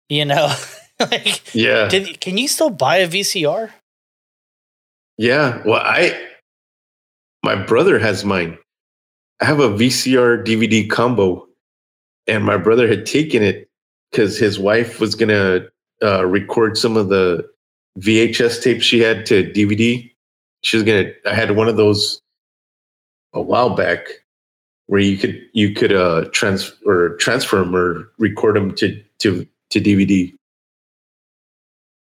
you know. like, Yeah. did, can you still buy a VCR? Yeah. Well, I my brother has mine. I have a VCR DVD combo, and my brother had taken it because his wife was gonna uh, record some of the VHS tapes she had to DVD. She was gonna. I had one of those a while back where you could you could uh trans or transfer them or record them to to to DVD.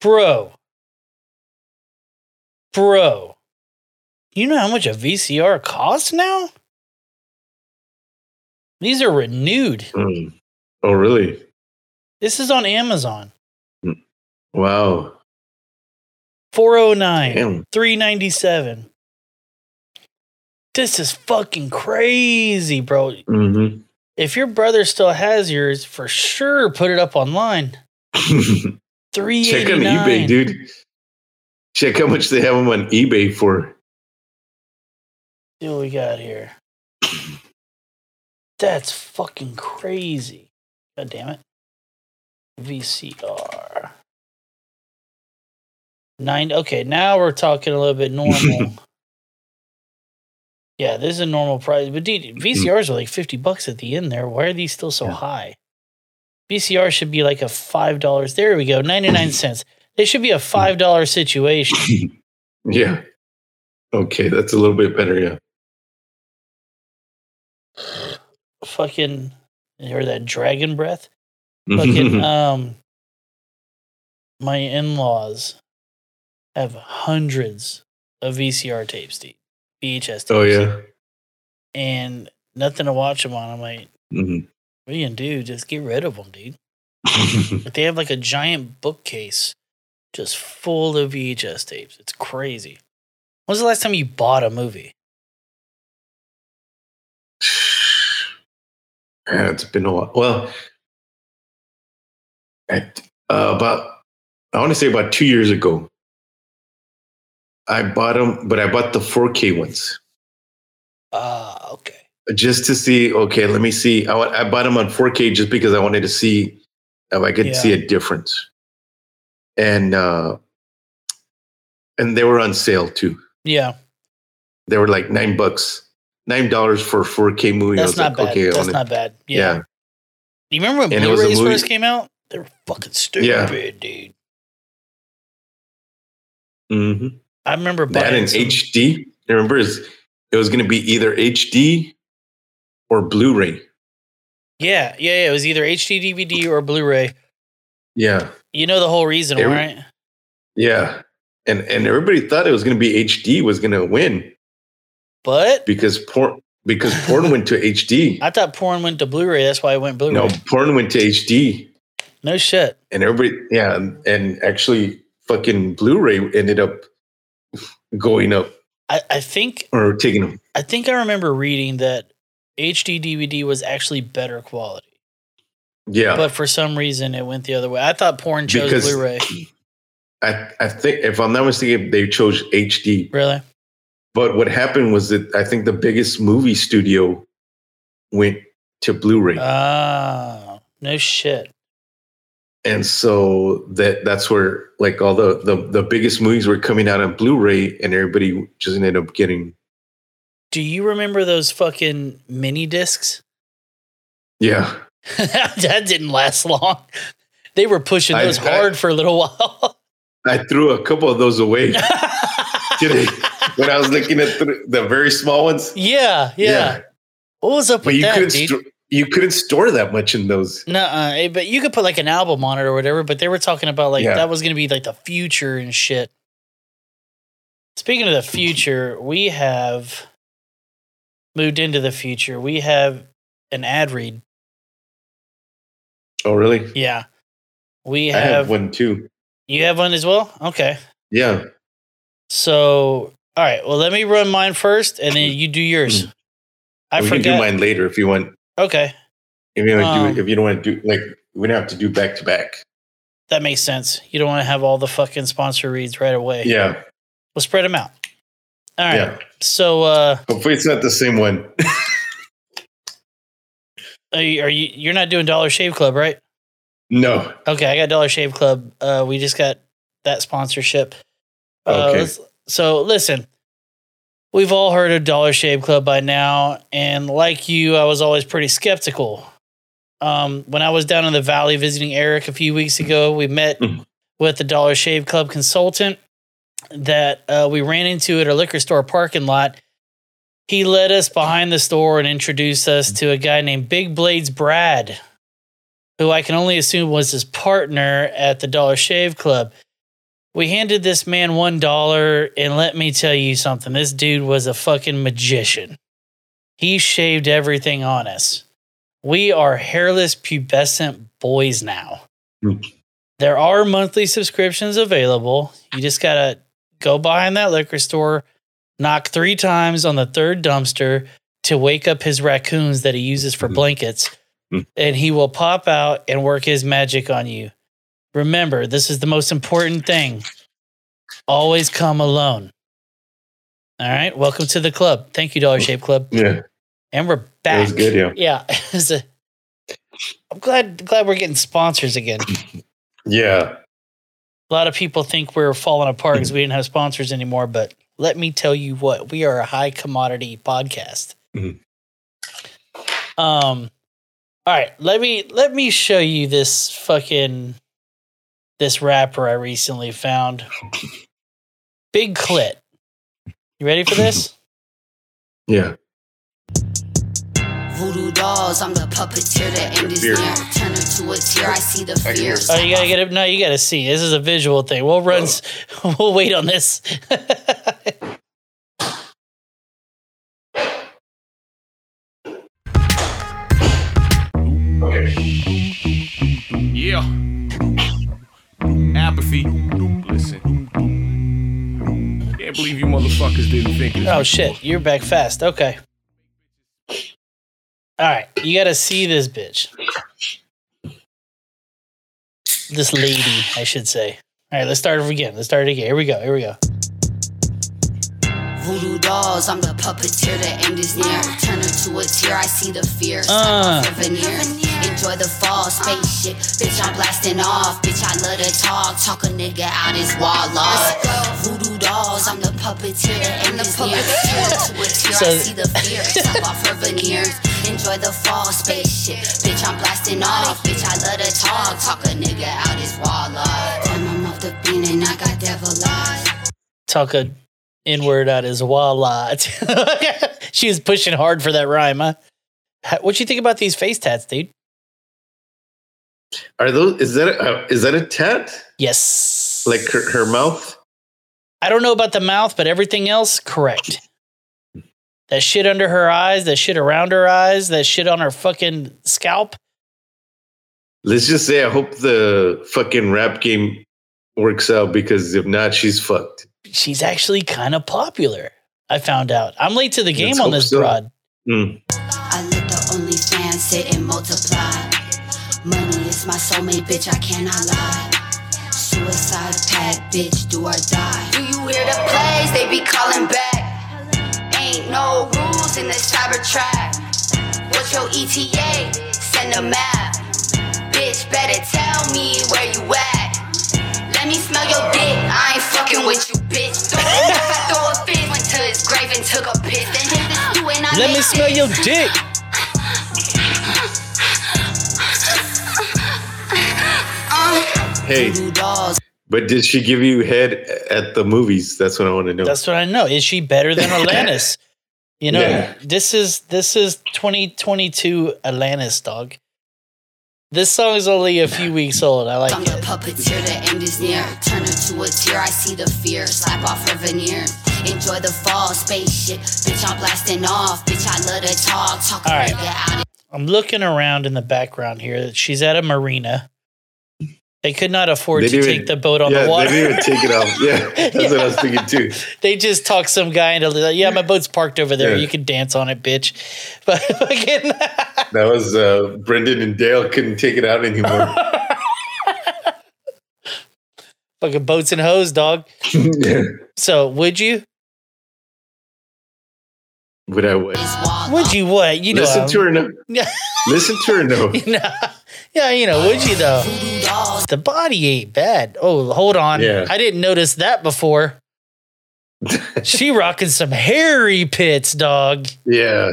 Bro, Bro, you know how much a VCR costs now? These are renewed. Mm. Oh, really? This is on Amazon. Wow. 409, Damn. 397. This is fucking crazy, bro. Mm-hmm. If your brother still has yours, for sure put it up online. Three Check on eBay, dude. Check how much they have them on eBay for. See what we got here. That's fucking crazy. God damn it. VCR. Nine. Okay, now we're talking a little bit normal. yeah, this is a normal price. But dude, VCRs are like 50 bucks at the end there. Why are these still so high? VCR should be like a $5. There we go. 99 cents. They should be a $5 situation. Yeah. Okay, that's a little bit better. Yeah. Fucking you heard that dragon breath? Fucking um my in-laws have hundreds of vcr tapes dude. Vhs tapes Oh yeah. and nothing to watch them on. I'm like mm-hmm. what are you gonna do? Just get rid of them dude. Like they have like a giant bookcase just full of vhs tapes. It's crazy. When was the last time you bought a movie it's been a while. Well, at, uh, about I want to say about two years ago, I bought them, but I bought the 4K ones ah okay just to see. Okay, let me see. I want, I bought them on 4K just because I wanted to see if I could see a difference, and uh, and they were on sale too. yeah They were like nine bucks, nine dollars for a 4K movie. I that's not like, bad okay, that's not bad yeah. yeah. Do you remember when And it was a Blu-rays first came out? They were fucking stupid, Yeah. dude. hmm I remember That in some- HD. I remember is it was going to be either HD or Blu-ray. Yeah, yeah, yeah. It was either HD DVD or Blu-ray. Yeah, You know the whole reason, Every- right? yeah, and and everybody thought it was going to be HD was going to win But because porn because porn went to HD. I thought porn went to Blu-ray. That's why it went Blu-ray. No, porn went to HD, No shit. and everybody yeah, and, and actually fucking Blu-ray ended up going up I, I think or taking them. I think I remember reading that HD DVD was actually better quality. Yeah, But for some reason it went the other way. I thought porn chose Because- Blu-ray. I I think if I'm not mistaken, they chose HD. Really? But what happened was that I think the biggest movie studio went to Blu-ray, Ah, no shit. and so that that's where like all the, the the biggest movies were coming out on Blu-ray, and everybody just ended up getting Do you remember those fucking mini discs? yeah. that didn't last long. They were pushing I- those I- hard for a little while. I threw a couple of those away today when I was looking at the, the very small ones. yeah, yeah, What was up but with you that, couldn't you couldn't store that much in those. Nuh-uh. eh, But you could put like an album on it or whatever. But they were talking about like Yeah. that was going to be like the future and shit. Speaking of the future, we have moved into the future. We have an ad read. Oh, really? Yeah, we I have. have one too. You have one as well. Okay. Yeah. So, all right. Well, let me run mine first, and then you do yours. I Mm. we forgot. can do mine later if you want. Okay, If you, want to Um, do, if you don't want to do like we don't have to do back to back. that makes sense. You don't want to have all the fucking sponsor reads right away. Yeah. We'll spread them out. All right. Yeah. So, uh, Hopefully it's not the same one. are you, are you you're not doing Dollar Shave Club, right? No. Okay, I got Dollar Shave Club. Uh, we just got that sponsorship. Uh, Okay. let's- so listen, we've all heard of Dollar Shave Club by now, and like you, I was always pretty skeptical. Um, when I was down in the valley visiting Eric a few weeks ago, we met with the Dollar Shave Club consultant that uh, we ran into at a liquor store parking lot. He led us behind the store and introduced us to a guy named Big Blades Brad, who I can only assume was his partner at the Dollar Shave Club. We handed this man one dollar, and let me tell you something. This dude was a fucking magician. He shaved everything on us. We are hairless, pubescent boys now. There are monthly subscriptions available. You just gotta go behind that liquor store, knock three times on the third dumpster to wake up his raccoons that he uses for mm-hmm. blankets, mm. and he will pop out and work his magic on you. Remember, this is the most important thing. Always come alone. All right. Welcome to the club. Thank you, Dollar Shave Club. Yeah. And we're back. was good, yeah. Yeah. I'm glad glad we're getting sponsors again. Yeah. A lot of people think we're falling apart because we didn't have sponsors anymore, but let me tell you what, we are a high commodity podcast. Mhm. Um all right, let me let me show you this fucking this rapper I recently found. Big Clit. You ready for this? Yeah. Voodoo dolls, I'm the puppeteer. The end is Fear. near. Turn her to a tear. I see the fear. Oh, you gotta get it. No, you gotta see. This is a visual thing. We'll run. s- We'll wait on this. Yeah. Apathy. Listen. Can't believe you motherfuckers didn't think it. Oh shit, you're back fast. Okay. All right, you gotta see this bitch. This lady, I should say. All right, let's start it again. Let's start it again. Here we go. Here we go. Voodoo dolls, I'm the puppeteer. The end is near. Turn her to a tear. I see the fear. Uh. off her veneers. Enjoy the fall, spaceship. Bitch, I'm blasting off. Bitch, I love to talk. Talk a nigga out his wall off. Voodoo dolls, I'm the puppeteer. The end is near. To a tear. I So- see the fear. Slap off her veneers. Enjoy the fall, spaceship. Bitch, I'm blasting off. Bitch, I love to talk. Talk a nigga out his wall off. Damn, I'm off the bean and I got devil eyes. Talk a N word out as wallet. she was pushing hard for that rhyme, huh? What you think about these face tats, dude? Are those? Is that a, is that a tat? Yes. Like her, her mouth? I don't know about the mouth, but everything else, correct. That shit under her eyes, that shit around her eyes, that shit on her fucking scalp. Let's just say I hope the fucking rap game works out because if not, she's fucked. She's actually kind of popular. I found out. I'm late to the game Let's on this so. broad. Mm. I let the OnlyFans sit and multiply. My soulmate, bitch, I cannot lie. Suicide pact, bitch, do or die. Do you hear the plays? They be calling back. Ain't no rules in this cyber track. What's your ETA? Send a map. Bitch, better tell me where you at. Let me smell your dick. I ain't fucking with you, bitch. Throw I throw a fit, went to his grave and took a piss. Then hit the stew and I Let me smell your dick. Hey, but did she give you head at the movies? That's what I want to know. That's what I know. Is she better than Atlantis? You know, Yeah. this is this is 2022 Atlantis, dog. This song is only a few weeks old. I like I'm it. the puppeteer, the end is near. Turn her to a tear, I see the fear. Slap off her veneer. Enjoy the fall, spaceship. Bitch, I'm blasting off. Bitch, I love to talk. Talk All right. out. I'm looking around in the background here. She's at a marina. They could not afford They to take even- the boat on yeah, the water. They didn't even take it off. Yeah, that's what I was thinking too. they just talk some guy into like, yeah, my boat's parked over there. Yeah. You can dance on it, bitch. But fucking That was uh, Brennan and Dale couldn't take it out anymore. fucking boats and hoes, dog. yeah. So would you? Would I what? Would you what? You know, Listen to her no. Yeah. Listen to her no. No. Yeah, you know, would you though? The body ain't bad. Oh, hold on. Yeah. I didn't notice that before. she rocking some hairy pits, dog. Yeah.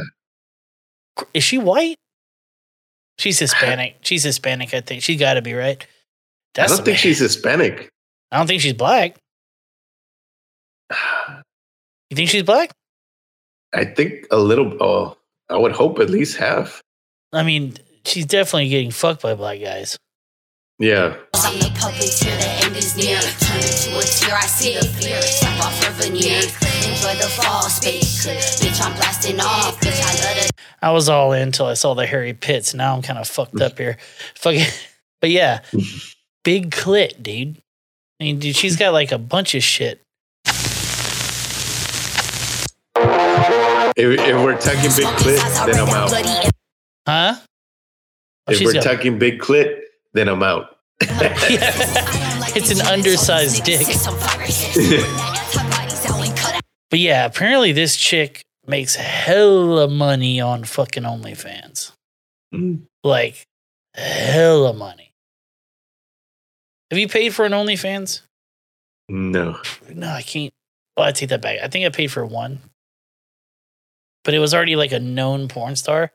Is she white? She's Hispanic. She's Hispanic, I think. She gotta be, right? I don't think she's Hispanic. I don't think she's black. You think she's black? I think a little. Oh, I would hope at least half. I mean, she's definitely getting fucked by black guys. Yeah. I'm the puppeteer, the end is near. Turn into a tear, I see the fear. Slap off her veneer. Enjoy the fall, spaceship. Bitch, I'm blasting off. Bitch, I love the I was all in until I saw the hairy pits. Now I'm kind of fucked up here. Fucking, but yeah, big clit, dude. I mean, dude, she's got like a bunch of shit. If, if we're tucking big clit, then I'm out. Huh? Oh, If we're got- tucking big clit, then I'm out. It's an undersized dick. But yeah, apparently this chick makes hella money on fucking OnlyFans. Mm. Like hella money. Have you paid for an OnlyFans? No. No, I can't. Well, I take that back. I think I paid for one, but it was already like a known porn star.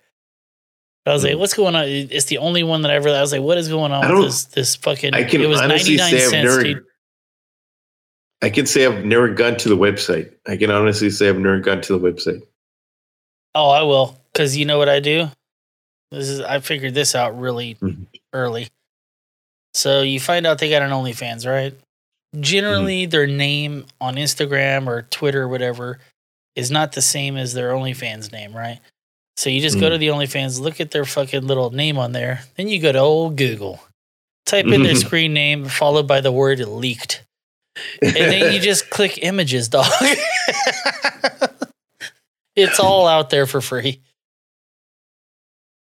I was like, "What's going on?" It's the only one that I ever. I was like, "What is going on with this? This fucking." I can it was honestly say I've cents, never. dude. I can say I've never gone to the website. I can honestly say I've never gone to the website. Oh, I will, because you know what I do. This is I figured this out really Mm-hmm. early. So you find out they got an OnlyFans, right? Generally, Mm-hmm. their name on Instagram or Twitter or whatever is not the same as their OnlyFans name, right? So you just go Mm. to the OnlyFans, look at their fucking little name on there, then you go to old Google, type in their screen name followed by the word leaked, and then you just click images, dog. it's all out there for free.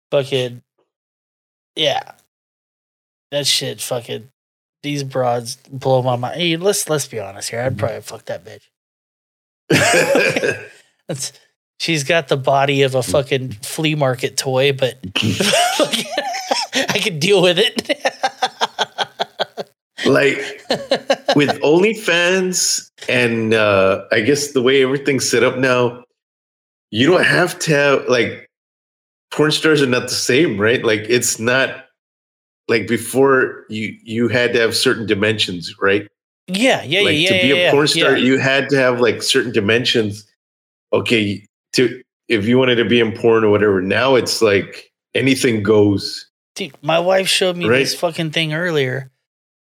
Fucking yeah, that shit. Fucking these broads blow my mind. Hey, let's let's be honest here. I'd probably fuck that bitch. That's, she's got the body of a fucking flea market toy, but I could deal with it. like with OnlyFans and uh I guess the way everything's set up now, you don't have to have like porn stars are not the same, right? Like it's not like before you you had to have certain dimensions, right? yeah, yeah, like yeah, to yeah, be yeah, a porn yeah. star, you had to have like certain dimensions. Okay, to if you wanted to be in porn or whatever, now it's like anything goes. Dude, my wife showed me Right. this fucking thing earlier.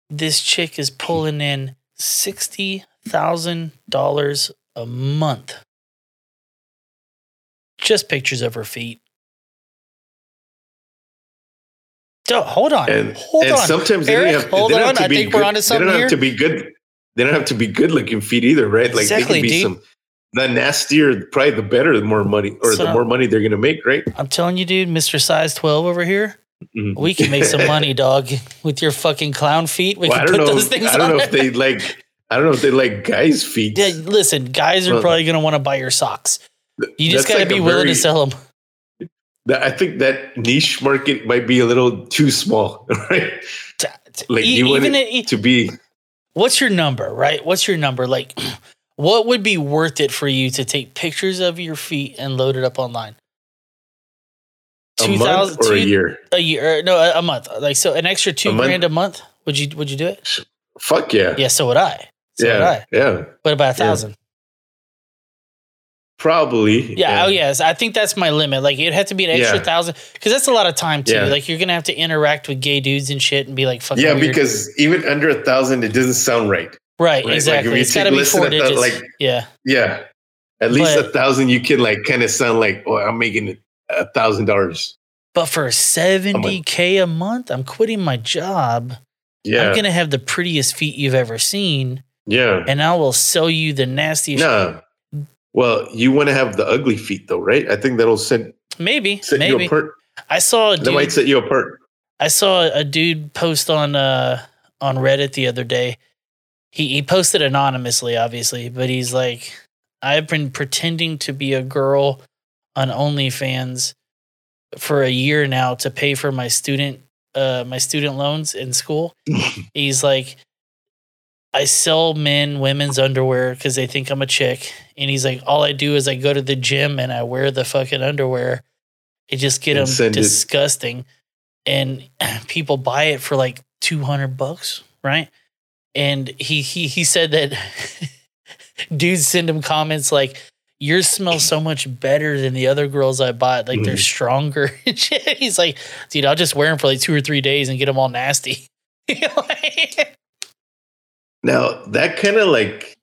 This chick is pulling in sixty thousand dollars a month. Just pictures of her feet. Duh, hold on. And, hold and on. sometimes they Eric, don't have, hold they don't have on. to I be think good, we're onto They something don't have here. to be good. They don't have to be good looking feet either, right? Like Exactly, they can be dude. some the nastier, probably the better, the more money or So- the more money they're gonna make, right? I'm telling you, dude, Mr. Size 12 over here, Mhm. we can make some money, dog, with your fucking clown feet. We Well, can put know. those things I don't on. know if they like. I don't know if they like guys' feet. Yeah, listen, guys are probably going to want to buy your socks. You just got to like be willing very- to sell them. I think that niche market might be a little too small, right? Like E- you want it- to be. What's your number, right? What's your number? Like, what would be worth it for you to take pictures of your feet and load it up online? A month or a year? A year? Er, no, a, a month. Like so, an extra two A month? grand a month. Would you Would you do it? Fuck yeah. Yeah, so would I. So would yeah. I. Yeah. What about a Yeah. thousand? Probably. Yeah, oh yes. I think that's my limit. Like it'd have to be an extra Yeah. thousand because that's a lot of time too. Yeah. Like you're gonna have to interact with gay dudes and shit and be like fucking Yeah, weird. because even under a thousand, it doesn't sound right. Right, Like, exactly. you it's got to be four digits. like- yeah, Yeah. At least But- a thousand, you can like kind of sound like, oh, I'm making a thousand dollars. but for seventy k a month, I'm quitting my job. Yeah. I'm gonna have the prettiest feet you've ever seen, Yeah. and I will sell you the nastiest. No. Well, you want to have the ugly feet though, right? I think that'll send Maybe, set you maybe. apart. I saw a That might dude. set you apart. I saw a dude post on uh on Reddit the other day. He he posted anonymously, obviously, but he's like, I've been pretending to be a girl on OnlyFans for a year now to pay for my student uh my student loans in school. he's like I sell men women's underwear because they think I'm a chick. And he's like, all I do is I go to the gym and I wear the fucking underwear. It just get And them send it. disgusting. And people buy it for like 200 bucks, right? And he he he said that dudes send him comments like, yours smell so much better than the other girls I bought. Like they're Mhm. stronger. He's like, dude, I'll just wear them for like two or three days and get them all nasty. Now that kind of like,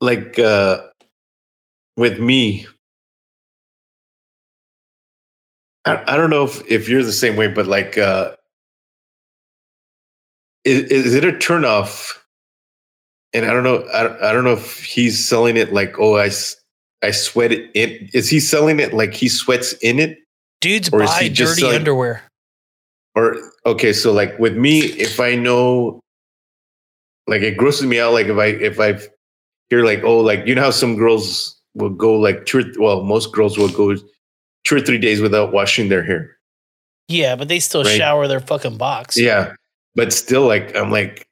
like uh with me, I, I don't know if if you're the same way, but like, uh is, is it a turnoff? And I don't know, I, don't- I don't know if he's selling it like, oh, I, I sweat it in. Is he selling it like he sweats in it? Dudes Or buy dirty selling- underwear. Or okay, so like with me, if I know, like it grosses me out. Like if I if I hear like oh like you know how some girls will go like two or, well most girls will go two or three days without washing their hair. Yeah, but they still Right. shower their fucking box. Yeah, but still like I'm like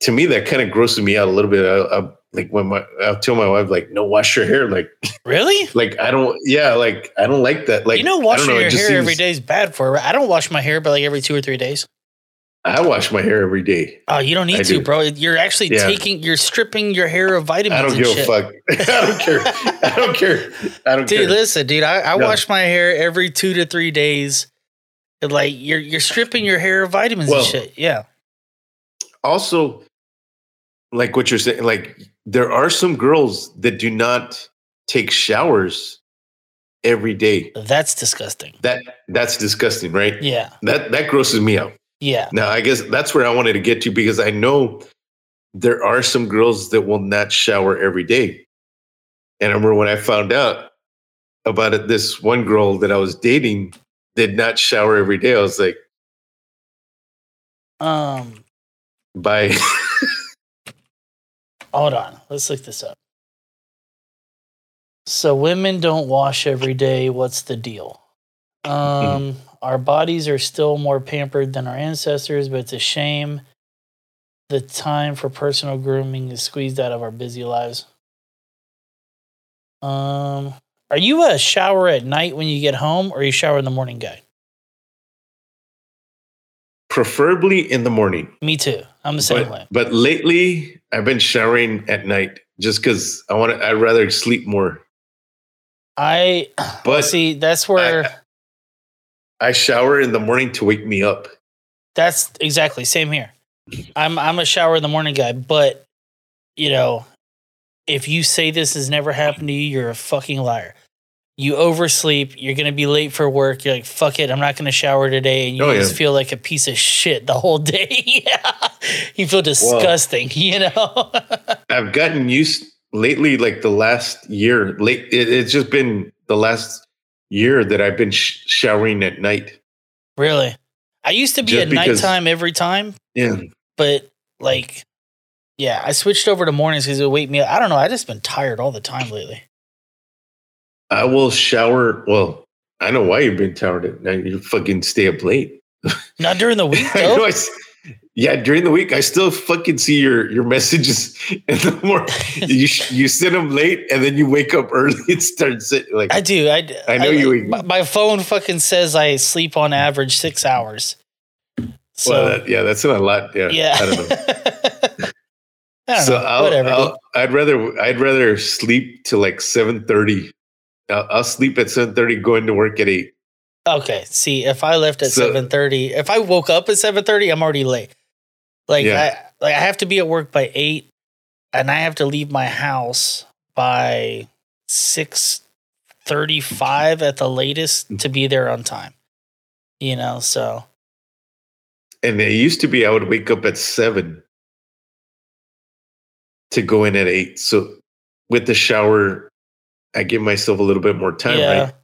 to me that kind of grosses me out a little bit. I, I, like when my I'll tell my wife like no wash your hair like Really? like I don't yeah like I don't like that like you know, I washing don't know, your hair every seems- day is bad for it. I don't wash my hair, but like every two or three days. I wash my hair every day. Oh, you don't need I to, do. bro. You're actually Yeah. taking, you're stripping your hair of vitamins. I don't give a fuck. I don't care. I don't care. I don't Dude, care. Dude, listen, dude. I, I No. wash my hair every two to three days. Like you're you're stripping your hair of vitamins Well, and shit. Yeah. also like what you're saying like there are some girls that do not take showers every day That's disgusting. that that's disgusting right Yeah. that that grosses me out Yeah. now i guess that's where i wanted to get to because i know there are some girls that will not shower every day and i remember when i found out about it this one girl that i was dating did not shower every day i was like Um, bye hold on. Let's look this up. So women don't wash every day. What's the deal? Um, our bodies are still more pampered than our ancestors, but it's a shame the time for personal grooming is squeezed out of our busy lives. Um, are you a shower at night when you get home, or you shower in the morning guy? preferably in the morning Me too. I'm the same but, way. But lately, I've been showering at night just because I want to. I'd rather sleep more. I But see. That's where I shower in the morning to wake me up. That's exactly same here. I'm I'm a shower in the morning guy, but you know, if you say this has never happened to you, you're a fucking liar. You oversleep, you're gonna be late for work, you're like, fuck it, I'm not gonna shower today, and you Oh, just yeah. feel like a piece of shit the whole day. yeah. You feel disgusting, you know? I've gotten used lately, like the last year. Late, it, it's just been the last year that I've been sh- showering at night. really. I used to be Just at because- nighttime every time, Yeah, but like yeah, I switched over to mornings because it would wake me up. I don't know, I just been tired all the time lately. I will shower. Well, I know why you've been tired night. You fucking stay up late. Not during the week I know though. Yeah, during the week, I still fucking see your your messages in the morning. you you send them late, and then you wake up early and start sitting. Like I do. I, I know you- My, my phone fucking says I sleep on average six hours. So well, that, yeah, that's not a lot. Yeah, yeah, I don't know. I don't so know, I'll, whatever. I'll, I'd rather I'd rather sleep till like seven thirty. I'll, I'll sleep at seven thirty, going to work at eight. okay. See, if I left at So- seven thirty, if I woke up at seven thirty, I'm already late. Like Yeah. I like I have to be at work by eight, and I have to leave my house by six thirty-five at the latest mm-hmm. to be there on time. You know, so And it used to be I would wake up at seven to go in at eight. So with the shower, I give myself a little bit more time, yeah. right?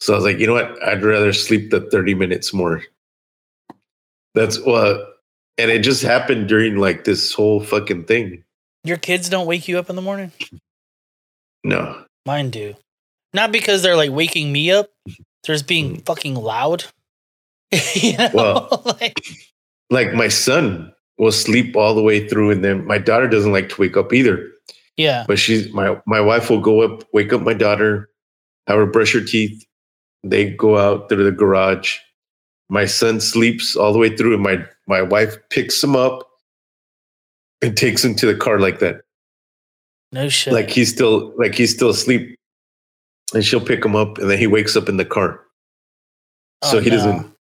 So I was like, you know what? I'd rather sleep the 30 minutes more. That's what, and it just happened during like this whole fucking thing. Your kids don't wake you up in the morning. No. Mine do. Not because they're like waking me up. They're just Mm. being fucking loud. you know? Well, like, like my son will sleep all the way through, and then my daughter doesn't like to wake up either. Yeah. But she's my my wife will go up, wake up my daughter, have her brush her teeth. They go out through the garage. My son sleeps all the way through, and my my wife picks him up and takes him to the car like that, No shit. like he's still like he's still asleep. And she'll pick him up, and then he wakes up in the car. So Oh, he no. doesn't.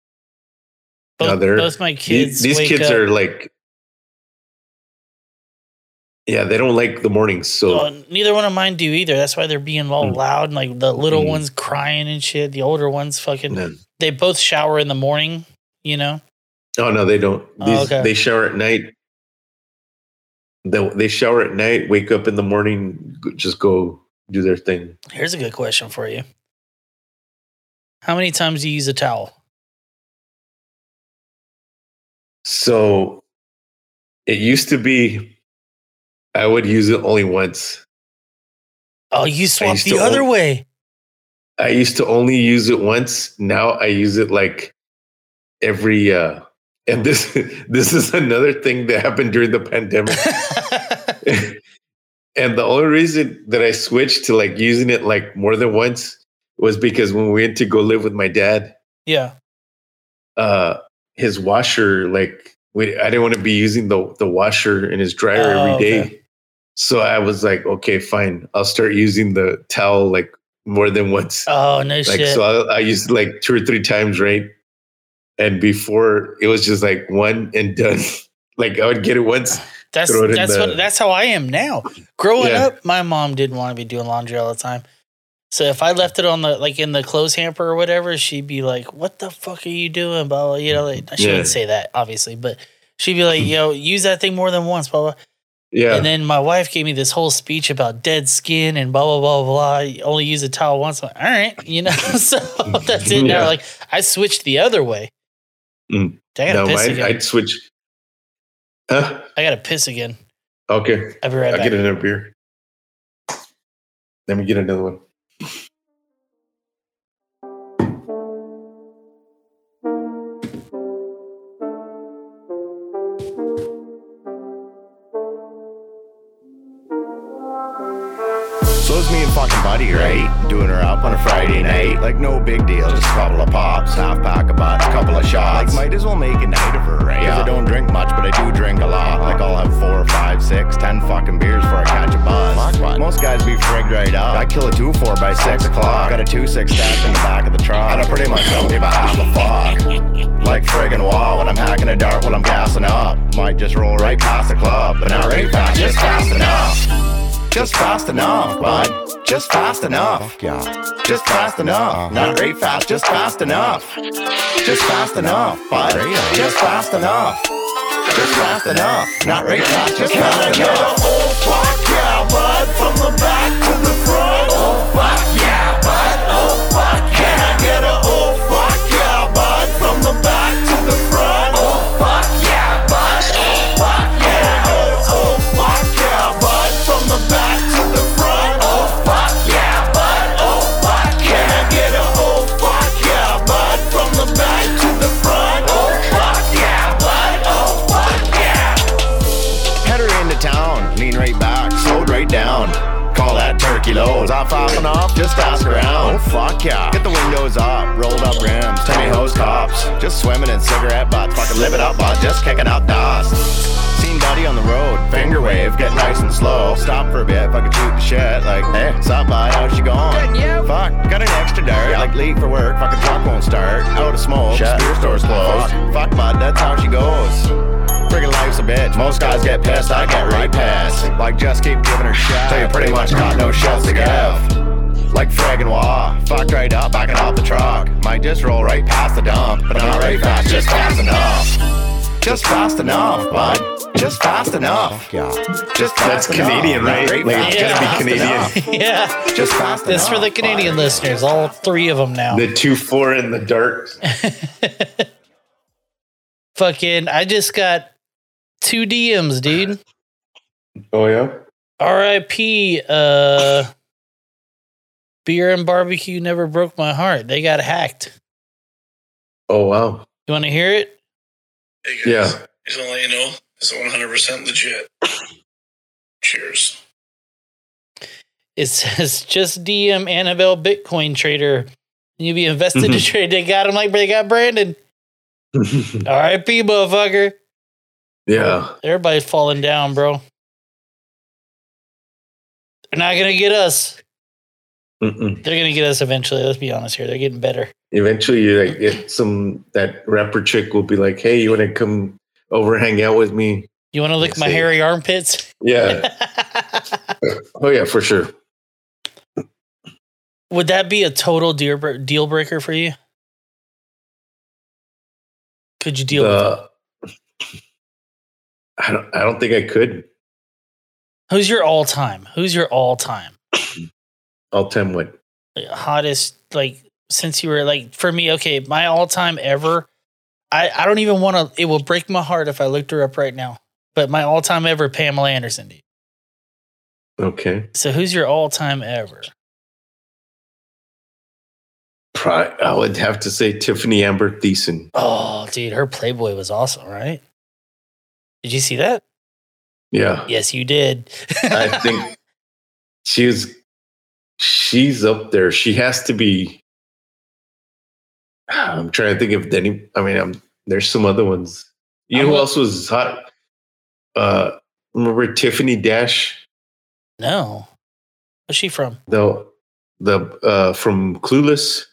Both, No, both my these- kids. These, wake kids up, are like, yeah, they don't like the mornings. So Well, neither one of mine do either. That's why they're being all Mm. loud and like the little Mm. ones crying and shit. The older ones fucking. They both shower in the morning. You know. Oh no, they don't. Oh, okay. They shower at night. They, they shower at night, wake up in the morning, just go do their thing. Here's a good question for you. How many times do you use a towel? So it used to be I would use it only once. Oh, you swap used the other way. I used to only use it once. Now I use it like every uh and this this is another thing that happened during the pandemic. and the only reason that I switched to like using it like more than once was because when we went to go live with my dad, Yeah. uh his washer like we I didn't want to be using the the washer in his dryer Oh, every day. okay. So I was like, okay, fine. I'll start using the towel like more than once. Oh no like shit. so I, I used it like two or three times, right? And before it was just like one and done. like I would get it once. That's it that's the- what that's how I am now. Growing Yeah. up, my mom didn't want to be doing laundry all the time. So if I left it on the like in the clothes hamper or whatever, she'd be like, "What the fuck are you doing?" Blah blah. You know, like, she Yeah. wouldn't say that obviously, but she'd be like, mm-hmm. "Yo, use that thing more than once." Blah blah. Yeah. And then my wife gave me this whole speech about dead skin and blah blah blah blah. You only use a towel once. I'm like, All right, you know. so that's it now. Like I switched the other way. Mm. I gotta No, piss mine, again. I'd switch. Huh? I gotta piss again. Okay. I'll be right I'll back. get another beer. Let me get another one. Right? Doing her up on a Friday night. Like, no big deal, just a couple of pops, half pack of butts, couple of shots. Like, might as well make a night of her, right? 'Cause I don't drink much, but I do drink a lot. Like, I'll have four, five, six, ten fucking beers before I catch a buzz. Most guys be frigged right up. I kill a two four by six o'clock. Got a two six stacked in the back of the truck. And I pretty much don't give a half a fuck. Like friggin' wall when I'm hacking a dart while I'm gassing up. Might just roll right past the club, but not right fast, just fast enough. Just fast enough, bud. Just fast enough. Yeah. Just fast enough. Uh-huh. Not very fast, just fast enough. Just fast enough, bud. Just fast enough. Just fast enough. Not very fast, just fast enough. Oh, fuck yeah, bud. From the back to the lows. Off, off, and off, just ask around. Oh, fuck yeah. Get the windows up, rolled up rims, tiny hose tops. Just swimming in cigarette butts, fucking live it up, bud, just kicking up dust. Seen Buddy on the road, finger wave, get nice and slow. Stop for a bit, fucking shoot the shit. Like, hey, stop by, how's she going? Fuck, got an extra dart. Like, late for work, fucking truck won't start. Out of smoke, beer store's closed. Fuck, Fuck, bud, that's how she goes. Friggin' life's a bitch. Most guys get pissed, I get right past. Like, just keep giving her shit. Till you pretty much got no shits to give. Like friggin' wah, fucked right up, backing off the truck. Might just roll right past the dump, but not right fast, just fast enough. Just fast enough, bud. Just fast enough. Yeah. Just That's fast enough. Canadian, right? right Like, fast, it's be just Canadian. fast enough. yeah. Just fast This for the Canadian listeners, all three of them now. The two four and the dart. Fucking, I just got two DMs, dude. Oh yeah. R.I.P. Uh, beer and barbecue never broke my heart. They got hacked. Oh wow. You want to hear it? Yeah. Just want to let you know it's 100% legit. Cheers. It says just DM Annabelle Bitcoin trader. You be invested to trade. They got him like they got Brandon. R.I.P. motherfucker. Yeah. Everybody's falling down, bro. They're not gonna get us. Mm-mm. They're gonna get us eventually. Let's be honest here. They're getting better. Eventually, you like get some that rapper chick will be like, "Hey, you want to come over, hang out with me?" You want to lick my see. hairy armpits? Yeah. oh yeah, for sure. Would that be a total deal deal breaker for you? Could you deal with it? I don't. I don't think I could. Who's your all time? Who's your all time All time what? hottest? Like since you were like for me, okay, my all time ever. I I don't even want to. It will break my heart if I looked her up right now. But my all time ever, Pamela Anderson. Dude. Okay. So who's your all time ever? Pri- I would have to say Tiffani Amber Thiessen. Oh, dude, her Playboy was awesome, right? Did you see that? Yeah, Yes, you did. I think she's she's up there. She has to be. I'm trying to think of any. I mean, I'm, there's some other ones. You know I'm who a- else was hot? Uh, remember Tiffany Dash? no. Where's she from? The the uh, from Clueless.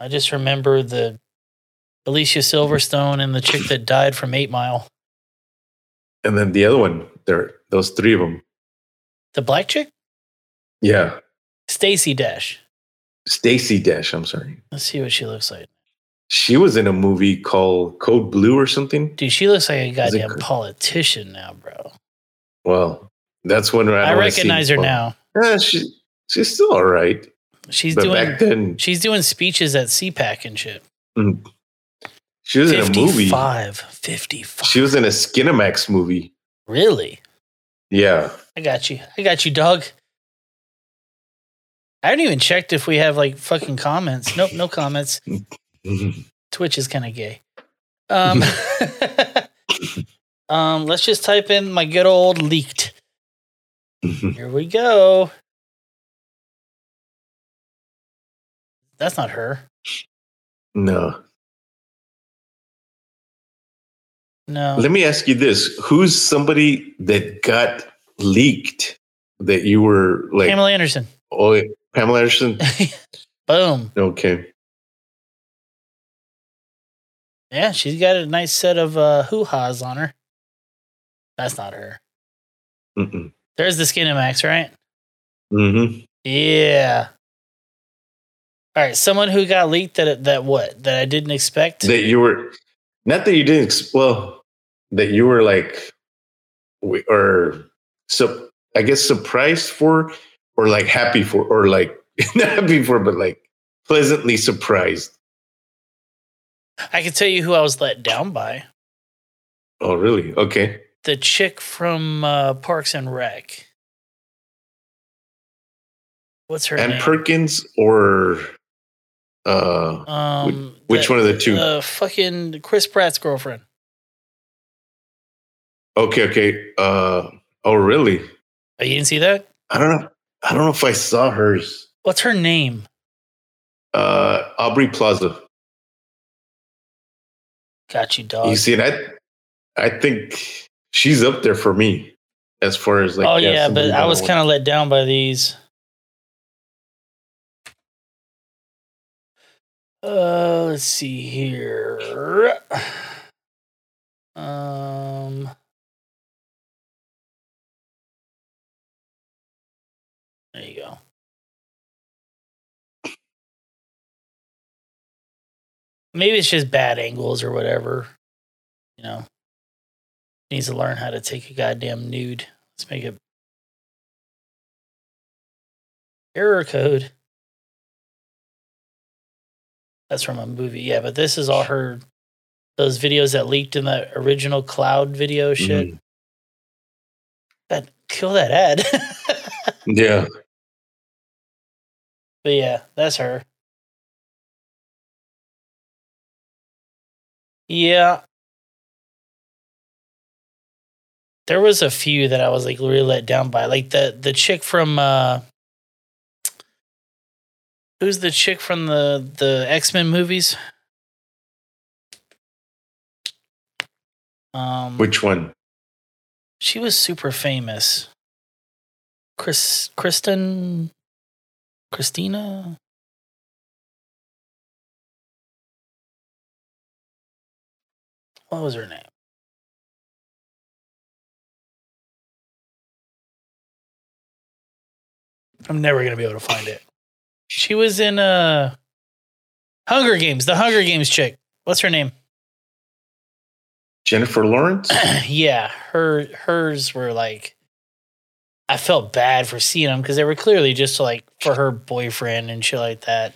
I just remember the Alicia Silverstone and the chick that died from Eight Mile. And then the other one, there, those three of them. The black chick? Yeah, Stacey Dash. Stacey Dash. I'm sorry. Let's see what she looks like. She was in a movie called Code Blue or something. Dude, she looks like a Is it goddamn politician now, bro. Well, that's when I, I, don't wanna see- recognize her well, now. eh, she, she's still all right. She's but doing then, she's doing speeches at CPAC and shit. mm, she was in a movie. 55. 55. She was in a Skinemax movie. Really? Yeah. I got you. I got you, dog. I haven't even checked if we have like fucking comments. Nope, no comments. Twitch is kind of gay. Um, um, let's just type in my good old leaked. Here we go. That's not her. No. No. Let me ask you this: Who's somebody that got leaked that you were like? Pamela Anderson. Oh, Pamela Anderson. Boom. Okay. Yeah, she's got a nice set of uh, hoo ha's on her. That's not her. Mm-mm. There's the Skinemax, right? Mm-hmm. Yeah. All right, someone who got leaked that that what that I didn't expect. That you were not that you didn't. Well, that you were like, we- or so I guess surprised for, or like happy for, or like not happy for, but like pleasantly surprised. I can tell you who I was let down by. Oh, really? Okay. The chick from uh, Parks and Rec. What's her Ann name? Perkins or uh, um, which one of the two? Uh, fucking Chris Pratt's girlfriend. Okay, okay. Uh, oh, really? Oh, you didn't see that? I don't know. I don't know if I saw hers. What's her name? Uh, Aubrey Plaza. Got you, dog. You see, that? I, I think she's up there for me as far as like. oh yeah, but I was kind of let down by these. Uh, let's see here. Um, there you go. Maybe it's just bad angles or whatever. You know, needs to learn how to take a goddamn nude. Let's make it error code. That's from a movie, yeah. But this is all her those videos that leaked in the original cloud video shit. Mhm. That kill that ad. Yeah. But yeah, that's her. Yeah. There was a few that I was like really let down by. Like the the chick from uh Who's the chick from the the X-Men movies? Um Which one? she was super famous. Chris Kristen Christina. What was her name? I'm never gonna be able to find it. She was in uh Hunger Games, the Hunger Games chick. What's her name? Jennifer Lawrence. yeah, her hers were like I felt bad for seeing them because they were clearly just like for her boyfriend and shit like that.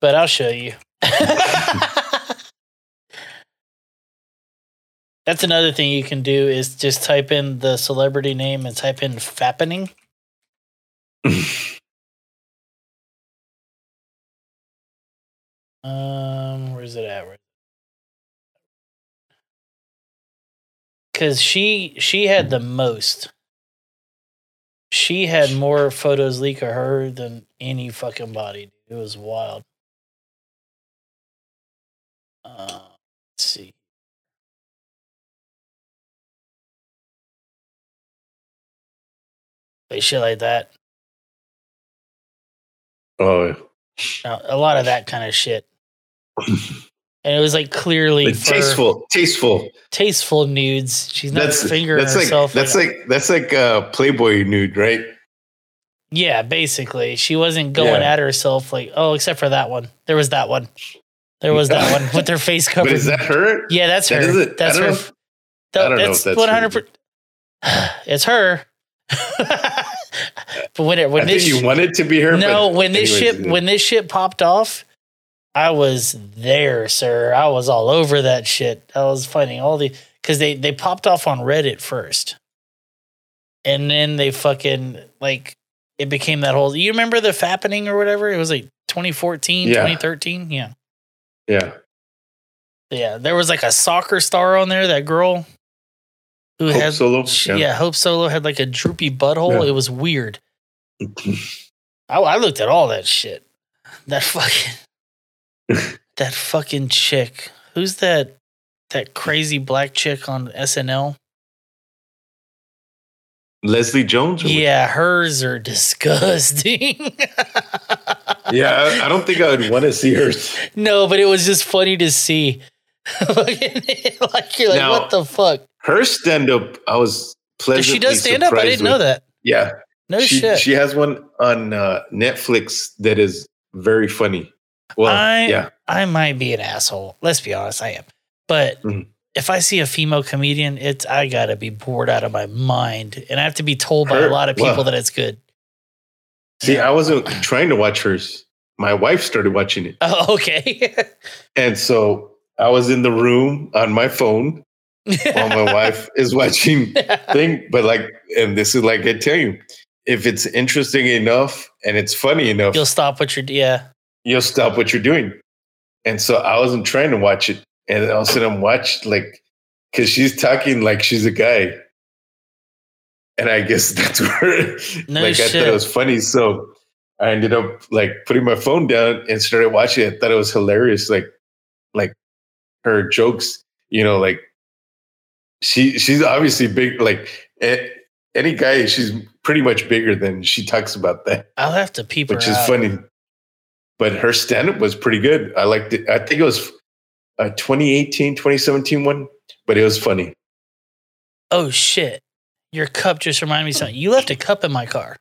But I'll show you. That's another thing you can do is just type in the celebrity name and type in fappening. um, where's it at? Because she she had the most. She had more photos leak of her than any fucking body. It was wild. Uh, let's see. Like shit like that. Oh, Uh, a lot of that kind of shit. And it was like clearly like tasteful, tasteful. tasteful nudes. She's not That's fingering that's like that's like that's like uh Playboy nude, right? yeah, basically, she wasn't going Yeah. at herself like oh, except for that one. There was that one. There was that one with her face covered. But is that her? Yeah, that's That her. it. That's her. if- Th- I don't know that's that's hundred. It's her. but when it when I this you want it to be her. no, when this anyways, shit when this shit popped off, I was there, sir. I was all over that shit. I was finding all the because they they popped off on Reddit first, and then they fucking like it became that whole. You remember the fappening or whatever? It was like 2014, Yeah. 2013. Yeah, yeah, yeah. There was like a soccer star on there. That girl who Hope had Solo? she- Yeah. yeah. Hope Solo had like a droopy butthole. Yeah. It was weird. I, I looked at all that shit. That fucking that fucking chick. Who's that? That crazy black chick on SNL. Leslie Jones. or- Yeah, hers are disgusting. yeah. I, I don't think I would want to see her. no, but it was just funny to see. like you're like, Now- what the fuck? Her stand up. I was pleasantly She does stand up. I didn't know that. Yeah. No she, shit. She has one on uh, Netflix that is very funny. Well, I yeah. I might be an asshole. Let's be honest, I am. But Mhm. if I see a female comedian, it's I gotta be bored out of my mind, and I have to be told by a lot of people well- that it's good. See, I wasn't trying to watch hers. My wife started watching it. Oh, okay. And so I was in the room on my phone while my wife is watching thing. But like, and this is like I tell you, if it's interesting enough and it's funny enough, You'll stop what you're yeah. You'll stop what you're doing. And so I wasn't trying to watch it. And all of a sudden I'm watched like because she's talking like she's a guy. And I guess that's where No like I thought it was funny. So I ended up like putting my phone down and started watching it. I thought it was hilarious. Like like her jokes, you know, like she she's obviously big like any guy, she's pretty much bigger than she talks about that I'll have to peep which her is out. funny. But her stand up was pretty good. I liked it. I think it was a 2018, 2017 one, but it was funny. Oh shit. Your cup just reminded me something. You left a cup in my car.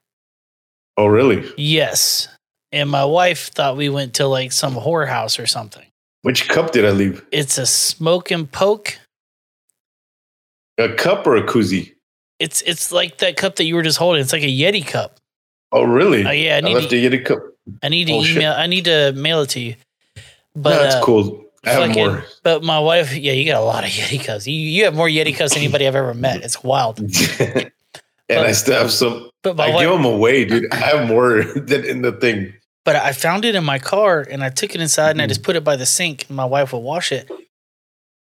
Oh, really? Yes. And my wife thought we went to like some whorehouse or something. Which cup did I leave? It's a smoke and poke. A cup or a koozie? It's it's like that cup that you were just holding. It's like a Yeti cup. Oh, really? Oh, yeah, I I, need left to- a Yeti cup. I need to Oh, shit. email. I need to mail it to you. But no, that's uh, cool. I have fucking- more. But my wife, yeah, you got a lot of Yeti cups. You, you have more Yeti cups than anybody I've ever met. It's wild. and I still have some. But my I wife- give them away, dude. I have more than in the thing. But I found it in my car and I took it inside and I just put it by the sink and my wife would wash it.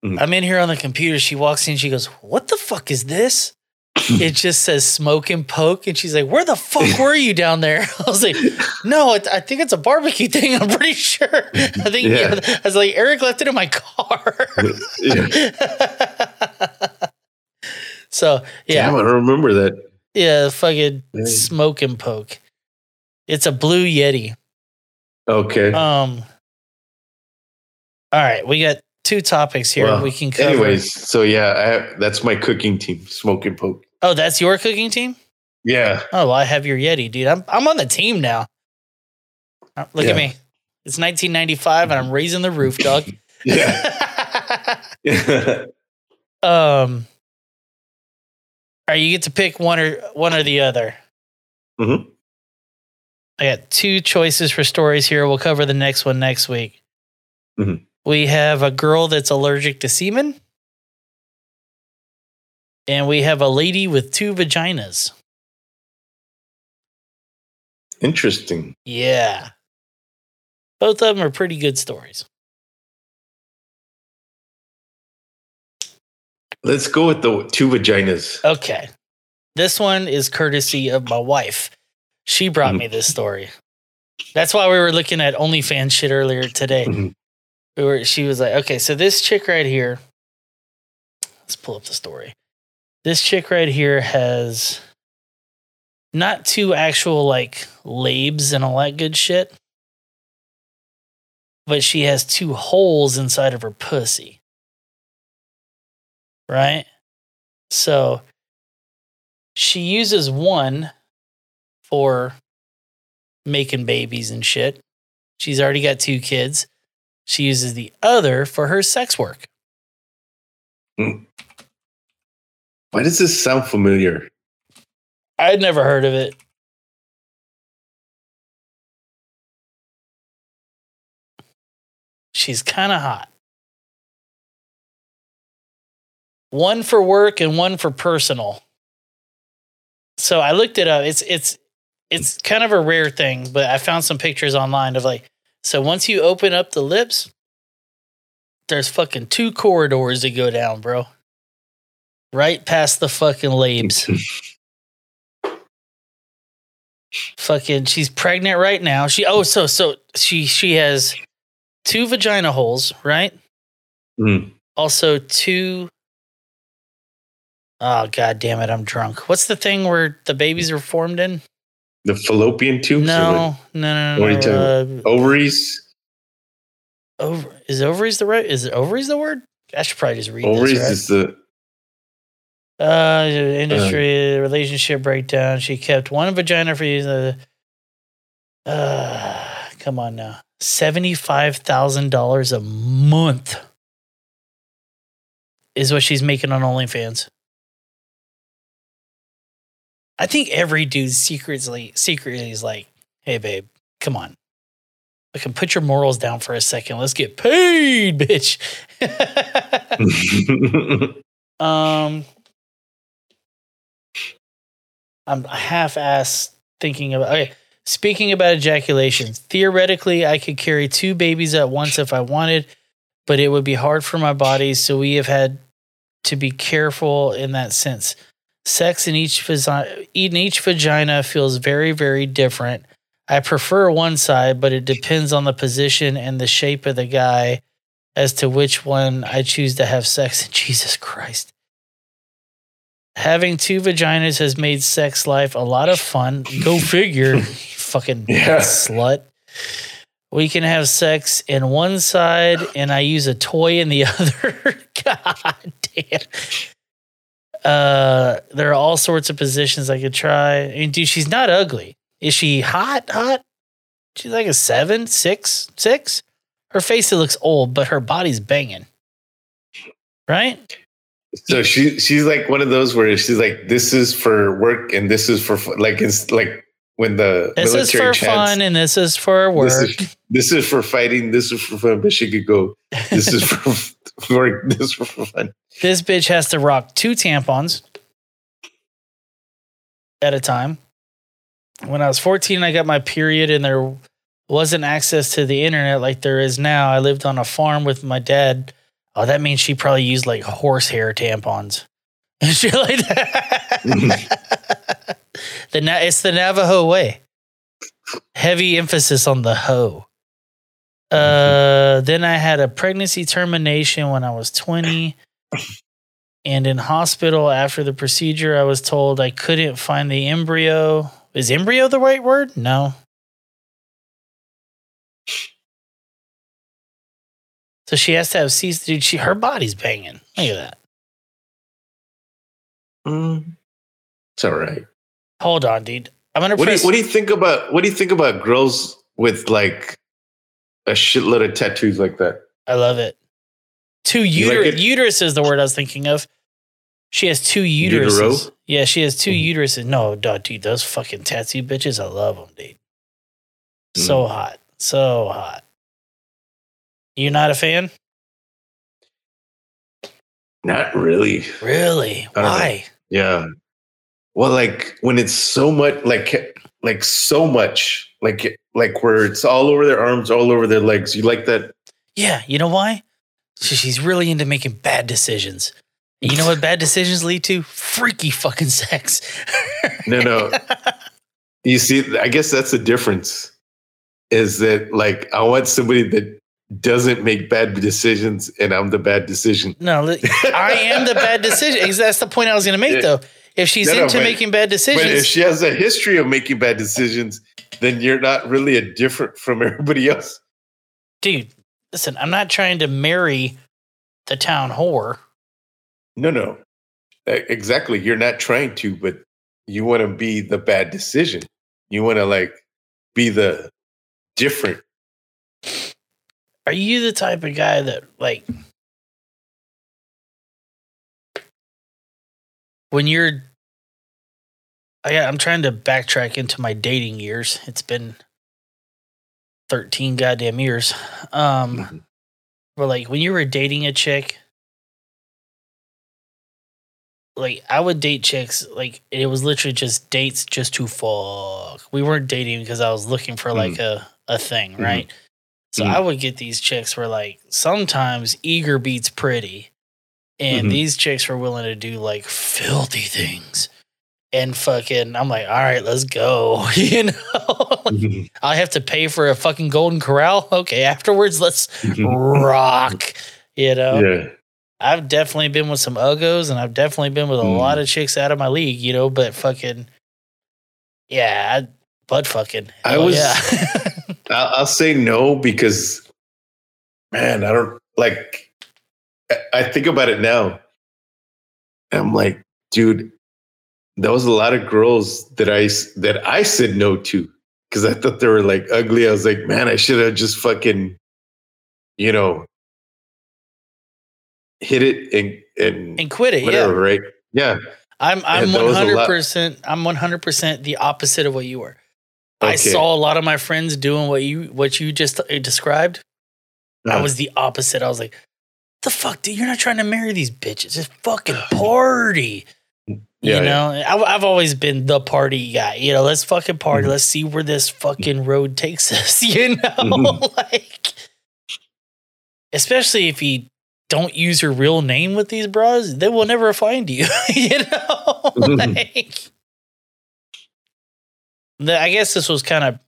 Mm. I'm in here on the computer. She walks in. She goes, "What the fuck is this?" It just says smoke and poke, and she's like, "Where the fuck were you down there?" I was like, "No, it, I think it's a barbecue thing. I'm pretty sure. I think Yeah. I was like, Eric left it in my car." so yeah, Damn, I remember that. Yeah, fucking smoke and poke. It's a blue Yeti. Okay. Um. All right, we got two topics here Well, we can cover. Anyways, so yeah, I have, that's my cooking team, smoke and poke. Oh, that's your cooking team? Yeah. Oh, well, I have your Yeti, dude. I'm I'm on the team now. Uh, Look Yeah. at me. It's 1995 and I'm raising the roof, dog. yeah. um All right, you get to pick one or one or the other. Mhm. I got two choices for stories here. We'll cover the next one next week. Mhm. We have a girl that's allergic to semen. And we have a lady with two vaginas. Interesting. Yeah. Both of them are pretty good stories. Let's go with the two vaginas. Okay. This one is courtesy of my wife. She brought mm. me this story. That's why we were looking at OnlyFans shit earlier today. We were she was like, okay, so this chick right here. Let's pull up the story. This chick right here has not two actual like labes and all that good shit. But she has two holes inside of her pussy. Right? So she uses one for making babies and shit. She's already got two kids. She uses the other for her sex work. Hmm. Why does this sound familiar? I'd never heard of it. She's kind of hot. One for work and one for personal. So I looked it up. It's it's it's kind of a rare thing, but I found some pictures online of like so once you open up the lips, there's fucking two corridors that go down, bro. Right past the fucking labes. fucking she's pregnant right now. She oh so so she she has two vagina holes, right? Mm. Also two Oh god damn it, I'm drunk. What's the thing where the babies are formed in? The fallopian tubes? No, no, no, no. What are you uh. Ovaries? over is ovaries the right is it ovaries the word? I should probably just read Ovaries this. is the Uh industry relationship breakdown. She kept one vagina for using the uh come on now. Seventy five thousand dollars a month is what she's making on OnlyFans. I think every dude secretly secretly is like, hey babe, come on. I can put your morals down for a second. Let's get paid, bitch. um I'm half ass thinking about okay. Speaking about ejaculations, theoretically I could carry two babies at once if I wanted, but it would be hard for my body, so we have had to be careful in that sense. Sex in each vagina, in each vagina feels very, very different. I prefer one side, but it depends on the position and the shape of the guy as to which one I choose to have sex in. Jesus Christ. Having two vaginas has made sex life a lot of fun. Go figure, fucking Yeah. slut. We can have sex in one side and I use a toy in the other. God damn. Uh, there are all sorts of positions I could try. I mean, dude, she's not ugly. Is she hot? Hot? She's like a seven, six, six. Her face it looks old, but her body's banging. Right? So she she's like one of those where she's like, this is for work and this is for like it's like when the This is for chants, fun and this is for work. This is, this is for fighting. This is for fun. But she could go. This is for work. This is for fun. This bitch has to rock two tampons at a time. When I was 14, I got my period and there wasn't access to the internet like there is now. I lived on a farm with my dad. Oh, that means she probably used like horsehair tampons and shit like that. The Na- it's the Navajo way. Heavy emphasis on the hoe. Uh, then I had a pregnancy termination when I was 20. And in hospital after the procedure, I was told I couldn't find the embryo. Is embryo the right word? No. So she has to have C. Dude, she her body's banging. Look at that. Mm, it's all right. Hold on, dude. I'm gonna What do, you, what do you think about what do you think about girls with like a shitload of tattoos like that? I love it. Two You like uterus is the word I was thinking of. She has two Utero? uteruses. Yeah, she has 2 mm-hmm. uteruses. No, dude, those fucking tattoo bitches, I love them, dude. So mm. hot, so hot. You not a fan? Not really. Really? Don't know. Why? Yeah. Well, like when it's so much, like like so much, like like where it's all over their arms, all over their legs. You like that? Yeah, you know why? She- She's really into making bad decisions. And you know what bad decisions lead to? Freaky fucking sex. No, no. you see, I guess that's the difference. Is that like I want somebody that doesn't make bad decisions, and I'm the bad decision. No, I am the bad decision That's the point I was going to make, though. If she's No, no, into but- making bad decisions, But if she has a history of making bad decisions, then you're not really a different from everybody else. dude, listen, I'm not trying to marry the town whore. No, no. Exactly. You're not trying to, but you want to be the bad decision. You want to like be the different. Are you the type of guy that like when you're I, I'm trying to backtrack into my dating years. It's been 13 goddamn years. Um but like when you were dating a chick like I would date chicks like it was literally just dates just to fuck. We weren't dating because I was looking for like a a thing, Mhm. right? So Mhm. I would get these chicks where like sometimes eager beats pretty. And Mhm. these chicks were willing to do like filthy things. And fucking I'm like, all right, let's go. you know? I have to pay for a fucking golden corral. Okay, afterwards let's rock. You know? Yeah. I've definitely been with some uggos and I've definitely been with a Mm. lot of chicks out of my league, you know, but fucking yeah, I, butt fucking. I Hell was. yeah. I'll, I'll say no because, man, I don't like. I- think about it now. I'm like, dude, that was a lot of girls that I that I said no to because I thought they were like ugly. I was like, man, I should have just fucking, you know, hit it and and, And quit it, whatever, yeah. right? Yeah. I'm I'm one was a lot- hundred percent I'm one hundred percent the opposite of what you were. I saw a lot of my friends doing what you what you just uh, described. I Uh-huh. was the opposite. I was like, the fuck, dude, you're not trying to marry these bitches. Just fucking party. Yeah, you know, I've, I've always been the party guy. You know, let's fucking party. Mm-hmm. Let's see where this fucking road takes us. You know, Mhm. like, especially if you don't use your real name with these bras, they will never find you. you know, like, the, I guess this was kind of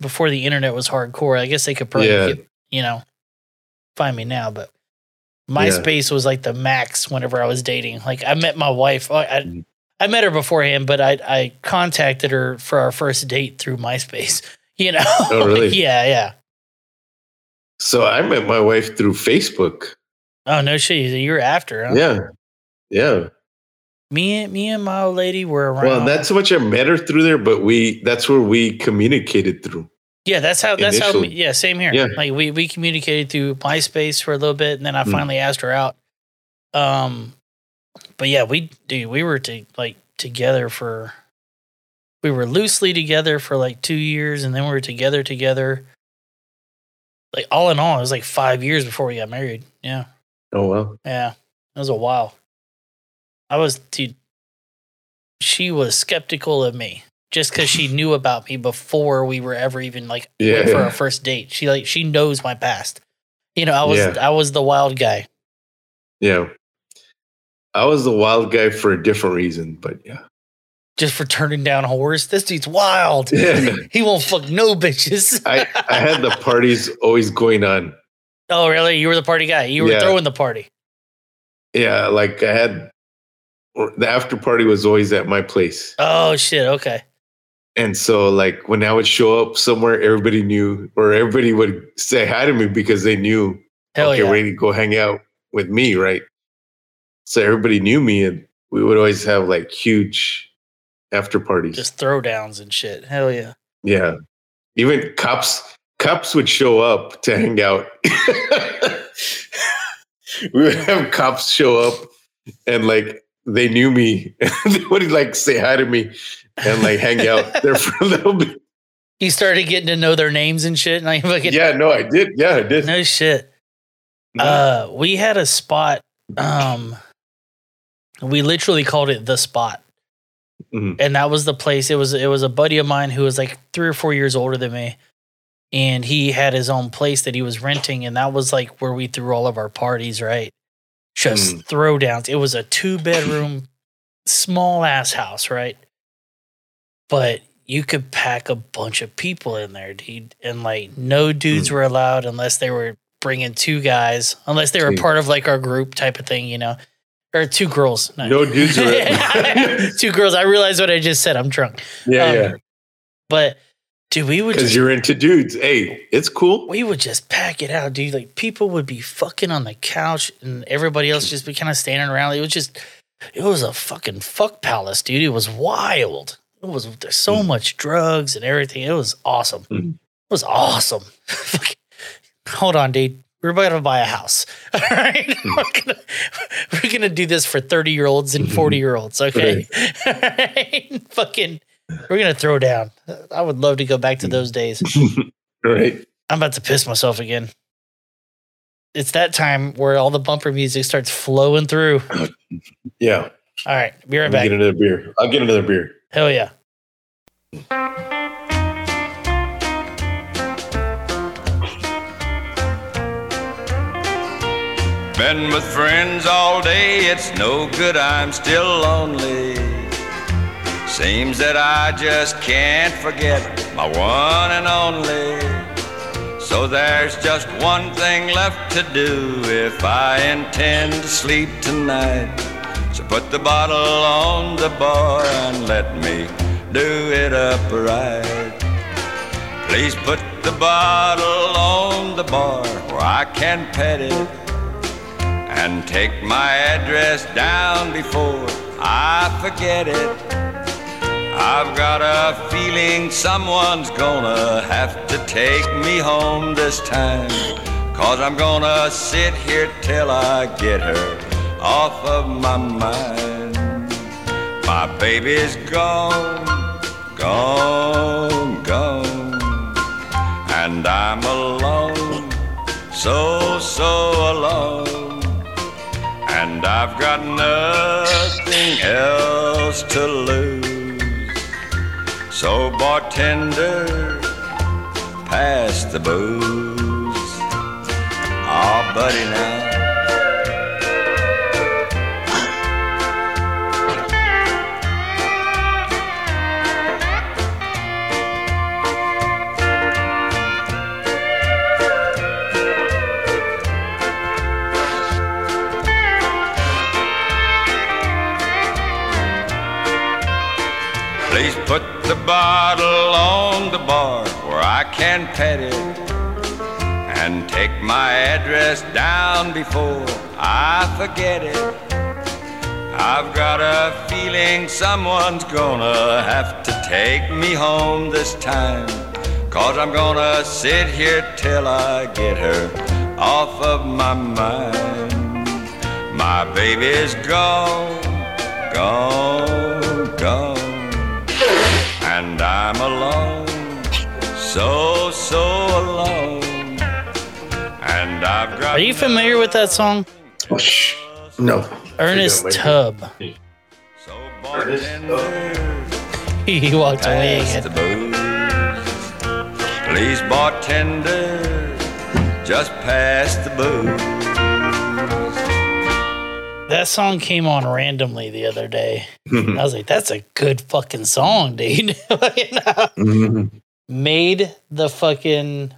before the internet was hardcore. I guess they could probably, Yeah. get, you know, find me now, but MySpace was like the max whenever I was dating. Like I met my wife. Oh, I, I, I met her beforehand, but I I contacted her for our first date through MySpace. You know? Oh, really? yeah, yeah. So I met my wife through Facebook. Oh no shit. You're after, huh? Yeah. Yeah. Me and me and my old lady were around. Well, not so much I met her through there, but we that's where we communicated through. Yeah, that's how that's how yeah, same here. Yeah. Like we we communicated through MySpace for a little bit and then I Mm. finally asked her out. Um but yeah, we dude, we were to like together for we were loosely together for like 2 years and then we were together together like all in all, it was like 5 years before we got married. Yeah. Oh well. Yeah, it was a while. I was, dude. She was skeptical of me just because she knew about me before we were ever even like Yeah. went for our first date. She like she knows my past. You know, I was Yeah. I was the wild guy. Yeah. I was the wild guy for a different reason, but yeah. Just for turning down whores. This dude's wild. Yeah. he won't fuck no bitches. I, I had the parties always going on. oh, really? You were the party guy. You were Yeah. throwing the party. Yeah, like I had the after party was always at my place. Oh shit. Okay. And so like when I would show up somewhere, everybody knew or everybody would say hi to me because they knew Hell okay, yeah. ready to go hang out with me, right? So everybody knew me and we would always have like huge after parties. Just throwdowns and shit. Hell yeah. Yeah. Even cops cops would show up to hang out. we would have cops show up and like they knew me and they would like say hi to me and like hang out there for a little bit. You started getting to know their names and shit. And I fucking Yeah, no, I did. Yeah, I did. No shit. Uh, we had a spot. Um, we literally called it the spot, Mhm. and that was the place. It was it was a buddy of mine who was like three or four years older than me, and he had his own place that he was renting, and that was like where we threw all of our parties. Right, just throwdowns. It was a two bedroom, small ass house. Right, but you could pack a bunch of people in there, dude, and like no dudes were allowed unless they were bringing two guys, unless they were Dude. part of like our group type of thing, you know, or two girls. No dudes are two girls. I realized what I just said. I'm drunk. Yeah, Um, yeah. But dude, we would Because you're into dudes. Hey, it's cool. we would just pack it out, dude. Like people would be fucking on the couch, and everybody else just be kind of standing around. It was just, it was a fucking fuck palace, dude. It was wild. It was there's so much drugs and everything. It was awesome. Mm-hmm. It was awesome. Hold on, dude. We're about to buy a house. All right, mm-hmm. we're, gonna, we're gonna do this for thirty year olds and mm-hmm. forty year olds. Okay, All right? fucking. We're gonna throw down. I would love to go back to those days. Right. I'm about to piss myself again. It's that time where all the bumper music starts flowing through. Yeah. All right, be right back. get another beer. I'll get another beer. Hell yeah. Been with friends all day, it's no good, I'm still lonely. Seems that I just can't forget my one and only. So there's just one thing left to do if I intend to sleep tonight. Put the bottle on the bar and let me do it upright. Please put the bottle on the bar where I can pet it and take my address down before I forget it. I've got a feeling someone's gonna have to take me home this time. Cause I'm gonna sit here till I get her off of my mind. My baby's gone, gone, gone. And I'm alone, so, so alone. And I've got nothing else to lose. So, bartender, pass the booze. Ah, buddy, now. The bottle on the bar where I can pet it and take my address down before I forget it. I've got a feeling someone's gonna have to take me home this time. Cause I'm gonna sit here till I get her off of my mind. My baby's gone, gone, and I'm alone, so, so alone. And I've got Are you familiar with that song? Oh, shh. No. Ernest Forgot Tubb. he walked away again. the booze. Please, bartender, just pass the booze. That song came on randomly the other day. I was like, that's a good fucking song, dude. Mm-hmm. Made the fucking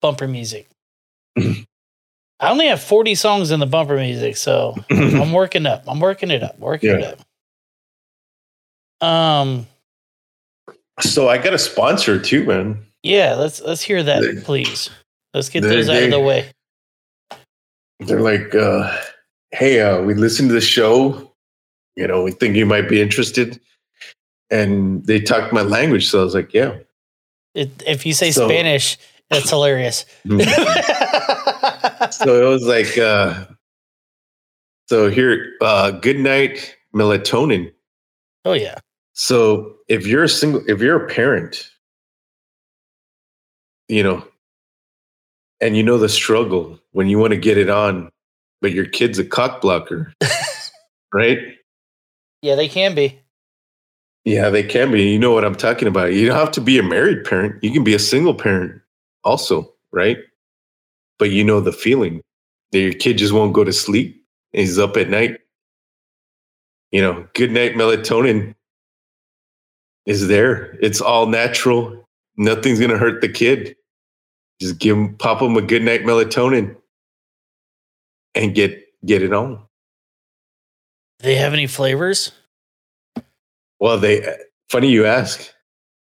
bumper music. I only have 40 songs in the bumper music, so I'm working up. I'm working it up. Working it up. Um, So I got a sponsor too, man. yeah, let's let's hear that, please. Let's get they- those out of the way. They're like, uh, "Hey, uh, we listened to the show. You know, we think you might be interested." And they talked my language, so I was like, "Yeah." It, if you say So- Spanish, that's hilarious. so it was like, uh, so here, uh, good night, melatonin. Oh yeah. So if you're a single, if you're a parent, you know, and you know the struggle when you want to get it on, but your kid's a cock blocker, right? Yeah, they can be. Yeah, they can be. You know what I'm talking about. You don't have to be a married parent. You can be a single parent also, right? But you know the feeling that your kid just won't go to sleep. and He's up at night. You know, good night melatonin is there. It's all natural. Nothing's gonna hurt the kid. Just give him, pop him a good night melatonin, and get get it on. They have any flavors? Well, they uh, funny you ask.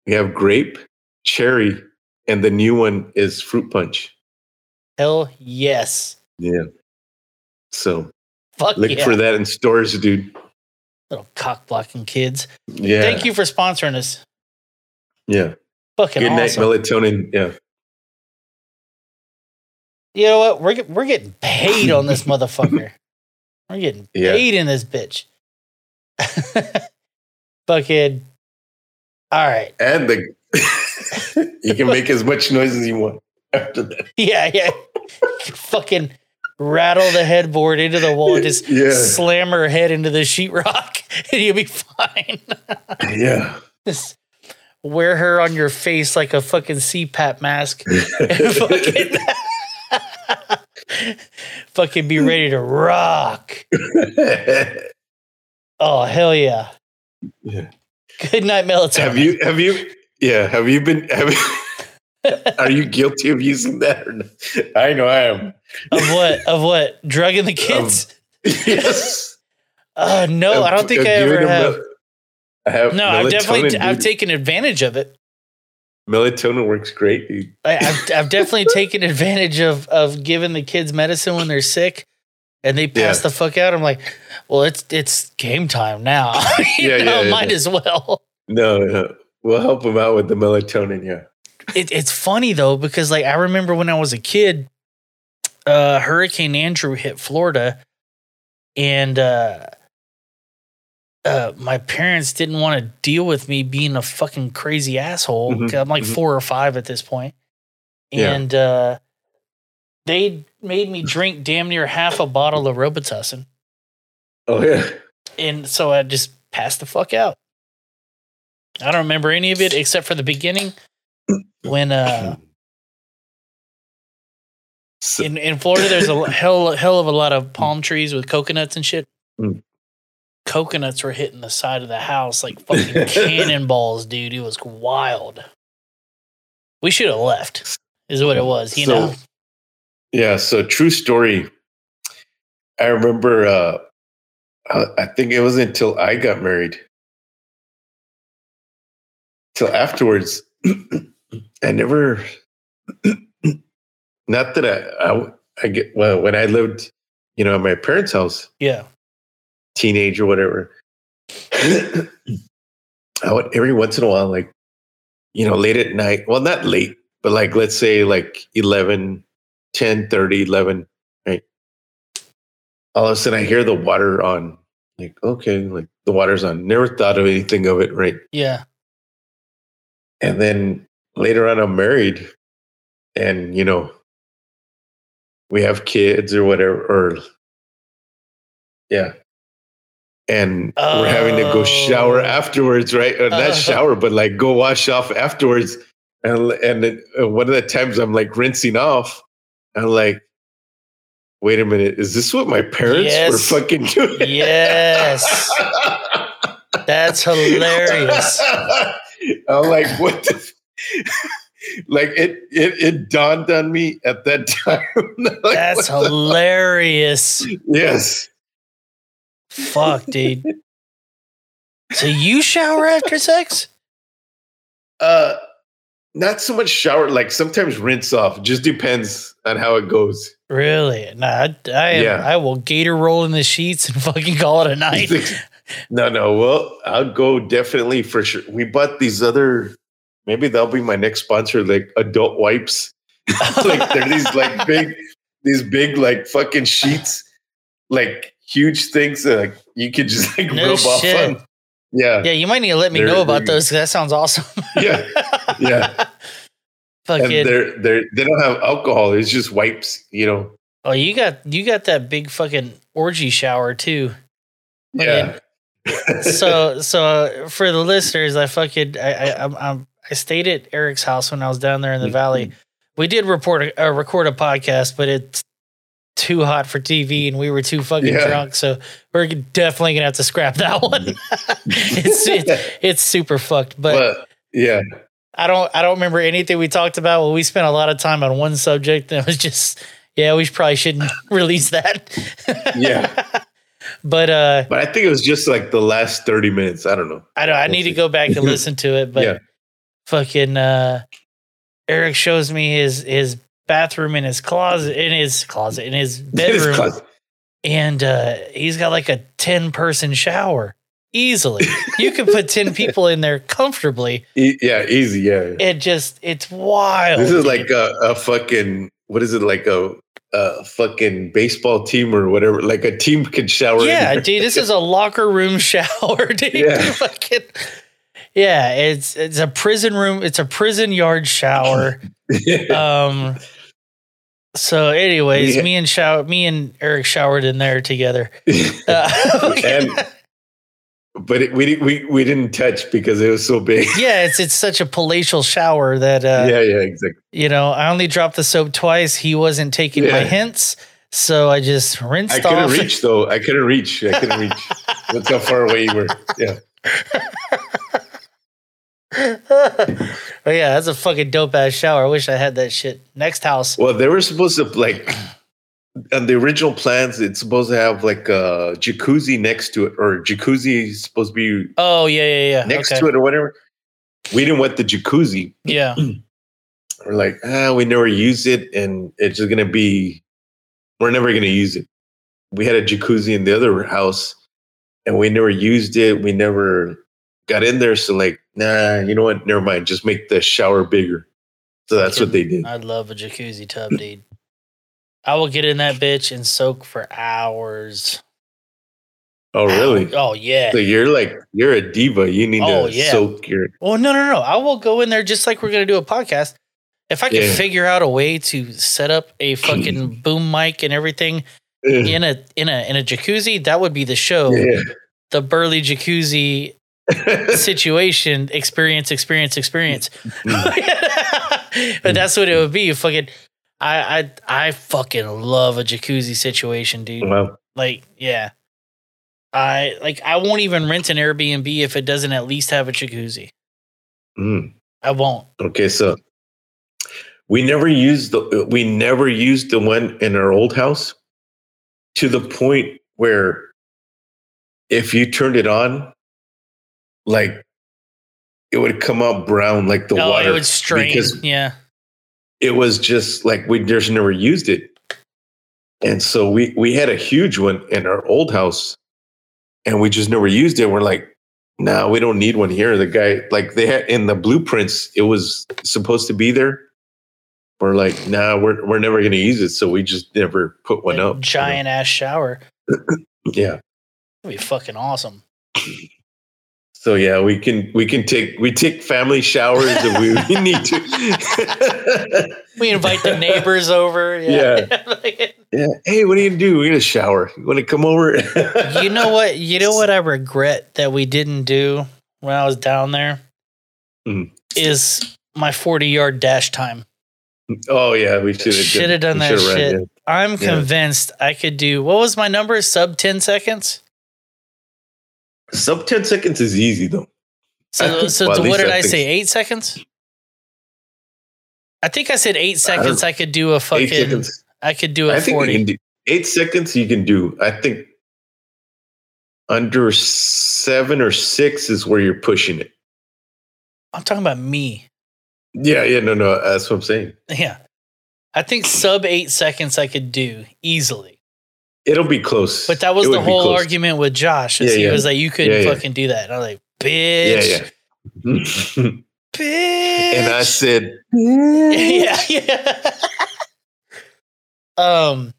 We have grape, cherry, and the new one is fruit punch. Hell yes. Yeah. So Fuck look yeah. for that in stores, dude. Little cock blocking kids. Yeah. Thank you for sponsoring us. Yeah. Fucking Good night, melatonin. Yeah. You know what? We're we're getting paid on this motherfucker. We're getting Yeah. paid in this bitch. Fucking. All right. And the you can make as much noise as you want after that. Yeah, yeah. Fucking rattle the headboard into the wall, just Yeah. slam her head into the sheetrock, and you'll be fine. Yeah. Just wear her on your face like a fucking CPAP mask. fucking, fucking be ready to rock. Oh hell yeah! Yeah. Good night, melatonin. Have you have you yeah, have you been have you, are you guilty of using that or not? I know I am. of what? Of what? Drugging the kids? yes. Uh, no, I don't think I ever have. I have No, I've definitely melatonin, I've taken advantage of it. Melatonin works great, dude. I, I've I've definitely taken advantage of of giving the kids medicine when they're sick, and they pass Yeah. the fuck out. I'm like, well, it's it's game time now. You Yeah, know, yeah, might yeah. as well. No, no. We'll help them out with the melatonin, yeah. It, it's funny though because like I remember when I was a kid, uh, Hurricane Andrew hit Florida, and uh, uh, my parents didn't want to deal with me being a fucking crazy asshole. Mhm, 'cause I'm like mhm. four or five at this point, Yeah. and uh, they made me drink damn near half a bottle of Robitussin, Oh yeah. and so I just passed the fuck out. I don't remember any of it except for the beginning when uh in, in Florida there's a hell hell of a lot of palm trees with coconuts and shit. Mm. Coconuts were hitting the side of the house like fucking cannonballs, dude. It was wild. We should have left, is what it was, you So- know? Yeah, so true story. I remember uh I think it wasn't until I got married. Till afterwards. I never not that I, I I get well when I lived, you know, at my parents' house, Yeah. Teenage or whatever. I would every once in a while, like, you know, late at night. Well, not late, but like let's say like 11, 10, 30, 11, right? All of a sudden I hear the water on. Like, okay, like the water's on. Never thought of anything of it, right? Yeah. And then later on I'm married and you know we have kids or whatever or yeah. And we're having to go shower oh. afterwards, right? Or Oh. not shower, but like go wash off afterwards. And and one of the times I'm like rinsing off, I'm like, wait a minute, is this what my parents Yes. were fucking doing? Yes. That's hilarious. I'm like, what the? f- like it, it, it dawned on me at that time. Like, That's hilarious. Yes. Fuck, dude. So you shower after sex? Uh, not so much shower. Like sometimes rinse off. Just depends on how it goes. Really? Nah, I, I, am- Yeah. I will gator roll in the sheets and fucking call it a night. No, no. Well, I'll go definitely for sure. We bought these other. Maybe that'll be my next sponsor, like adult wipes. like they're these like big, these big like fucking sheets, like huge things that like, you could just like No rub off on. Yeah, Yeah, you might need to let me They're- know about those that sounds awesome. yeah, yeah. and Fucking. they're they're they don't have alcohol. It's just wipes. You know. Oh, you got you got that big fucking orgy shower too. Yeah. so so uh, for the listeners, I fucking I I I'm, I'm, I stayed at Eric's house when I was down there in the valley. We did report a, uh, record a podcast, but it's too hot for TV, and we were too fucking Yeah. drunk. So we're definitely gonna have to scrap that one. it's, it's it's super fucked, but, But yeah, I don't I don't remember anything we talked about. Well, we spent a lot of time on one subject, and it was just yeah, we probably shouldn't release that. yeah. But uh, But I think it was just like the last thirty minutes. I don't know. I don't. I need to go back and listen to it. But Yeah. fucking uh, Eric shows me his his bathroom in his closet in his closet in his bedroom, closet. and uh, he's got like a ten person shower easily. you could put ten people in there comfortably. E- yeah, easy. Yeah. It just it's wild. This is like a, a fucking what is it like a a fucking baseball team or whatever? Like a team could shower. yeah, dude, this is a locker room shower, dude. Yeah. Fucking- yeah, it's it's a prison room. It's a prison yard shower. um. So, anyways, Yeah. me and shower, me and Eric showered in there together. Uh, and but it, we we we didn't touch because it was so big. yeah, it's it's such a palatial shower that uh, yeah, yeah, exactly. you know I only dropped the soap twice. He wasn't taking my hints, so I just rinsed I couldn't off. reach though. I couldn't reach. I couldn't reach. That's how far away you were. Yeah. oh yeah, that's a fucking dope ass shower. I wish I had that shit. Next house. Well, they were supposed to like on the original plans. It's supposed to have like a jacuzzi next to it, or jacuzzi supposed to be Oh yeah, yeah, yeah. next okay. to it, or whatever. We didn't want the jacuzzi. Yeah. We're like, ah, we never use it, and it's just gonna be. We're never gonna use it. We had a jacuzzi in the other house, and we never used it. We never got in there. So like, nah, you know what? Never mind. Just make the shower bigger. So that's what they did. I'd love a jacuzzi tub, dude. I will get in that bitch and soak for hours. Oh, really? Oh yeah. So you're like you're a diva. You need Oh, to yeah. soak your. Well, no, no, no. I will go in there just like we're gonna do a podcast. If I could Yeah. figure out a way to set up a fucking boom mic and everything in a in a in a jacuzzi, that would be the show. Yeah. The Burley jacuzzi situation experience, experience, experience. but that's what it would be. Fucking, I, I, I fucking love a jacuzzi situation, dude. Wow. Like, yeah, I like. I won't even rent an Airbnb if it doesn't at least have a jacuzzi. Mm. I won't. Okay, so we never used the we never used the one in our old house to the point where if you turned it on, like it would come out brown like the oh, water. it would strain. because yeah. it was just like we just never used it. And so we we had a huge one in our old house and we just never used it. We're like, no, we don't need one here. The guy like they had in the blueprints, it was supposed to be there. We're like, nah, we're we're never gonna use it. So we just never put one up. Giant ass shower. Yeah. That'd be fucking awesome. So yeah, we can we can take we take family showers if we, we need to. We invite the neighbors over. Yeah. yeah. Hey, what are you gonna do? We're gonna shower. You want to come over? you know what? You know what I regret that we didn't do when I was down there Mm. is my 40 yard dash time. oh yeah, we should have Should have done that shit. I'm convinced I could do what was my number? Sub 10 seconds? Sub ten seconds is easy though. So, think- so well, what did I I, say? Eight seconds? I think I said eight seconds. I, could do a fucking. seconds. I could do a I think you forty. can do eight seconds. You can do. I think under seven or six is where you're pushing it. I'm talking about me. Yeah, yeah, no, no. That's what I'm saying. Yeah, I think sub eight seconds I could do easily. It'll be close. But that was It the whole argument with Josh. Yeah, he yeah. was like, you couldn't Yeah, yeah. fucking do that. And I was like, Yeah, bitch. yeah. Bitch. and I said, yeah, yeah. um,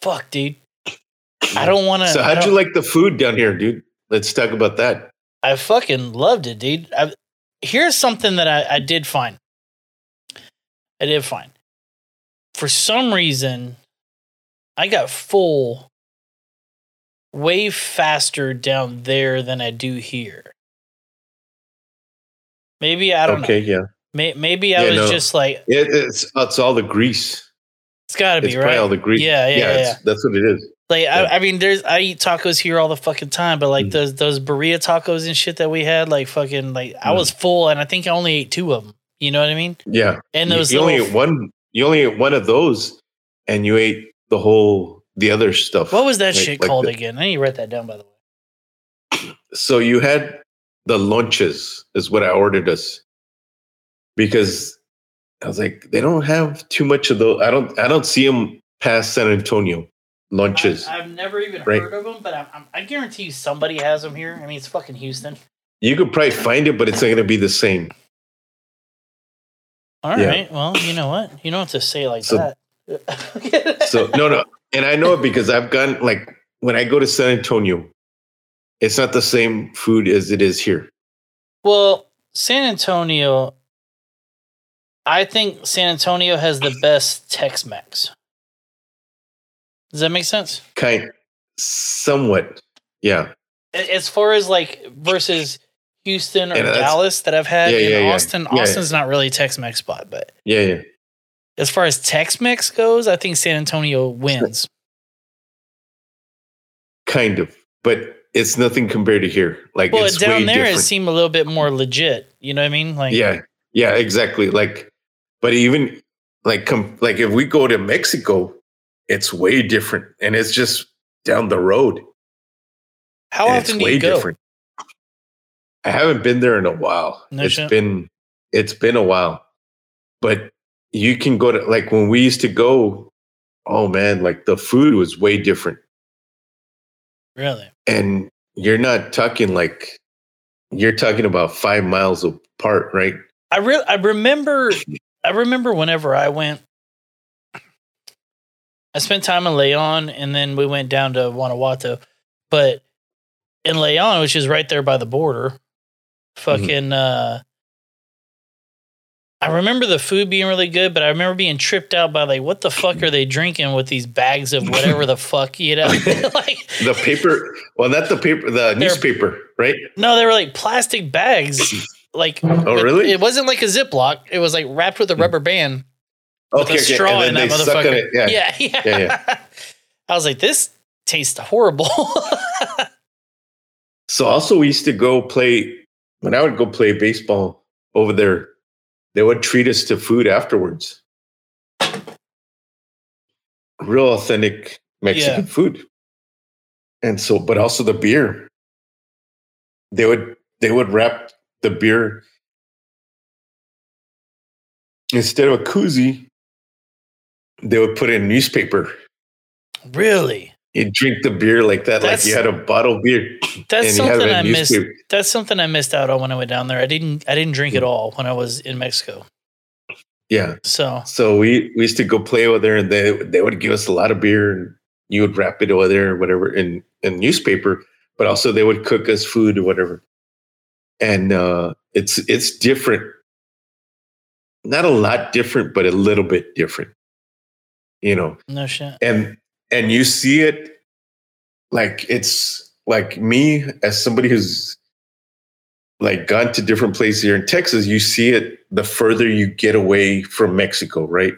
fuck, dude. I don't want to. So how'd you like the food down here, dude? Let's talk about that. I fucking loved it, dude. I, here's something that I, I did find. I did find. For some reason, I got full way faster down there than I do here. Maybe I don't Okay, know. yeah. May, maybe I Yeah, was no. just like, It, it's it's all the grease. it's got to be It's right. all the grease. Yeah, yeah, yeah. it's- That's what it is. Like I, I mean, there's I eat tacos here all the fucking time, but Mm. like those those burrito tacos and shit that we had, like fucking like I Mm. was full, and I think I only ate two of them. You know what I mean? Yeah. And You- those you, only little- ate one. You only ate one of those, and you ate the whole the other stuff. What was that Like- shit like called the- again? I need to write that down by the way. So you had the lunches is what I ordered us because I was like, they don't have too much of those. I don't. I don't see them past San Antonio lunches. I've never even Right. heard of them, but I'm, I'm, I guarantee you somebody has them here. I mean, it's fucking Houston. you could probably find it, but it's not going to be the same. All Yeah. right. Well, you know what? You don't have to say it like So- that. So no, no, and I know it because I've gone like when I go to San Antonio, it's not the same food as it is here. Well, San Antonio, I think San Antonio has the best Tex Mex. Does that make sense? Kind, somewhat, yeah. As far as like versus Houston or Dallas that I've had Yeah, in yeah. Austin, Yeah, Austin's not really a Tex Mex spot, but Yeah, yeah. As far as Tex Mex goes, I think San Antonio wins. kind of, but it's nothing compared to here. Like well, down there, it seemed a little bit more legit. You know what I mean? Like, yeah, yeah, exactly. Like, but even like, com- like if we go to Mexico, it's way different, and it's just down the road. how and often do you go? I haven't been there in a while. No It's shit. been it's been a while, but you can go to like when we used to go. Oh man, like the food was way different, Really? and you're not talking like you're talking about five miles apart, right? I re- I remember I remember whenever I went I spent time in Leon and then we went down to Guanajuato. But in Leon, which is right there by the border, fucking uh I remember the food being really good, but I remember being tripped out by like what the fuck are they drinking with these bags of whatever the fuck, you know? like The paper, well, that's the paper, the newspaper, right? no, they were like plastic bags. Like Oh, really? It wasn't like a Ziploc. It was like wrapped with a rubber band. with Okay, a okay, straw and in that motherfucker. yeah. yeah, yeah, Yeah, yeah. I was like, this tastes horrible. So also we used to go play when I would go play baseball over there, they would treat us to food afterwards. Real authentic Mexican Yeah. food. And so but also the beer. They would they would wrap the beer instead of a koozie, they would put in newspaper. really? You drink the beer like that, That's- like you had a bottle of beer. That's and you had something I missed. newspaper. That's something I missed out on when I went down there. I didn't. I didn't drink at all when I was in Mexico. Yeah. So So we, we used to go play over there and they they would give us a lot of beer and you would wrap it over there or whatever in, in newspaper, but also they would cook us food or whatever. And uh it's it's different. Not a lot different, but a little bit different. You know. no shit. And and you see it like it's like me as somebody who's like gone to different places here in Texas, you see it the further you get away from Mexico, right?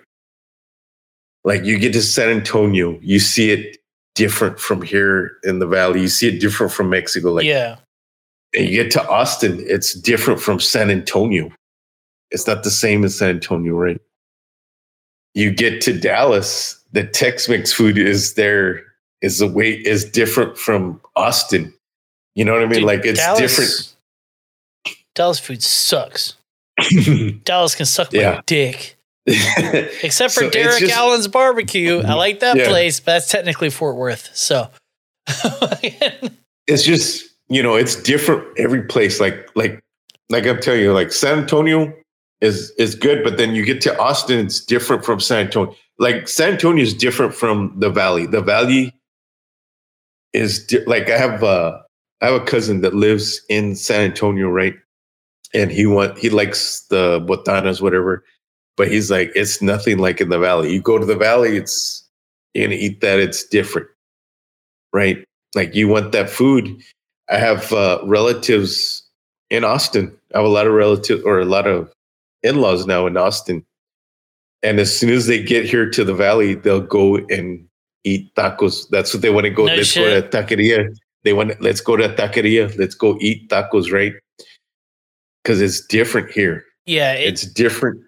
Like you get to San Antonio, you see it different from here in the valley. You see it different from Mexico. Like yeah. and you get to Austin, it's different from San Antonio. it's not the same as San Antonio, right? You get to Dallas, the Tex-Mex food is there is a way is different from Austin. You know what I mean? Dude, like it's Dallas- different. Dallas food sucks. Dallas can suck my Yeah. dick. Except for So Derek just- Allen's barbecue. I mm-hmm. like that Yeah. place, but that's technically Fort Worth. So it's just you know it's different every place like like like i'm telling you like san antonio is is good but then you get to austin it's different from san antonio like san antonio is different from the valley. The valley is di- like i have uh i have a cousin that lives in san antonio right? And he want he likes the botanas whatever. But he's like it's nothing like in the valley. You go to the valley it's you're gonna eat that it's different right? Like you want that food. I have uh, relatives in austin. I have a lot of relatives or a lot of in-laws now in austin and as soon as they get here to the valley they'll go and eat tacos that's what they want to go No let's shit. go to taqueria they want let's go to taqueria let's go eat tacos right because it's different here yeah, it, it's different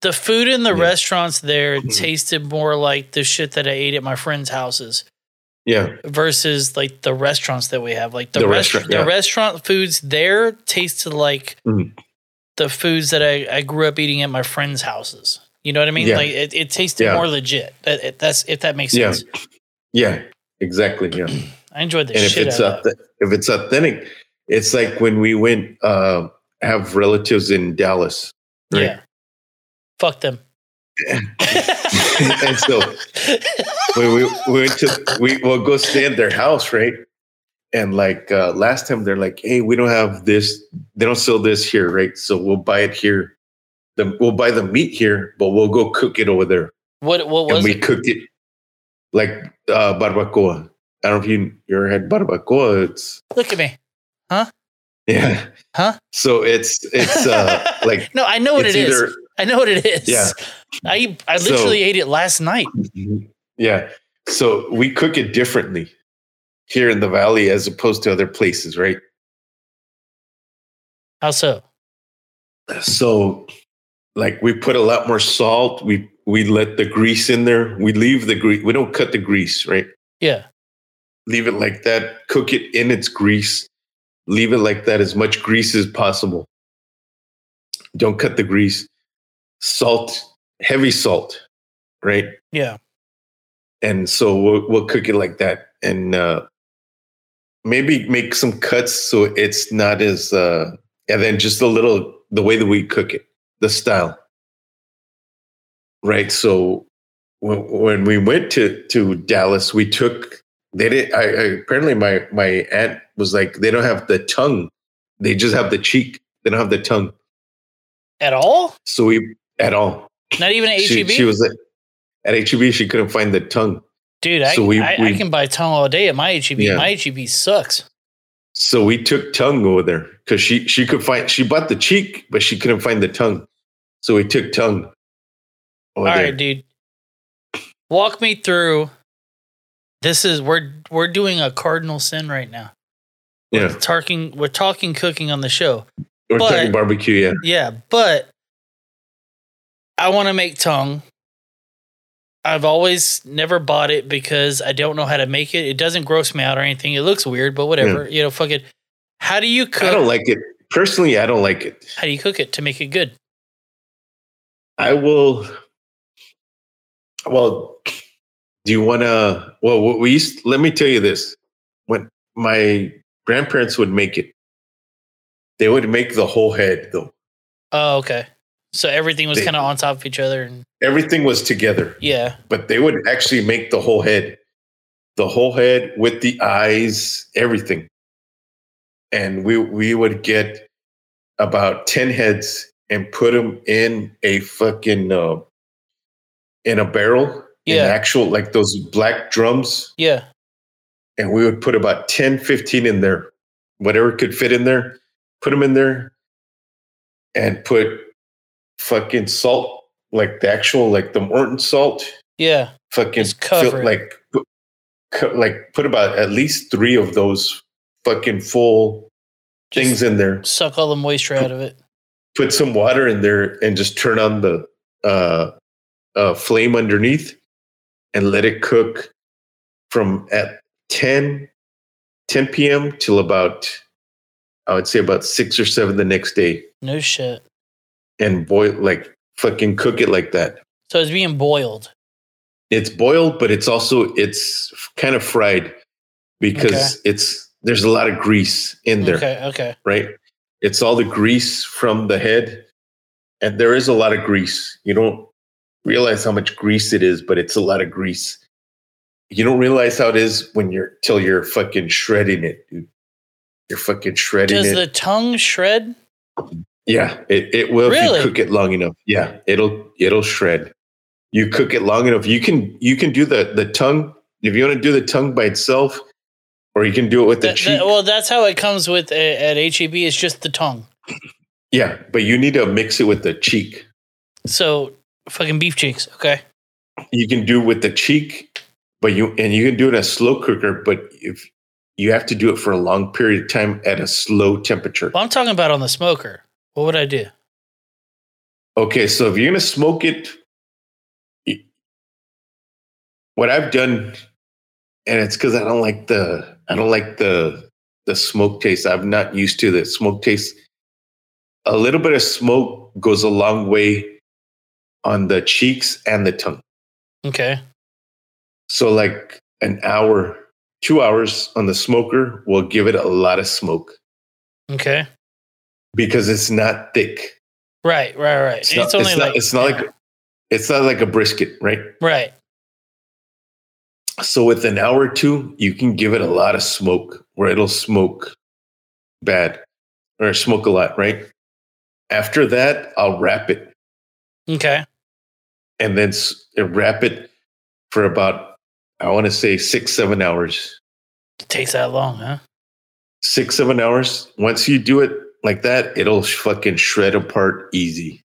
the food in the Yeah. restaurants there Mhm. tasted more like the shit that I ate at my friends' houses yeah versus like the restaurants that we have. Like the, The rest- restaurant, the restaurant foods there tasted like Mhm. the foods that I, I grew up eating at my friends' houses. You know what I mean? Yeah. Like it, it tasted Yeah. more legit. That, it, that's if that makes yeah sense. yeah exactly yeah I enjoyed the and if it's out of that. if it's authentic, it's like when we went uh, have relatives in Dallas, right? Yeah. Fuck them. and so when we, we went to we will go stay at their house, right? And like uh, last time, they're like, "Hey, we don't have this. They don't sell this here, right? So we'll buy it here. The, we'll buy the meat here, but we'll go cook it over there." What what was and we it? cook it like uh, barbacoa. I don't know if you, you ever had barbacoa. It's Look at me. Huh? yeah. Huh? So it's it's uh like No, I know what it is. either- I know what it is. Yeah. I I So- literally ate it last night. yeah. So we cook it differently here in the valley as opposed to other places, right? How so? So like we put a lot more salt. We we let the grease in there. We leave the grease. We don't cut the grease, right? Yeah. Leave it like that. Cook it in its grease. Leave it like that as much grease as possible. Don't cut the grease. Salt, heavy salt, right? Yeah. and so we'll, we'll cook it like that and uh maybe make some cuts so it's not as uh and then just a little the way that we cook it the style right so when, when we went to to dallas we took they did I, I apparently my my aunt was like they don't have the tongue they just have the cheek they don't have the tongue At all? so we at all Not even at she, HEB? she was at, at HEB. She couldn't find the tongue. Dude, I, we- I, I can buy tongue all day at my HEB. Yeah. My HEB sucks. So we took tongue over there because she she could find she bought the cheek, but she couldn't find the tongue. So we took tongue. All over right, there. dude. Walk me through. This is we're we're doing a cardinal sin right now. Yeah, Talking we're talking cooking on the show. we're but- talking barbecue. Yeah, Yeah, but I want to make tongue. I've always never bought it because I don't know how to make it. It doesn't gross me out or anything. It looks weird, but whatever. You know, fuck it. How do you cook? I don't like it personally. I don't like it. how do you cook it to make it good? I will. Well, do you want to? Well, what we used. Let me tell you this: when my grandparents would make it, they would make the whole head though. Oh, okay. So everything was kind of on top of each other, and Everything was together. yeah, but they would actually make the whole head, the whole head with the eyes, everything. And we we would get about ten heads and put them in a fucking uh, in a barrel, in Yeah. actual like those black drums, yeah. and we would put about 10, 15 in there, whatever could fit in there, put them in there, and put fucking salt, like the actual like the Morton salt Yeah. fucking like put, like put about at least three of those fucking full things in there. Suck all the moisture out of it. put some water in there and just turn on the uh, uh, flame underneath and let it cook from at 10, 10 p.m. till about, I would say about six or seven the next day No shit. and boil, like fucking cook it like that. So it's being boiled. It's boiled, but it's also, it's kind of fried because Okay. it's, there's a lot of grease in there. Okay. Okay. right? It's all the grease from the head. And there is a lot of grease. You don't realize how much grease it is, but it's a lot of grease. You don't realize how it is when you're till you're fucking shredding it, dude. You're fucking shredding Does it. the tongue shred? Yeah, it, it will Really? if you cook it long enough. Yeah, it'll it'll shred. You cook it long enough. You can you can do the the tongue if you want to do the tongue by itself, or you can do it with the That- cheek. that- well, that's how it comes with uh, at HEB. It's just the tongue. yeah, but you need to mix it with the cheek. So fucking beef cheeks. Okay. you can do with the cheek, but you and you can do it in a slow cooker, but if you have to do it for a long period of time at a slow temperature. Well, I'm talking about on the smoker. What would I do? Okay, so if you're gonna smoke it, what I've done, and it's because I don't like the I don't like the the smoke taste. I'm not used to the smoke taste. A little bit of smoke goes a long way on the cheeks and the tongue. Okay. So like an hour, two hours on the smoker will give it a lot of smoke Okay. Because it's not thick. Right. Right. Right. It's, It's, not, only it's, not, like it's not like it's not like a brisket, right? right. So with an hour or two, you can give it a lot of smoke where it'll smoke bad or smoke a lot, right? After that, I'll wrap it Okay. and then uh, wrap it for about I want to say six, seven hours. It takes that long, huh? six seven hours once you do it like that it'll fucking shred apart easy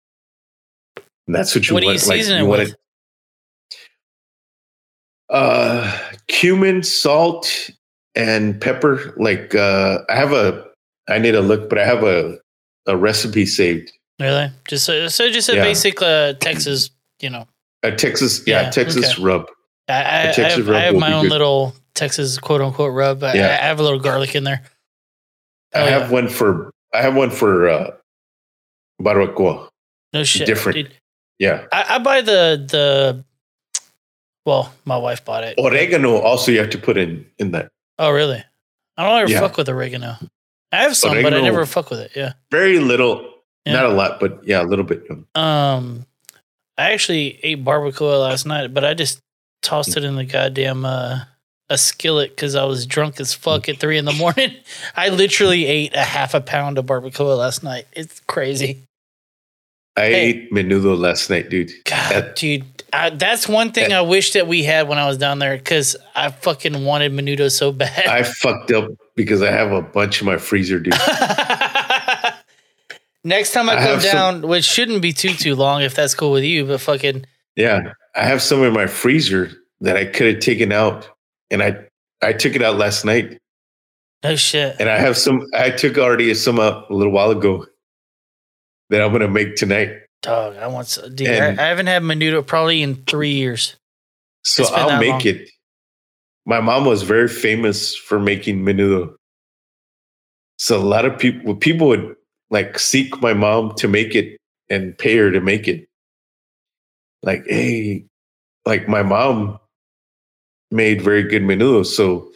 and that's what you want. What do you season you it want with? uh cumin salt and pepper like uh i have a i need to look but i have a a recipe saved Really? Just so, so just a Yeah. basic uh, Texas. You know, a texas yeah, Yeah, texas okay. rub I, I, A I Texas have, rub I have my own good. little Texas quote unquote rub. I, Yeah. I have a little garlic in there. i Oh, have one for i have one for uh barbacoa No shit. different dude. yeah I, I buy the the. Well, my wife bought it. oregano also you have to put in in that Oh, really? I don't ever Yeah. fuck with oregano. I have some, but I never fuck with it. Yeah. very little Yeah. not a lot but yeah a little bit Um, I actually ate barbacoa last night, but I just tossed it in the goddamn uh, a skillet because I was drunk as fuck at three in the morning. I literally ate a half a pound of barbacoa last night. It's crazy, I ate menudo last night, dude. That- dude. I, that's one thing I wish that we had when I was down there because I fucking wanted menudo so bad. I fucked up because I have a bunch in my freezer, dude. Next time I I come have some- down, which shouldn't be too too long if that's cool with you, but fucking yeah, I have some in my freezer that I could have taken out, and I I took it out last night, no shit. and I have some. I took already some out a little while ago that I'm gonna make tonight. Dog, I want some. Dude, And- I, I haven't had menudo probably in three years. So I'll make long. it. My mom was very famous for making menudo. So a lot of people people would like seek my mom to make it and pay her to make it. Like, hey, like my mom made very good menudo. So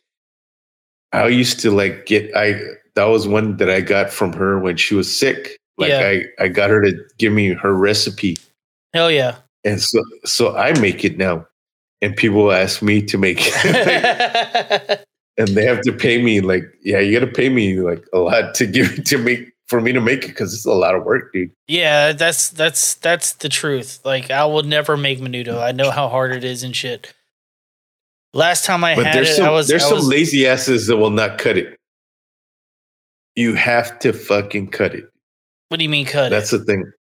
I used to like get I that was one that I got from her when she was sick. Like Yeah. I, I got her to give me her recipe. Hell yeah. And so so I make it now. And people ask me to make it. and they have to pay me like, yeah, you gotta pay me like a lot to give to make for me to make it because it's a lot of work, dude. Yeah, that's that's that's the truth. Like I will never make menudo. I know how hard it is and shit. Last time I But had there's it, some I was there's I some lazy asses that will not cut it. You have to fucking cut it. What do you mean cut? That's the thing.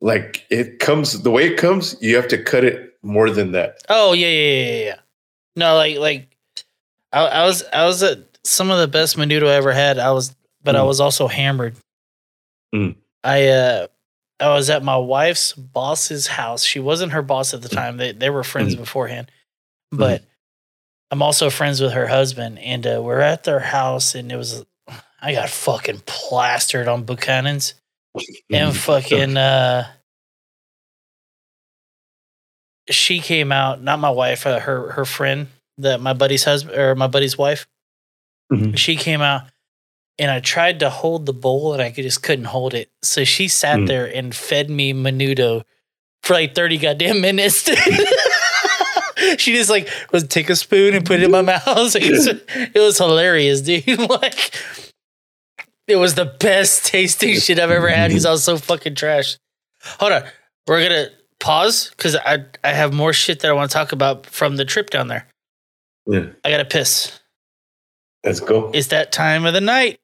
Like it comes the way it comes, you have to cut it more than that. Oh yeah, yeah, yeah, yeah, yeah. No, like like I, I was I was at some of the best menudo I ever had. I was, but I Mm. was also hammered. Mm. I uh I was at my wife's boss's house. She wasn't her boss at the time. They they were friends beforehand, but I'm also friends with her husband. And uh, we're at their house, and it was I got fucking plastered on Buchanan's, and fucking uh, she came out. Not my wife, uh, her her friend, that my buddy's husband or my buddy's wife. She came out and I tried to hold the bowl and I just couldn't hold it. So she sat Mm. there and fed me menudo for like 30 goddamn minutes. she just like would take a spoon and put it in my mouth. It was, it was hilarious, dude. like it was the best tasting shit I've ever had because I was so fucking trash. Hold on. We're gonna pause because I I have more shit that I want to talk about from the trip down there. Yeah. I gotta piss. Let's go. It's that time of the night.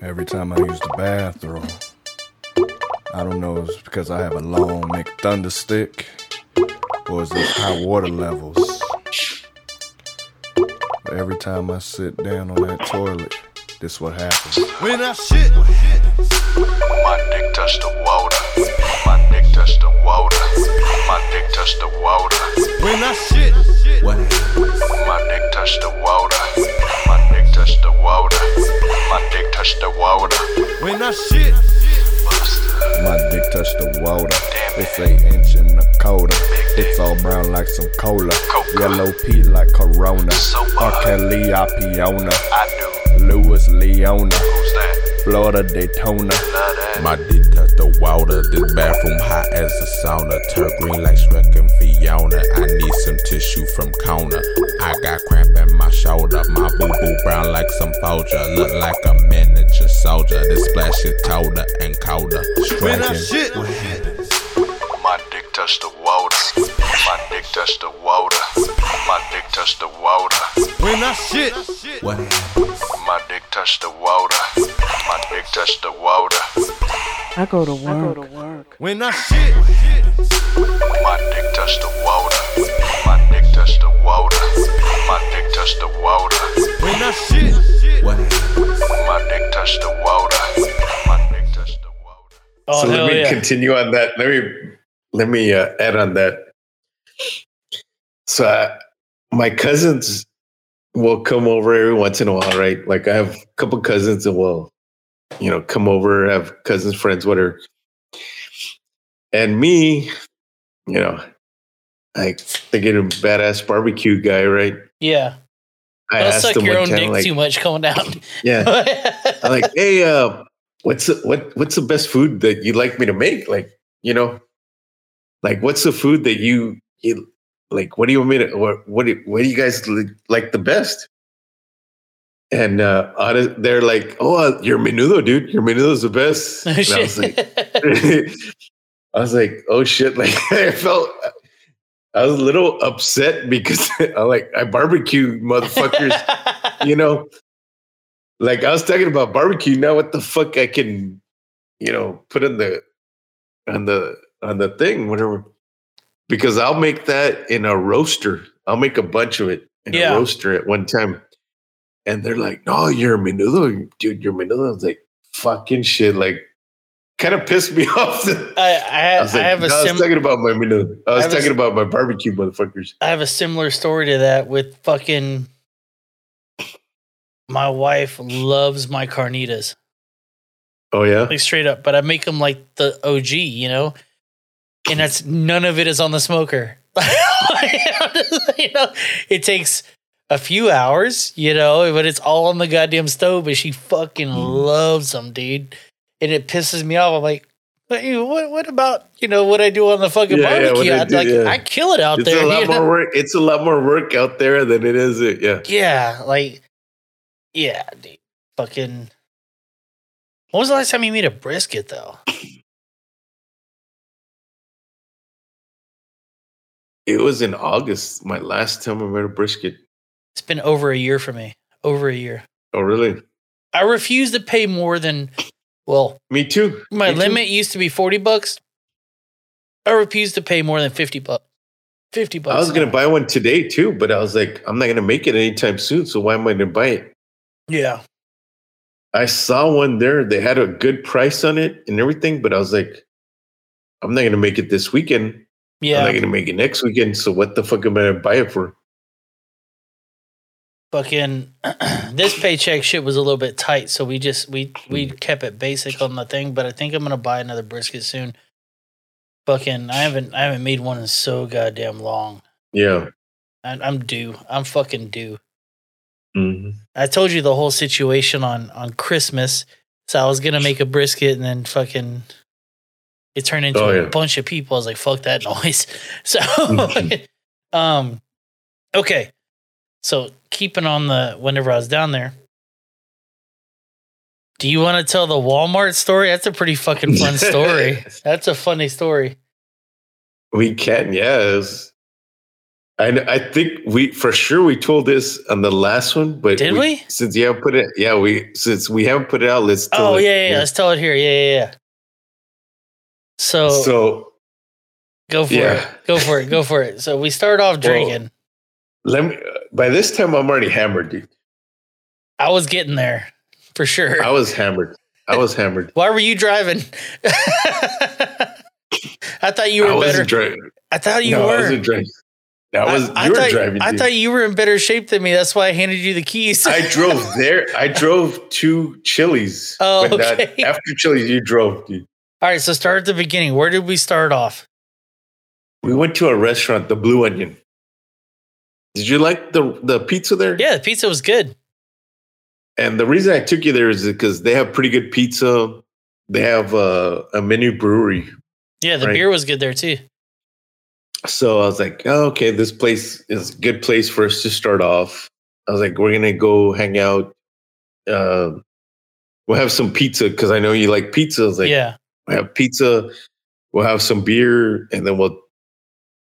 Every time I use the bathroom, I don't know if it's because I have a long McThunder stick or is it high water levels. But every time I sit down on that toilet, this what happens. When I shit, My dick touch the water. My dick touch the water. My dick touch the water. when I shit, What? My dick touch the water. My dick touch the water. My dick touch the water. when I shit, My dick touch the water. It's a inch in the coda. It's all brown like some cola. Yellow pea like Corona. R. Kelly Apiona. Louis Leona. Florida Daytona. My dick touch the water. This bathroom hot as a sauna. Turn green like Shrek and Fiona. I need some tissue from counter. I got cramp in my shoulder. My boo boo brown like some Folger. Look like a miniature soldier. This splash is colder and colder. when I Striking. shit, My dick touch the water. My dick touch the water. My dick touch the water. when I shit, What? My dick touch the water. My dick touch the water. I go to work. when I shit, My dick touch the water. My dick touch the water. My dick touch the water. When I shit, What? My dick touch the water. My dick touch the water. Oh, so let me yeah. continue on that. Let me let me uh, add on that. So uh, my cousins will come over every once in a while, right? Like I have a couple cousins that will, you know, come over, have cousins, friends, whatever. And me, you know, like thinking a badass barbecue guy, right? Yeah. I Don't asked suck your own dick like- too much coming down. Yeah. I'm like, hey, uh, what's the, what what's the best food that you'd like me to make? Like, you know, like what's the food that you, you like? What do you want me to? What what do, what do you guys like the best? And uh, they're like, oh, uh, your menudo, dude. Your menudo's the best. And I was like, I was like, oh shit! Like I felt. I was a little upset because I like I barbecue motherfuckers, you know. Like I was talking about barbecue. Now what the fuck I can, you know, put in the on the on the thing, whatever. Because I'll make that in a roaster. I'll make a bunch of it in Yeah. a roaster at one time. And they're like, no, you're a menudo, dude. You're menudo. I was like, fucking shit. Like, kind of pissed me off. I, I, I was I like, have a no, I was talking about my. I I was have talking s- about my barbecue motherfuckers. I have a similar story to that with fucking. My wife loves my carnitas, Oh yeah. like straight up, but I make them like the OG, you know, and that's none of it is on the smoker. you know, it takes a few hours, you know, but it's all on the goddamn stove. But she fucking mm. loves them, dude, and it pisses me off. I'm like, but you, what, what about you know what I do on the fucking Yeah, yeah, barbecue? I I'd do, like, yeah. I kill it out it's there. a lot you know? more work. It's a lot more work out there than it is. It yeah. Yeah, like, yeah, dude. Fucking. When was the last time you made a brisket, though? It was in August. My last time I made a brisket. It's been over a year for me. Over a year. Oh really? I refuse to pay more than, well, Me too. my Me too. limit used to be 40 bucks. I refuse to pay more than 50 bucks. 50 bucks. I was gonna buy one today too, but I was like, I'm not gonna make it anytime soon. So why am I gonna buy it? Yeah. I saw one there. They had a good price on it and everything, but I was like, I'm not gonna make it this weekend. Yeah. I'm not gonna make it next weekend. So what the fuck am I gonna buy it for? Fucking this paycheck shit was a little bit tight, so we just we we kept it basic on the thing. But I think I'm gonna buy another brisket soon. Fucking, I haven't I haven't made one in so goddamn long. Yeah. I, I'm due. I'm fucking due. Mhm. I told you the whole situation on on Christmas. So I was gonna make a brisket and then fucking it turned into Oh, a bunch of people. I was like, fuck that noise. So um okay. So keeping on the whenever I was down there. Do you want to tell the Walmart story? That's a pretty fucking fun story. That's a funny story. We can, yes. I I think we for sure we told this on the last one, but Did we? Since you haven't put it, yeah, we since we haven't put it out, let's. tell Oh it, yeah, yeah, yeah. Let's tell it here. Yeah, yeah, yeah. So, So go for yeah. it. Go for it. Go for it. So we start off drinking. Let me. By this time, I'm already hammered, dude. I was getting there for sure. I was hammered. I was hammered. Why were you driving? I thought you I were wasn't better. driving. I thought you no, I were. wasn't driving. That was I, you were thought, driving. I dude. thought you were in better shape than me. That's why I handed you the keys. I drove there. I drove to Chili's. Oh, not- after Chili's, you drove, dude. All right, so start at the beginning. Where did we start off? We went to a restaurant, the Blue Onion. Did you like the the pizza there? Yeah, the pizza was good. And the reason I took you there is because they have pretty good pizza. They have uh, a mini brewery. Yeah, the Right. beer was good there too. So I was like, oh, okay, this place is a good place for us to start off. I was like, we're gonna go hang out. Uh, we'll have some pizza because I know you like pizza. I was like, yeah. we'll have pizza. We'll have some beer, and then we'll.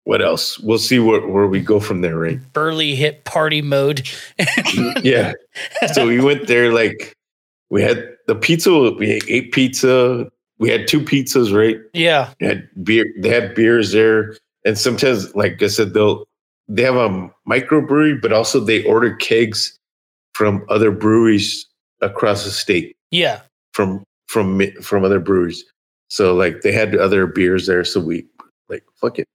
What else? We'll see where, where we go from there, right? Burley hit party mode. yeah. So we went there like we had the pizza. We ate pizza. We had two pizzas, right? Yeah. They had beer. They had beers there, and sometimes, like I said, they'll they have a microbrewery, but also they order kegs from other breweries across the state Yeah. from from from other breweries. So like they had other beers there, so we like fuck it,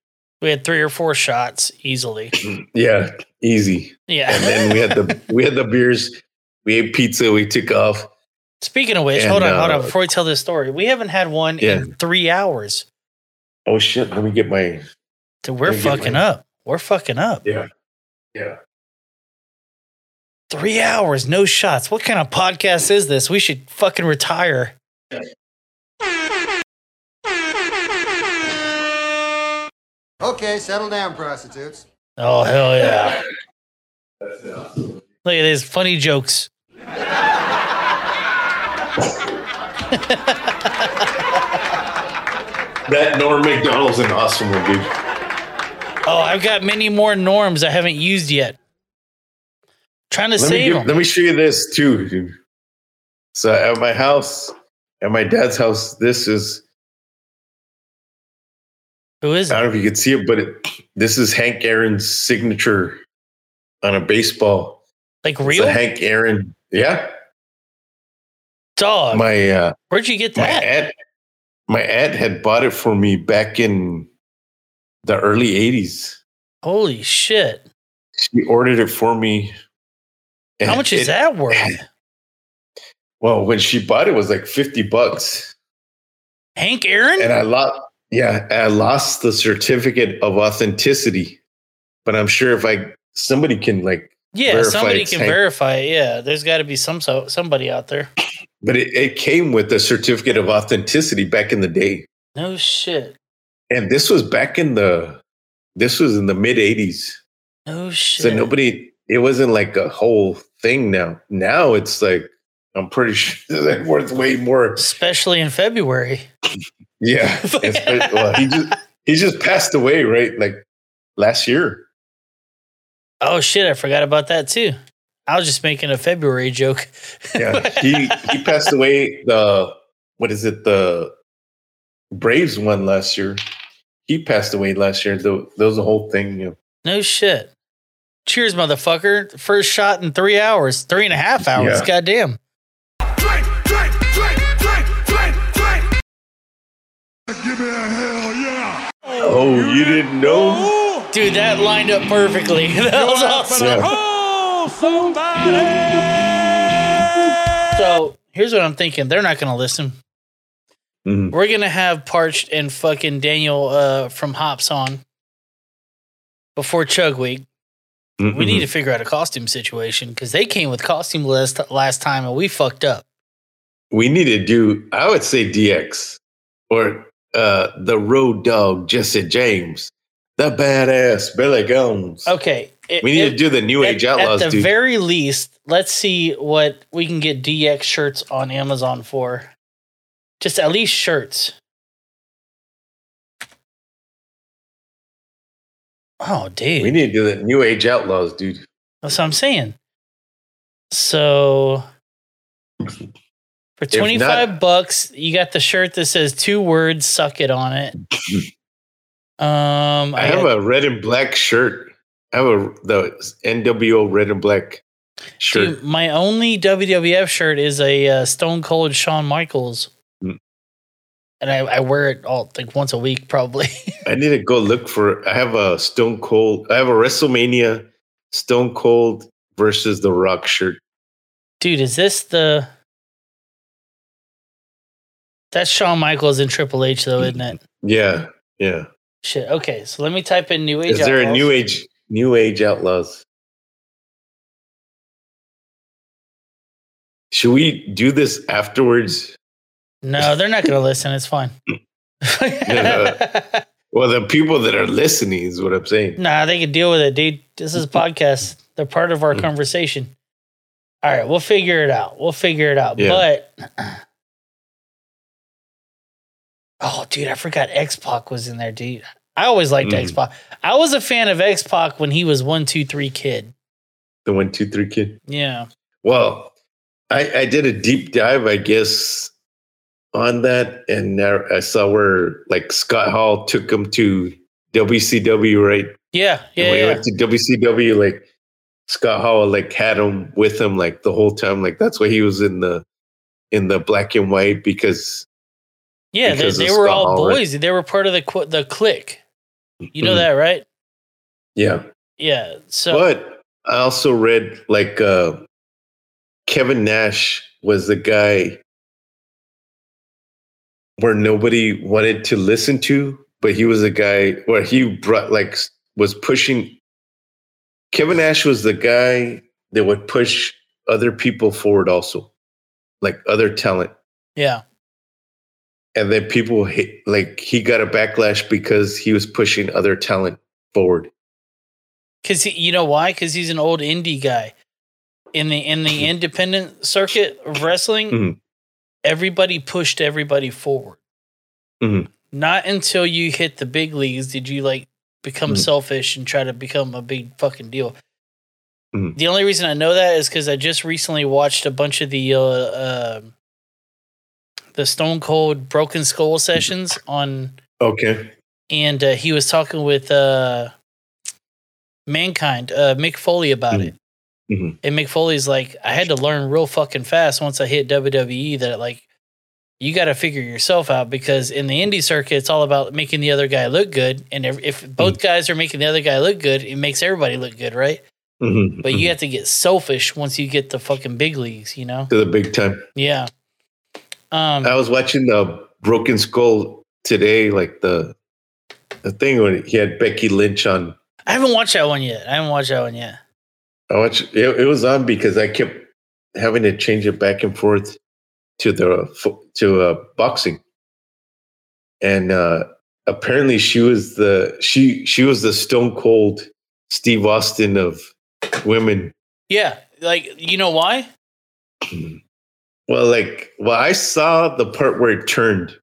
We had three or four shots easily. yeah, easy. Yeah. And then we had the we had the beers. We ate pizza. We took off. Speaking of which, And, hold on, hold on. uh, Before we tell this story, we haven't had one Yeah. in three hours. Oh shit! Let me get my. Dude, we're Let me get fucking my- up. We're fucking up. Yeah. Yeah. Three hours, no shots. What kind of podcast is this? We should fucking retire. Okay, settle down, prostitutes. Oh hell yeah! Look at these funny jokes. That Norm Macdonald's an awesome one, dude. Oh, I've got many more norms I haven't used yet. Trying to Let save give- them. let me show you this too, dude. So at my house, at my dad's house, this is. Who is I don't know if you can see it, but it, this is Hank Aaron's signature on a baseball. Like It's real a Hank Aaron, yeah. dog. My uh, Where'd you get my that? aunt, my aunt had bought it for me back in the early '80s. Holy shit! She ordered it for me. How much is that worth? Well, when she bought it, it was like fifty bucks. Hank Aaron? And I lost, yeah, I lost the certificate of authenticity. But I'm sure if I somebody can like, Yeah, somebody can Hank- verify it. Yeah, there's got to be some so, somebody out there. But it, it came with a certificate of authenticity back in the day, No shit. and this was back in the, this was in the mid '80s. No shit. So nobody, it wasn't like a whole thing. Now, now it's like I'm pretty sure it's worth way more. Especially in February. Yeah, well, he just he just passed away, right? Like last year. Oh shit! I forgot about that too. I was just making a February joke. Yeah, he he passed away. The what is it? The Braves won last year. He passed away last year. There was a whole thing. You know. No shit. Cheers, motherfucker. First shot in three hours, three and a half hours. Yeah. Goddamn. Give me a hell yeah. Oh, you didn't know? Dude, that lined up perfectly. that was awesome. Oh, somebody. So here's what I'm thinking. They're not gonna listen. Mhm. We're gonna have Parched and fucking Daniel uh, from Hops on before Chug Week. We need to figure out a costume situation because they came with costume list last time and we fucked up. We need to do. I would say DX or uh the Road Dog Jesse James, the badass Billy Gomes. Okay. it- We need it- to do the New Age at, Outlaws, At the dude. very least, let's see what we can get DX shirts on Amazon for. Just at least shirts. Oh, dude. We need to do the New Age Outlaws, dude. That's what I'm saying. So for 25 not- bucks, you got the shirt that says two words, suck it on it. Um I have got- a red and black shirt. I have a the NWO red and black shirt. Dude, my only WWF shirt is a uh, Stone Cold Shawn Michaels. Mm. And I, I wear it all like once a week, probably. I need to go look for. I have a Stone Cold. I have a WrestleMania Stone Cold versus The Rock shirt. Dude, is this the. That's Shawn Michaels and Triple H, though, isn't it? Yeah, yeah. Shit. Okay, so let me type in New Age. Is there a New Age New Age Outlaws? Should we do this afterwards? No, they're not going to listen. It's fine. Well, the people that are listening is what I'm saying. Nah, they can deal with it, dude. This is a podcast. They're part of Mm. our conversation. All right, we'll figure it out. We'll figure it out. Yeah. But oh, dude, I forgot X Pac was in there, dude. I always liked Mm. X Pac. I was a fan of X Pac when he was one, two, three kid. The one, two, three kid. Yeah. Well, I, I did a deep dive, I guess, on that, and I saw where like Scott Hall took him to WCW, right? Yeah. And Yeah. when he yeah. went to WCW, like Scott Hall, like had him with him like the whole time. Like that's why he was in the in the black and white because Yeah, they, they were Scott all Hall, right? boys. They were part of the qu- the clique. You know Mhm. that, right? yeah. Yeah. So but I also read like uh Kevin Nash was the guy where nobody wanted to listen to, but he was a guy where he brought like was pushing Kevin Nash was the guy that would push other people forward also. Like other talent. yeah. And then people hit, like he got a backlash because he was pushing other talent forward. Cause he, you know why? Cause he's an old indie guy. In the in the independent circuit of wrestling, Mhm. everybody pushed everybody forward. Mhm. Not until you hit the big leagues did you like become Mhm. selfish and try to become a big fucking deal. Mhm. The only reason I know that is because I just recently watched a bunch of the uh, uh, the Stone Cold Broken Skull sessions on Okay. and uh, he was talking with uh, Mankind, uh, Mick Foley about it. Mhm. And Mick Foley's like, I had to learn real fucking fast once I hit WWE that like you got to figure yourself out because in the indie circuit, it's all about making the other guy look good. And if, if both guys are making the other guy look good, it makes everybody look good, right? Mhm. But you have to get selfish once you get the fucking big leagues, you know? to the big time. Yeah. Um, I was watching the Broken Skull today, like the the thing when he had Becky Lynch on. I haven't watched that one yet. I haven't watched that one yet. I watched it, it was on because I kept having to change it back and forth to the to uh, boxing, and uh, apparently she was the she she was the Stone Cold Steve Austin of women. Yeah. Like, you know why? Well, like, well, I saw the part where it turned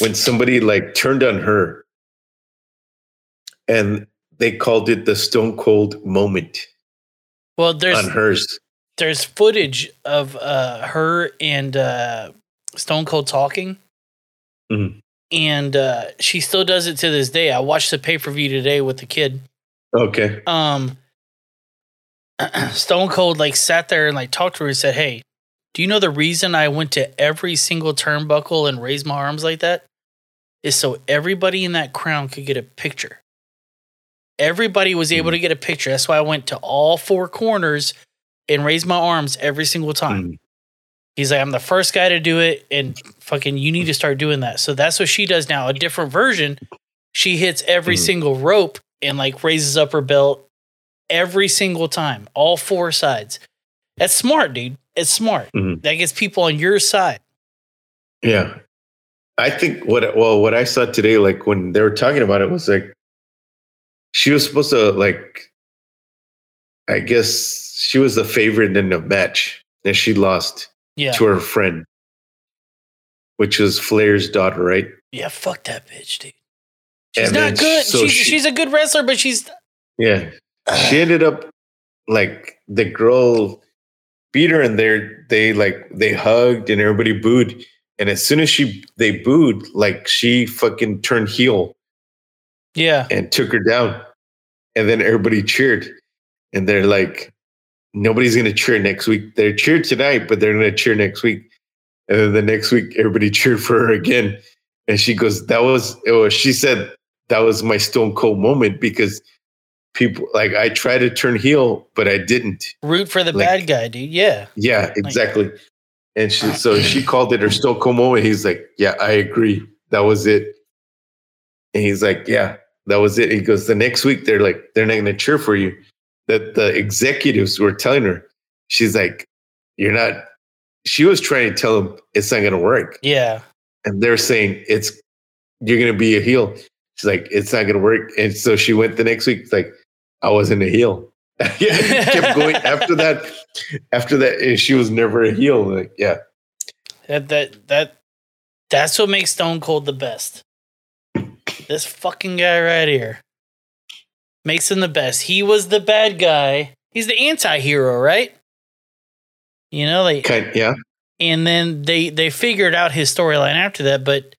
when somebody like turned on her, and they called it the Stone Cold moment Well, there's on hers. there's footage of uh, her and uh, Stone Cold talking, Mhm. and uh, she still does it to this day. I watched the pay per view today with the kid. Okay. Um, Stone Cold like sat there and like talked to her and said, "Hey, do you know the reason I went to every single turnbuckle and raised my arms like that? is so everybody in that crown could get a picture. Everybody was able hmm. to get a picture. That's why I went to all four corners and raised my arms every single time. Hmm. He's like, I'm the first guy to do it, and fucking, you need to start doing that. So that's what she does now. A different version. She hits every hmm. single rope and like raises up her belt every single time, all four sides. That's smart, dude. It's smart. Mhm. That gets people on your side. Yeah. I think what well what I saw today, like when they were talking about it, was like she was supposed to like I guess she was the favorite in the match and she lost Yeah. to her friend, which was Flair's daughter, right? Yeah, fuck that bitch, dude. She's And not good. so she's she- she's a good wrestler, but she's Yeah. She ended up like the girl beat her and they they like they hugged and everybody booed. And as soon as she they booed, like she fucking turned heel yeah. and took her down. And then everybody cheered. And they're like, nobody's gonna cheer next week. They're cheered tonight, but they're gonna cheer next week. And then the next week, everybody cheered for her again. And she goes, That was it was she said that was my stone cold moment because people like I tried to turn heel, but I didn't. Root for the Like- bad guy, dude. Yeah. Yeah, exactly. And she so she called it her cold moment. He's like, Yeah, I agree. That was it. And he's like, Yeah, that was it. He goes, The next week they're like, they're not gonna cheer for you. That the executives were telling her, she's like, You're not she was trying to tell him it's not gonna work. Yeah. And they're saying it's you're gonna be a heel. She's like, it's not gonna work. And so she went the next week, like, I wasn't a heel. yeah, kept going after that. After that, she was never a heel. Like, yeah. That that that that's what makes Stone Cold the best. This fucking guy right here makes him the best. He was the bad guy. He's the anti-hero, right? You know, like Kind yeah. and then they they figured out his storyline after that, but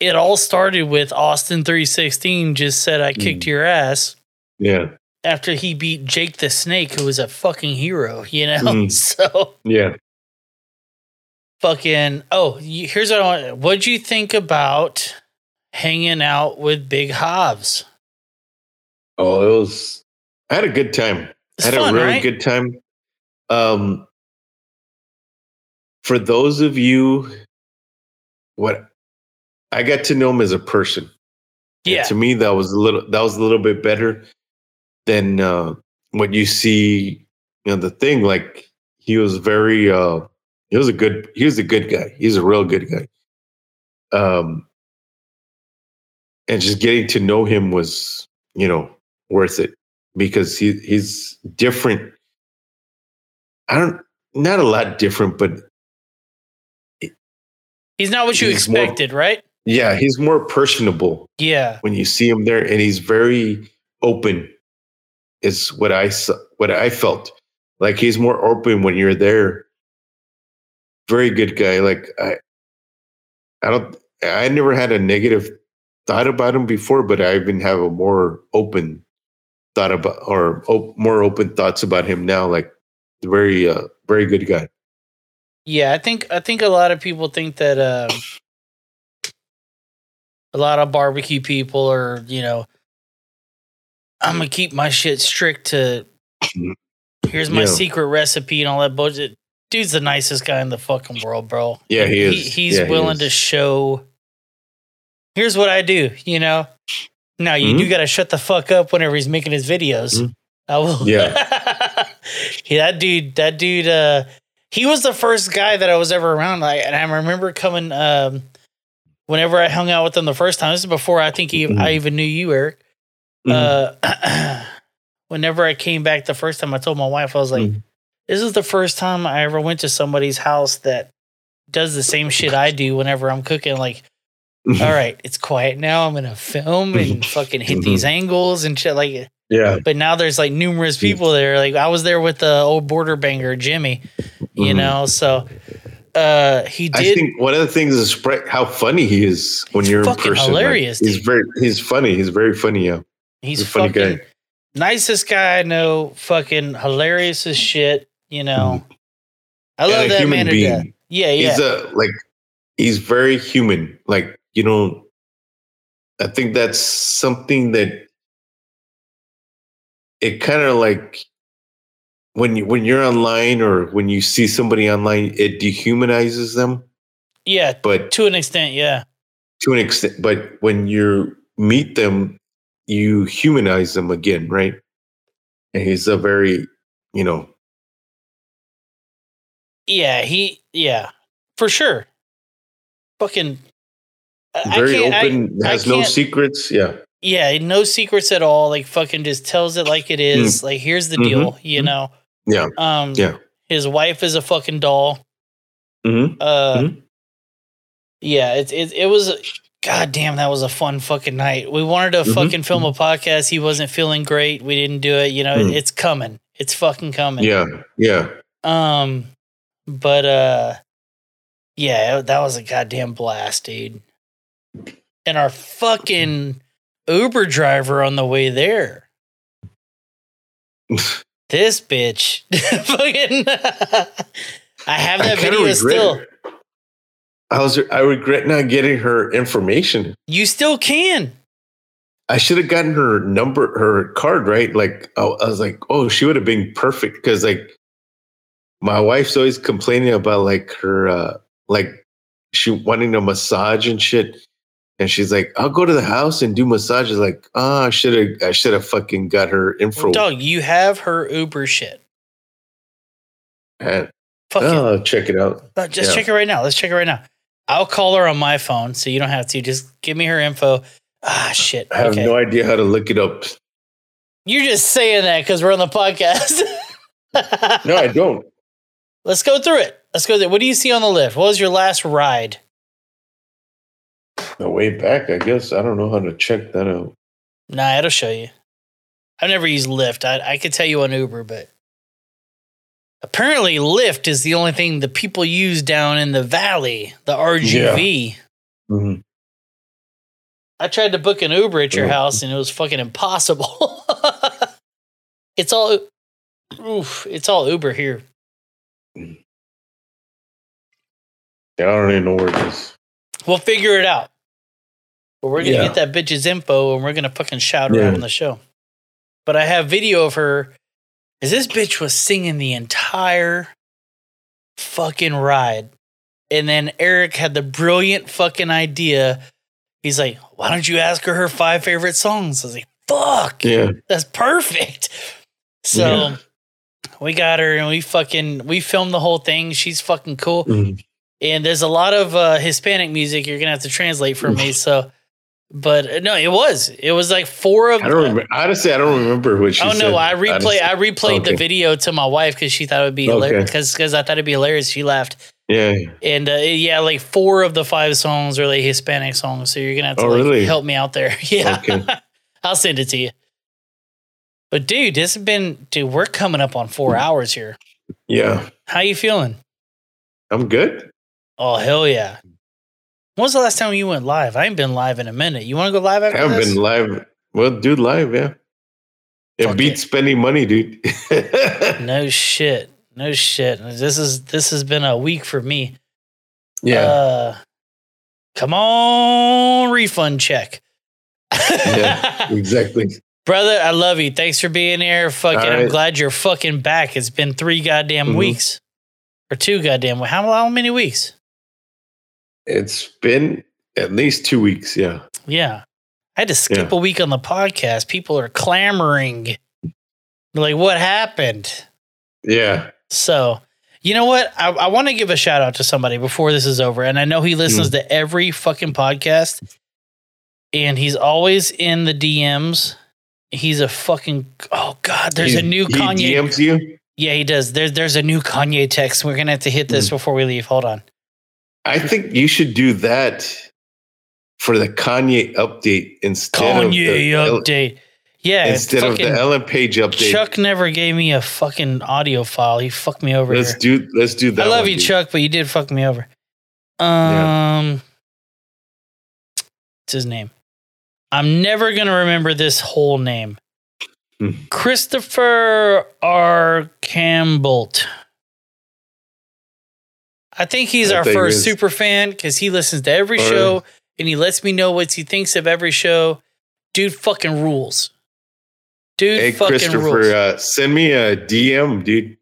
it all started with Austin 316 just said I kicked mm. your ass Yeah. after he beat Jake the Snake, who was a fucking hero, you know? Mm. So Yeah. fucking oh here's what i want what'd you think about hanging out with big Hobbs? Oh, it was I had a good time. It's I had fun, a really right? good time. Um for those of you what I got to know him as a person. And Yeah. to me that was a little that was a little bit better than uh what you see you know the thing like he was very uh he was a good he was a good guy he's a real good guy um and just getting to know him was you know worth it because he he's different i don't not a lot different but He's not what you He's more- expected, right? yeah he's more personable Yeah. when you see him there and he's very open is what i what i felt. Like he's more open when you're there. Very good guy. Like i i don't i never had a negative thought about him before but i even have a more open thought about or op- more open thoughts about him now. Like very uh very good guy. Yeah, I think I think a lot of people think that um, a lot of barbecue people are, you know, I'm gonna keep my shit strict to here's my Yeah. secret recipe and all that bullshit. Dude's the nicest guy in the fucking world, bro. Yeah, he is. he's Yeah, he willing is. to show. Here's what I do, you know. Now you do Mhm. got to shut the fuck up whenever he's making his videos. I will. Yeah. yeah, that dude, that dude, uh, he was the first guy that I was ever around. Like, and I remember coming, um, whenever I hung out with him the first time. This is before I think he, I even knew you, Eric. Mm-hmm. Uh, whenever I came back the first time, I told my wife, I was like, mm-hmm. this is the first time I ever went to somebody's house that does the same shit I do whenever I'm cooking. Like, mm-hmm. all right, it's quiet now. I'm gonna film and fucking hit these angles and shit. Like, yeah but now there's like numerous people there. Like I was there with the old border banger Jimmy, you know. So uh he I did. think one of the things is how funny he is when you're in person. Like, hilarious, he's very he's funny. He's very funny. Yeah, he's funny fucking guy. nicest guy I know. Fucking hilarious as shit. You know. Mm-hmm. I And love that human man being. Yeah, yeah. He's a like he's very human. Like you know, I think that's something that it kind of like when you when you're online or when you see somebody online, it dehumanizes them Yeah, But- to an extent, yeah. to an extent. But when you meet them, you humanize them again, right? And he's a very, you know, Yeah, he yeah, for sure. Fucking I- I very I- open, I has no secrets. Yeah. Yeah, no secrets at all. Like fucking just tells it like it is. Like here's the Mhm. deal, you know. Yeah. Um Yeah. his wife is a fucking doll. hmm Uh Yeah, It's it it was God damn, that was a fun fucking night. We wanted to Mhm. fucking film a podcast. He wasn't feeling great. We didn't do it. You know, Mm. it's coming. It's fucking coming. Yeah. Yeah. Um, but uh, yeah, that was a goddamn blast, dude. And our fucking Uber driver on the way there. this bitch, fucking. I have that kinda video still. it. I was I regret not getting her information. You still can. I should have gotten her number, her card, right? Like I, I was like, oh, she would have been perfect because like my wife's always complaining about like her uh like she wanting a massage and shit. And she's like, I'll go to the house and do massages. Like, ah, I should have I should have fucking got her info. Dog, you have her Uber shit. And, Fuck it. oh, check it out. Uh, just Yeah. check it right now. Let's check it right now. I'll call her on my phone, so you don't have to. Just give me her info. Ah, shit. I have okay. no idea how to look it up. You're just saying that because we're on the podcast. No, I don't. Let's go through it. Let's go through. What do you see on the list? What was your last ride? The way back, I guess. I don't know how to check that out. Nah, it'll show you. I've never used Lyft. I, I could tell you on Uber, but apparently Lyft is the only thing the people use down in the valley, the RGV. Mhm. I tried to book an Uber at your Oh. house and it was fucking impossible. it's all oof, it's all Uber here. Yeah, I don't even know where it is. We'll figure it out. But we're gonna Yeah. get that bitch's info and we're gonna fucking shout her Yeah. out on the show. But I have video of her as this bitch was singing the entire fucking ride. And then Eric had the brilliant fucking idea. He's like, why don't you ask her her five favorite songs? I was like, fuck. Yeah. That's perfect. So Yeah. we got her and we fucking we filmed the whole thing. She's fucking cool. Mhm. And there's a lot of uh, Hispanic music you're gonna have to translate for me. So, but uh, no, it was it was like four of. I don't remember. Honestly, I don't remember which. oh no, I replay. I replayed the video to my wife because she thought it would be Okay. hilarious because because I thought it'd be hilarious. She laughed. Yeah. And uh, yeah, like four of the five songs are like Hispanic songs, so you're gonna have to Oh, like really? help me out there. Yeah, Okay. I'll send it to you. But dude, this has been dude. We're coming up on four hours here. Yeah. How you feeling? I'm good. Oh hell yeah! When was the last time you went live? I ain't been live in a minute. You want to go live I haven't this? been live. Well, dude, live, yeah. It Fuck beats spending money, dude. no shit. No shit. This is this has been a week for me. yeah. Uh, come on, refund check. yeah. Exactly. Brother, I love you. Thanks for being here. Fucking, All I'm glad you're fucking back. It's been three goddamn Mhm. weeks, or two goddamn. How how many weeks? It's been at least two weeks. Yeah. Yeah, I had to skip Yeah. a week on the podcast. People are clamoring. Like, what happened? Yeah. So, you know what? I, I want to give a shout out to somebody before this is over. And I know he listens Mm. to every fucking podcast and he's always in the DMs. He's a fucking, oh God, there's He's- a new he Kanye. DMs you? Yeah, he does. There's, there's a new Kanye text. We're going to have to hit this Mm. before we leave. Hold on. I think you should do that for the Kanye update instead Kanye of the update. Yeah. instead of the Ellen Page update. Chuck never gave me a fucking audio file. He fucked me over let's here. do let's do that. I love one, you, dude. Chuck, but you did fuck me over. Um, what's his name? I'm never gonna remember this whole name. Hmm. Christopher R. Campbell. I think he's I our think first super fan because he listens to every Oh, show. and he lets me know what he thinks of every show. Dude fucking rules. Dude Hey, fucking Christopher, rules. uh, send me a DM, dude.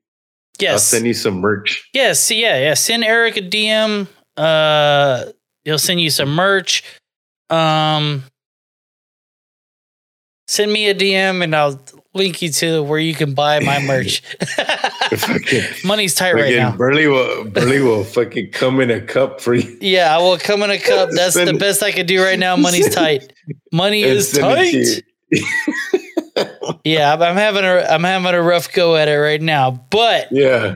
Yes. I'll send you some merch. Yes, yeah, yeah. Send Eric a DM. Uh, he'll send you some merch. Um, send me a DM and I'll link you to where you can buy my merch. Money's tight right now. Burley will Burley will fucking come in a cup for you. Yeah, I will come in a cup. That's the best I could do right now. Money's tight. Money is send it to tight. yeah, I'm I'm having a I'm having a rough go at it right now. But Yeah.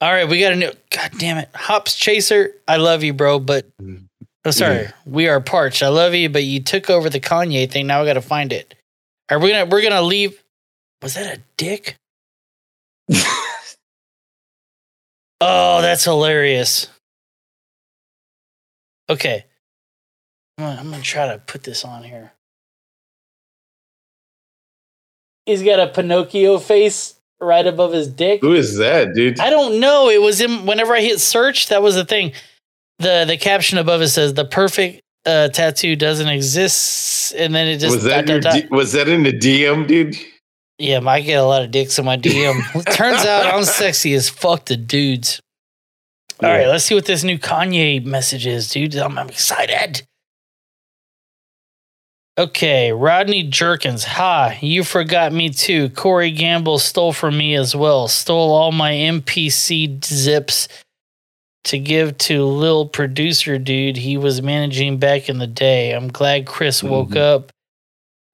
All right, we got a new. God damn it, Hops Chaser. I love you, bro, but oh, sorry, we are parched. I love you, but you took over the Kanye thing. Now we got to find it. Are we gonna? We're gonna leave. Was that a dick? oh, that's hilarious. Okay, I'm gonna, I'm gonna try to put this on here. He's got a Pinocchio face right above his dick. Who is that, dude? I don't know. It was him. whenever I hit search, that was the thing. The the caption above it says the perfect uh, tattoo doesn't exist, and then it just was that dot, your dot, D- was that in the DM, dude? yeah. I get a lot of dicks in my DM. Turns out I'm sexy as fuck to dudes. All right, let's see what this new Kanye message is, dude. I'm, I'm excited. Okay, Rodney Jerkins. Ha, you forgot me too. Corey Gamble stole from me as well. Stole all my MPC zips to give to Lil Producer Dude he was managing back in the day. I'm glad Chris woke up.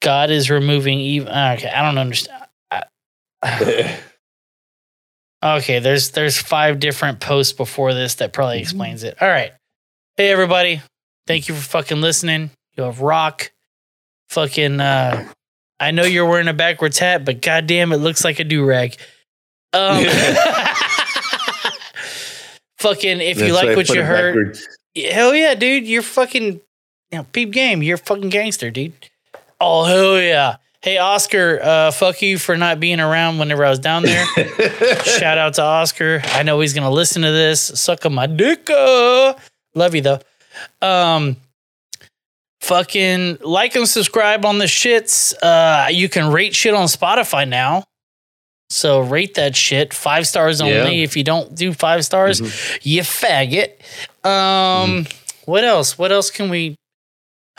God is removing even. Okay, I don't understand. I- okay, there's there's five different posts before this that probably explains it. All right. Hey everybody. Thank you for fucking listening. You have rock. Fucking uh I know you're wearing a backwards hat, but goddamn it looks like a do-rag. Um fucking if you That's like what you heard. backwards. Hell yeah, dude. You're fucking you know, peep game. You're fucking gangster, dude. Oh hell yeah. Hey Oscar, uh fuck you for not being around whenever I was down there. Shout out to Oscar. I know he's gonna listen to this. Suck on my dick. uh. Love you though. Um fucking like and subscribe on the shits. Uh you can rate shit on Spotify now. So rate that shit. Five stars only. Yeah. If you don't do five stars, you faggot. Um what else? What else can we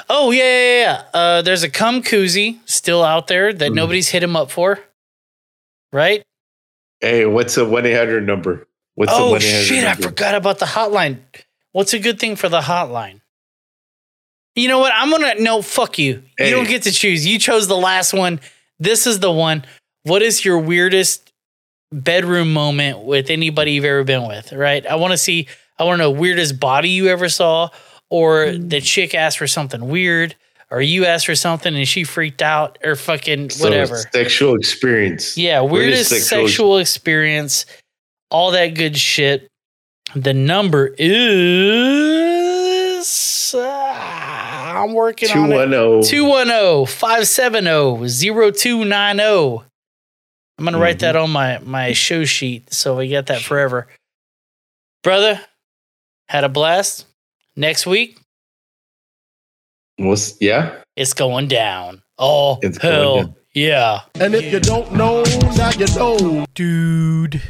Oh yeah, yeah, yeah. Uh there's a cum koozie still out there that nobody's hit him up for. Right? Hey, what's a one eight hundred number? What's the oh 1-800 shit, I forgot about the hotline. What's a good thing for the hotline? You know what? I'm gonna no fuck you. Hey. You don't get to choose. You chose the last one. This is the one. What is your weirdest bedroom moment with anybody you've ever been with? Right? I want to see. I want to know weirdest body you ever saw, or Hmm. the chick asked for something weird, or you asked for something and she freaked out, or fucking So, whatever. sexual experience. Yeah, weirdest sexual, experience, all that good shit. The number is uh, I'm working on it. 210. 210 570 0290. I'm going to write Mm-hmm. that on my my show sheet so we get that forever. Brother, had a blast. Next week, What's yeah? it's going down. Oh, It's hell down. yeah. And if you don't know, now you know. Dude.